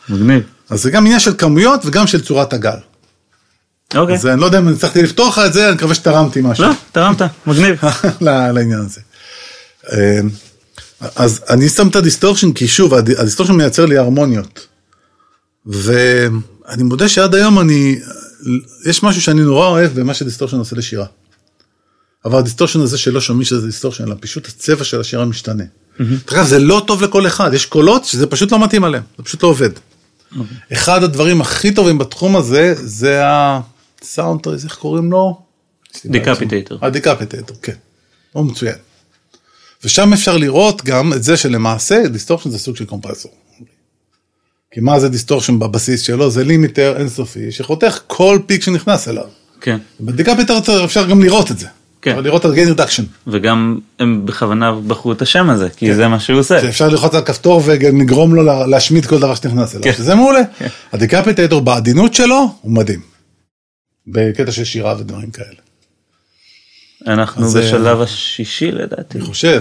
מגניב. אז זה גם עניין של כמויות וגם של צורת הגל. אוקיי. אז אני לא יודע אם הצלחתי לפתוח לך את זה, אני מקווה שתרמתי משהו. לא, תרמת, מגניב. לעניין הזה. אמ, אז אני שם את ה distortion, כי שוב, ה distortion מייצר לי הרמוניות. ואני מודה שעד היום אני, יש משהו שאני נורא אוהב במה שדיסטורשן עושה לשירה. אבל ה distortion הזה שלא שומעים שזה distortion, אלא פשוט הצבע של השירה משתנה. אגב, זה לא טוב לכל אחד, יש קולות שזה פשוט לא מתאים עליהם, זה פשוט לא עובד. אחד הדברים הכי טובים בתחום הזה, זה הסאונד, איך קוראים לו? Decapitator. ה Decapitator, כן. הוא מצוין. ושם אפשר לראות גם את זה שלמעשה distortion זה סוג של compressor. כי מה זה distortion בבסיס שלו? זה limiter אינסופי שחותך כל peak שנכנס אליו. כן. ב Decapitator אפשר גם לראות את זה. כן. אפשר לראות על gain reduction. וגם הם בכוונה בחרו את השם הזה, כי זה מה שהוא עושה. שאפשר ללחוץ על כפתור ולגרום לו לה- להשמיד כל דבר שנכנס אליו, כן. שזה מעולה. ה Decapitator בעדינות שלו הוא מדהים. בקטע של שירה ודברים כאלה. אנחנו אז, אה, בשלב השישי לדעתי. אני חושב.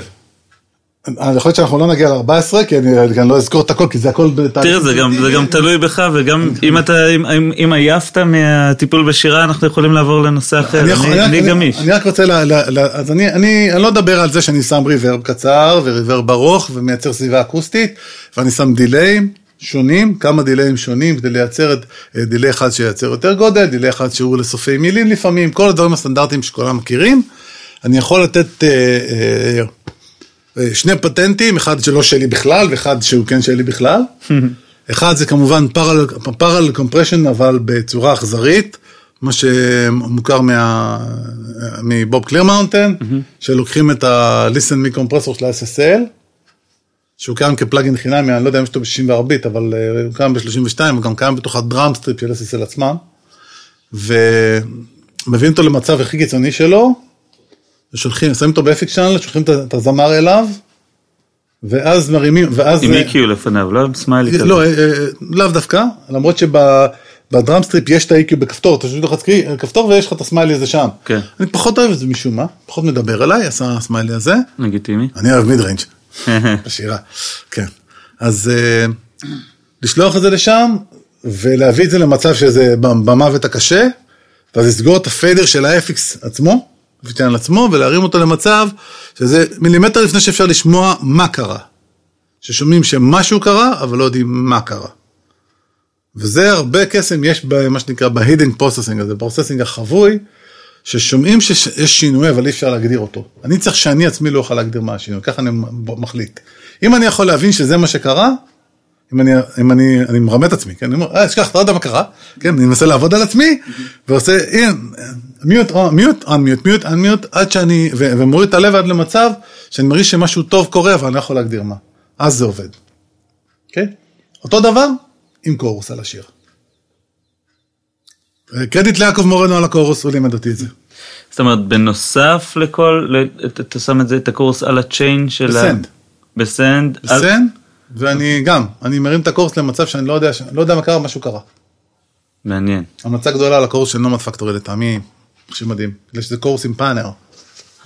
אני יכול להיות שאנחנו לא נגיע ל-14, כי אני אני לא אזכור את הכל, כי זה הכל בתהליך. תראה, זה גם, זה גם תלוי בך, וגם אם אתה, אם, אם, אם עייפת מהטיפול בשירה, אנחנו יכולים לעבור לנושא אחר. אני, אני, רק- אני גמיש. אני רק רוצה, ל, ל, ל, אז אני, אני, אני לא אדבר על זה שאני שם reverb קצר ו reverb ארוך ומייצר סביבה אקוסטית, ואני שם דיליים שונים, כמה דיליים שונים כדי לייצר את אה, delay אחד שייצר יותר גודל, delay אחד שהוא לסופי מילים לפעמים, כל הדברים הסטנדרטיים שכולם מכירים. אני יכול לתת אה, אה, אה, שני פטנטים, אחד שלא שלי בכלל ואחד שהוא כן שלי בכלל. אחד זה כמובן parallel, parallel compression אבל בצורה אכזרית, מה שמוכר מה, מבוב קלירמאונטן, שלוקחים את ה-listen compressor של ה-SSL, שהוא קיים כ plugin חינמי, אני לא יודע אם יש אותו ב-64 ביט, אבל אה, הוא קיים ב-32, הוא גם קיים בתוך ה drum strip של SSL עצמם, ומביאים אותו למצב הכי קיצוני שלו, ושולחים, שמים אותו ב FX channel, שולחים את הזמר אליו, ואז מרימים, ואז... עם אה, EQ לפניו, לא עם סמיילי כזה. לא, אה, אה, לאו דווקא, למרות שב drum strip יש את ה-EQ בכפתור, אתה פשוט לוחץ כפתור ויש לך את הסמיילי הזה שם. כן. אני פחות אוהב את זה משום מה, פחות מדבר אליי, עשה הסמיילי הזה. לגיטימי. אני אוהב mid range בשירה, כן. אז אה, לשלוח את זה לשם, ולהביא את זה למצב שזה במוות הקשה, ואז לסגור את ה fader של ה-FX עצמו, פיצ'ן עצמו, ולהרים אותו למצב שזה מילימטר לפני שאפשר לשמוע מה קרה. ששומעים שמשהו קרה, אבל לא יודעים מה קרה. וזה הרבה קסם יש במה שנקרא ב-hidden processing הזה, processing החבוי, ששומעים שיש שינוי, אבל אי אפשר להגדיר אותו. אני צריך שאני עצמי לא אוכל להגדיר מה השינוי, ככה אני מחליט. אם אני יכול להבין שזה מה שקרה, אם אני, אם אני, אני מרמה את עצמי, כן, אני אומר, אה, אשכח, אתה לא יודע מה קרה, כן, אני מנסה לעבוד על עצמי, ועושה, הנה, מיוט, מיוט, אנמיוט, מיוט, אנמיוט, עד שאני, ו- ומוריד את הלב עד למצב, שאני מרגיש שמשהו טוב קורה, אבל אני לא יכול להגדיר מה. אז זה עובד. כן? אותו דבר עם קורוס על השיר. קרדיט ליעקב מורנו על הקורוס, הוא לימד אותי את זה. זאת אומרת, בנוסף לכל, אתה- שם את זה, את הקורס על הצ'יין של ה... בסנד. בסנד. על- בסן, ואני גם, אני מרים את הקורס למצב שאני לא יודע, לא יודע מה קרה, משהו קרה. מעניין. המלצה גדולה על הקורס של נומד פקטורי לטעמי, חושב מדהים, בגלל שזה קורס עם פאנר,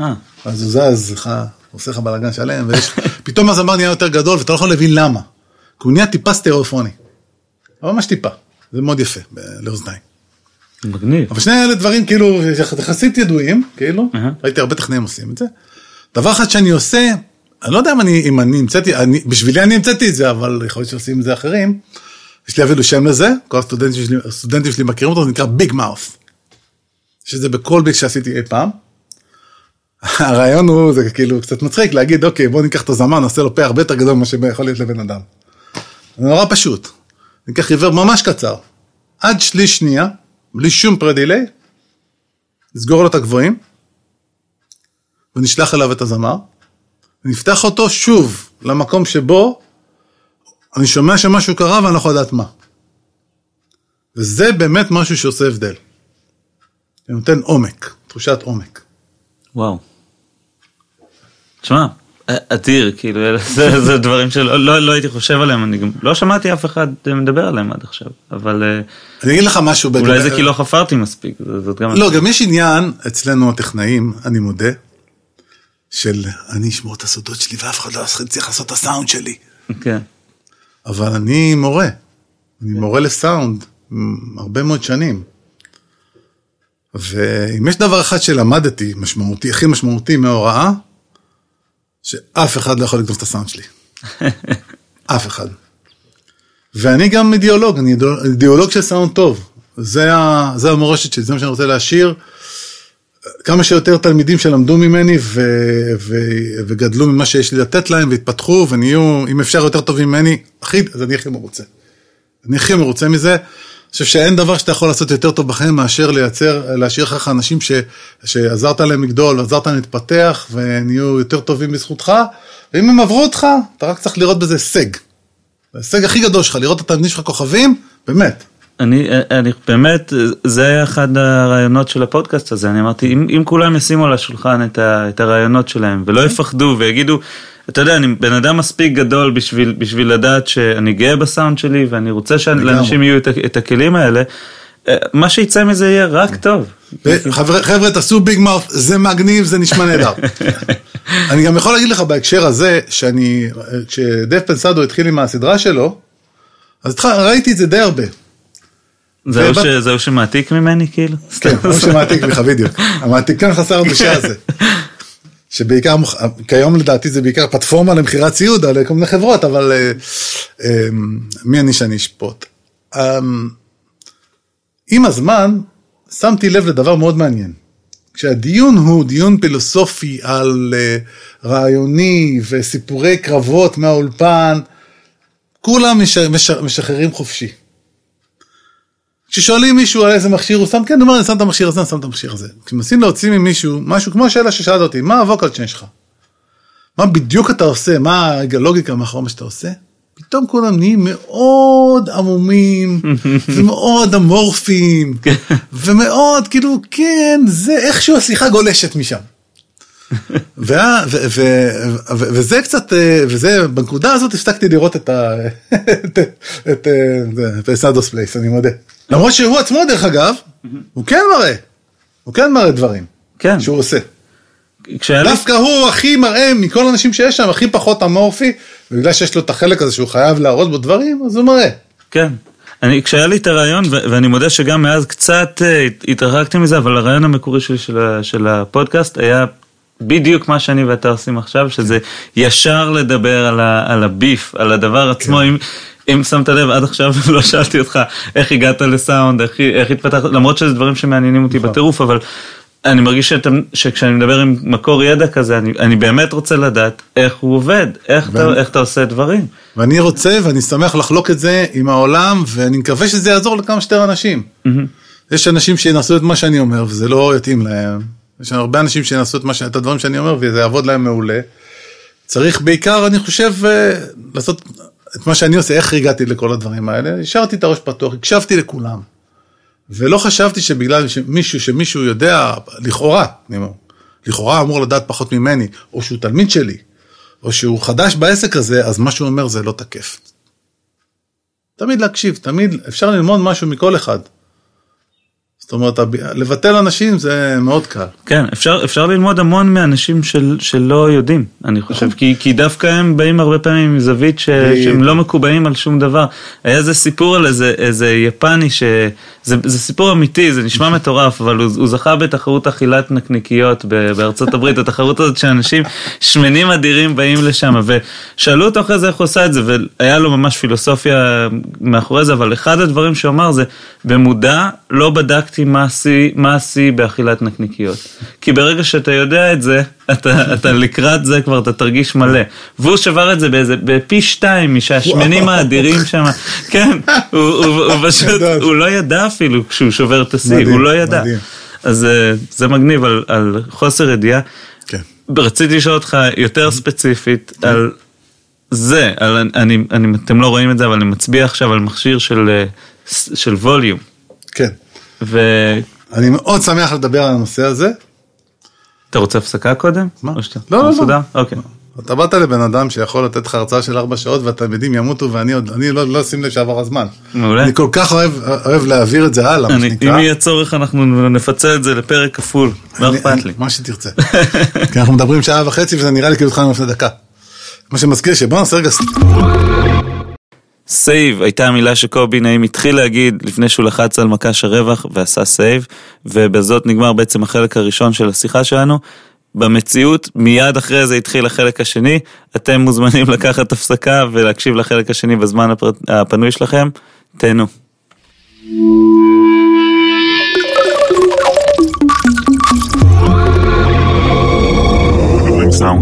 אה, אז הוא זז לך, עושה לך בלאגן שלם, ויש, פתאום הזמר נהיה יותר גדול ואתה לא יכול להבין למה, כי הוא נהיה טיפה סטריאופוני, אבל ממש טיפה, זה מאוד יפה לאוזניים. מגניב. אבל שני אלה דברים כאילו יחסית ידועים, כאילו. ראיתי הרבה טכנאים עושים את זה. דבר אחד שאני עושה, אני לא יודע אם אני, אם אני המצאתי, אני, בשבילי אני המצאתי את זה, אבל יכול להיות שעושים את זה אחרים. יש לי אפילו שם לזה, כל הסטודנטים שלי, הסטודנטים שלי מכירים אותו, זה נקרא ביג מאוף. יש את זה בכל ביג שעשיתי אי פעם. הרעיון הוא, זה כאילו קצת מצחיק להגיד, אוקיי, בוא ניקח את הזמן, נעשה לו פה הרבה יותר גדול ממה שיכול להיות לבן אדם. זה נורא פשוט. ניקח ריבר ממש קצר, עד שליש שנייה, בלי שום פרדיליי, נסגור לו את הגבוהים, ונשלח אליו את הזמר, ונפתח אותו שוב למקום שבו אני שומע שמשהו קרה ואני לא יכול לדעת מה. וזה באמת משהו שעושה הבדל. זה נותן עומק, תחושת עומק. וואו. תשמע, אדיר, כאילו, זה, זה דברים שלא לא, לא הייתי חושב עליהם, אני גם לא שמעתי אף אחד מדבר עליהם עד עכשיו, אבל אה, אני אגיד לך משהו. אולי בגלל- זה כי לא חפרתי מספיק, זאת גם... לא, גם יש עניין אצלנו הטכנאים, אני מודה, של אני אשמור את הסודות שלי ואף אחד לא צריך לעשות את הסאונד שלי. כן. אבל אני מורה, אני מורה לסאונד הרבה מאוד שנים. ואם יש דבר אחד שלמדתי, משמעותי, הכי משמעותי מההוראה, שאף אחד לא יכול לגנוב את הסאונד שלי. אף אחד. ואני גם אידיאולוג, אני אידיאולוג- של סאונד טוב. זה, ה, זה המורשת שלי, זה מה שאני רוצה להשאיר. כמה שיותר תלמידים שלמדו ממני ו, ו, וגדלו ממה שיש לי לתת להם והתפתחו ונהיו, אם אפשר, יותר טובים ממני, הכי, אז אני הכי מרוצה. אני הכי מרוצה מזה. חושב שאין דבר שאתה יכול לעשות יותר טוב בחיים מאשר לייצר, להשאיר לך אנשים ש, שעזרת להם לגדול, עזרת להם להתפתח ונהיו יותר טובים בזכותך, ואם הם עברו אותך, אתה רק צריך לראות בזה הישג. ההישג הכי גדול שלך, לראות את התלמידים שלך כוכבים, באמת. אני, אני באמת, זה היה אחד הרעיונות של הפודקאסט הזה, אני אמרתי, אם, אם כולם ישימו על השולחן את, ה, את הרעיונות שלהם ולא יפחדו ויגידו, אתה יודע, אני בן אדם מספיק גדול בשביל, בשביל לדעת שאני גאה בסאונד שלי ואני רוצה שלאנשים יהיו את, את הכלים האלה, אה, מה שיצא מזה יהיה רק טוב. חבר'ה, חבר'ה, תעשו ביג מאוף, זה מגניב, זה נשמע נהדר. אני גם יכול להגיד לך בהקשר הזה, שאני, כשדף פנסדו התחיל עם הסדרה שלו, אז ראיתי את זה די הרבה. זהו שמעתיק ממני כאילו? כן, הוא שמעתיק ממך בדיוק. המעתיקן חסר הבושה הזה. שבעיקר, כיום לדעתי זה בעיקר פלטפורמה למכירת ציוד על כל מיני חברות, אבל אה, אה, מי אני שאני אשפוט. אה, עם הזמן שמתי לב לדבר מאוד מעניין. כשהדיון הוא דיון פילוסופי על רעיוני וסיפורי קרבות מהאולפן, כולם משחררים חופשי. כששואלים מישהו על איזה מכשיר הוא שם, כן, הוא אומר, אני שם את המכשיר הזה, אני שם את המכשיר הזה. כשמנסים להוציא ממישהו משהו, כמו השאלה ששאלת אותי, מה הווקל צ'יין שלך? מה בדיוק אתה עושה? מה הלוגיקה מאחורי מה שאתה עושה? פתאום כולם נהיים מאוד עמומים, ומאוד אמורפיים, כן. ומאוד, כאילו, כן, זה איכשהו השיחה גולשת משם. וזה קצת, אה, וזה, בנקודה הזאת הפסקתי לראות את ה... את Pensado's Place, אני מודה. למרות שהוא עצמו, דרך אגב, הוא כן מראה, הוא כן מראה דברים. כן. שהוא עושה. דווקא הוא הכי מראה מכל האנשים שיש שם, הכי פחות אמורפי, ובגלל שיש לו את החלק הזה שהוא חייב להראות בו דברים, אז הוא מראה. כן. אני, כשהיה לי את הרעיון, ואני מודה שגם מאז קצת uh, התרחקתי מזה, אבל הרעיון המקורי שלי של, של הפודקאסט היה בדיוק מה שאני ואתה עושים עכשיו, שזה ישר לדבר על, ה, על הביף, על הדבר עצמו. כן. אם, אם שמת לב, עד עכשיו לא שאלתי אותך איך הגעת לסאונד, איך, איך התפתחת, למרות שזה דברים שמעניינים אותי נכון. בטירוף, אבל אני מרגיש שאתה, שכשאני מדבר עם מקור ידע כזה, אני, אני באמת רוצה לדעת איך הוא עובד, איך, ואני, אתה, איך אתה עושה דברים. ואני רוצה ואני שמח לחלוק את זה עם העולם, ואני מקווה שזה יעזור לכמה שיותר אנשים. Mm-hmm. יש אנשים שינסו את מה שאני אומר וזה לא יתאים להם. יש הרבה אנשים שינסו את. את הדברים שאני אומר וזה יעבוד להם מעולה. צריך בעיקר, אני חושב, אה, לעשות את מה שאני עושה, איך הגעתי לכל הדברים האלה, השארתי את הראש פתוח, הקשבתי לכולם. ולא חשבתי שבגלל שמישהו, שמישהו יודע, לכאורה, אני אומר, לכאורה אמור לדעת פחות ממני, או שהוא תלמיד שלי, או שהוא חדש בעסק הזה, אז מה שהוא אומר זה לא תקף. תמיד להקשיב, תמיד אפשר ללמוד משהו מכל אחד. זאת אומרת, לבטל אנשים זה מאוד קל. כן, אפשר, אפשר ללמוד המון מאנשים של, שלא יודעים, אני חושב. כי, כי דווקא הם באים הרבה פעמים עם זווית ש, שהם לא מקובעים על שום דבר. היה איזה סיפור על איזה, איזה יפני, ש, זה, זה סיפור אמיתי, זה נשמע מטורף, אבל הוא, הוא זכה בתחרות אכילת נקניקיות בארצות הברית, התחרות הזאת שאנשים שמנים אדירים באים לשם, ושאלו אותו אחרי זה איך הוא עושה את זה, והיה לו ממש פילוסופיה מאחורי זה, אבל אחד הדברים שהוא אמר זה, במודע לא בדקתי בדקתי מה השיא באכילת נקניקיות. כי ברגע שאתה יודע את זה, אתה, אתה לקראת זה כבר אתה תרגיש מלא. והוא שבר את זה באיזה, בפי שתיים משהשמנים האדירים שם. כן, הוא, הוא, הוא פשוט, הוא לא ידע אפילו כשהוא שובר את השיא, הוא לא ידע. מדהים. אז אה, זה מגניב על, על חוסר ידיעה. כן. רציתי לשאול אותך יותר ספציפית כן. על זה, על, אני, אני, אתם לא רואים את זה, אבל אני מצביע עכשיו על מכשיר של, אה, של ווליום. כן. ו... אני מאוד שמח לדבר על הנושא הזה. אתה רוצה הפסקה קודם? מה? לא, לא, לא. אוקיי. אתה באת לבן אדם שיכול לתת לך הרצאה של ארבע שעות והתלמידים ימותו ואני עוד, אני לא, לא אשים לב שעבר הזמן. מעולה. אני כל כך אוהב, אוהב להעביר את זה הלאה, מה שנקרא. אם יהיה צורך אנחנו נפצל את זה לפרק כפול, לא אכפת לי. מה שתרצה. כי אנחנו מדברים שעה וחצי וזה נראה לי כאילו התחלנו לפני דקה. מה שמזכיר שבוא נעשה רגע... save הייתה המילה שקובי נעים התחיל להגיד לפני שהוא לחץ על מקש הרווח ועשה save, ובזאת נגמר בעצם החלק הראשון של השיחה שלנו. במציאות, מיד אחרי זה התחיל החלק השני, אתם מוזמנים לקחת הפסקה ולהקשיב לחלק השני בזמן הפר... הפנוי שלכם, תהנו. Sound.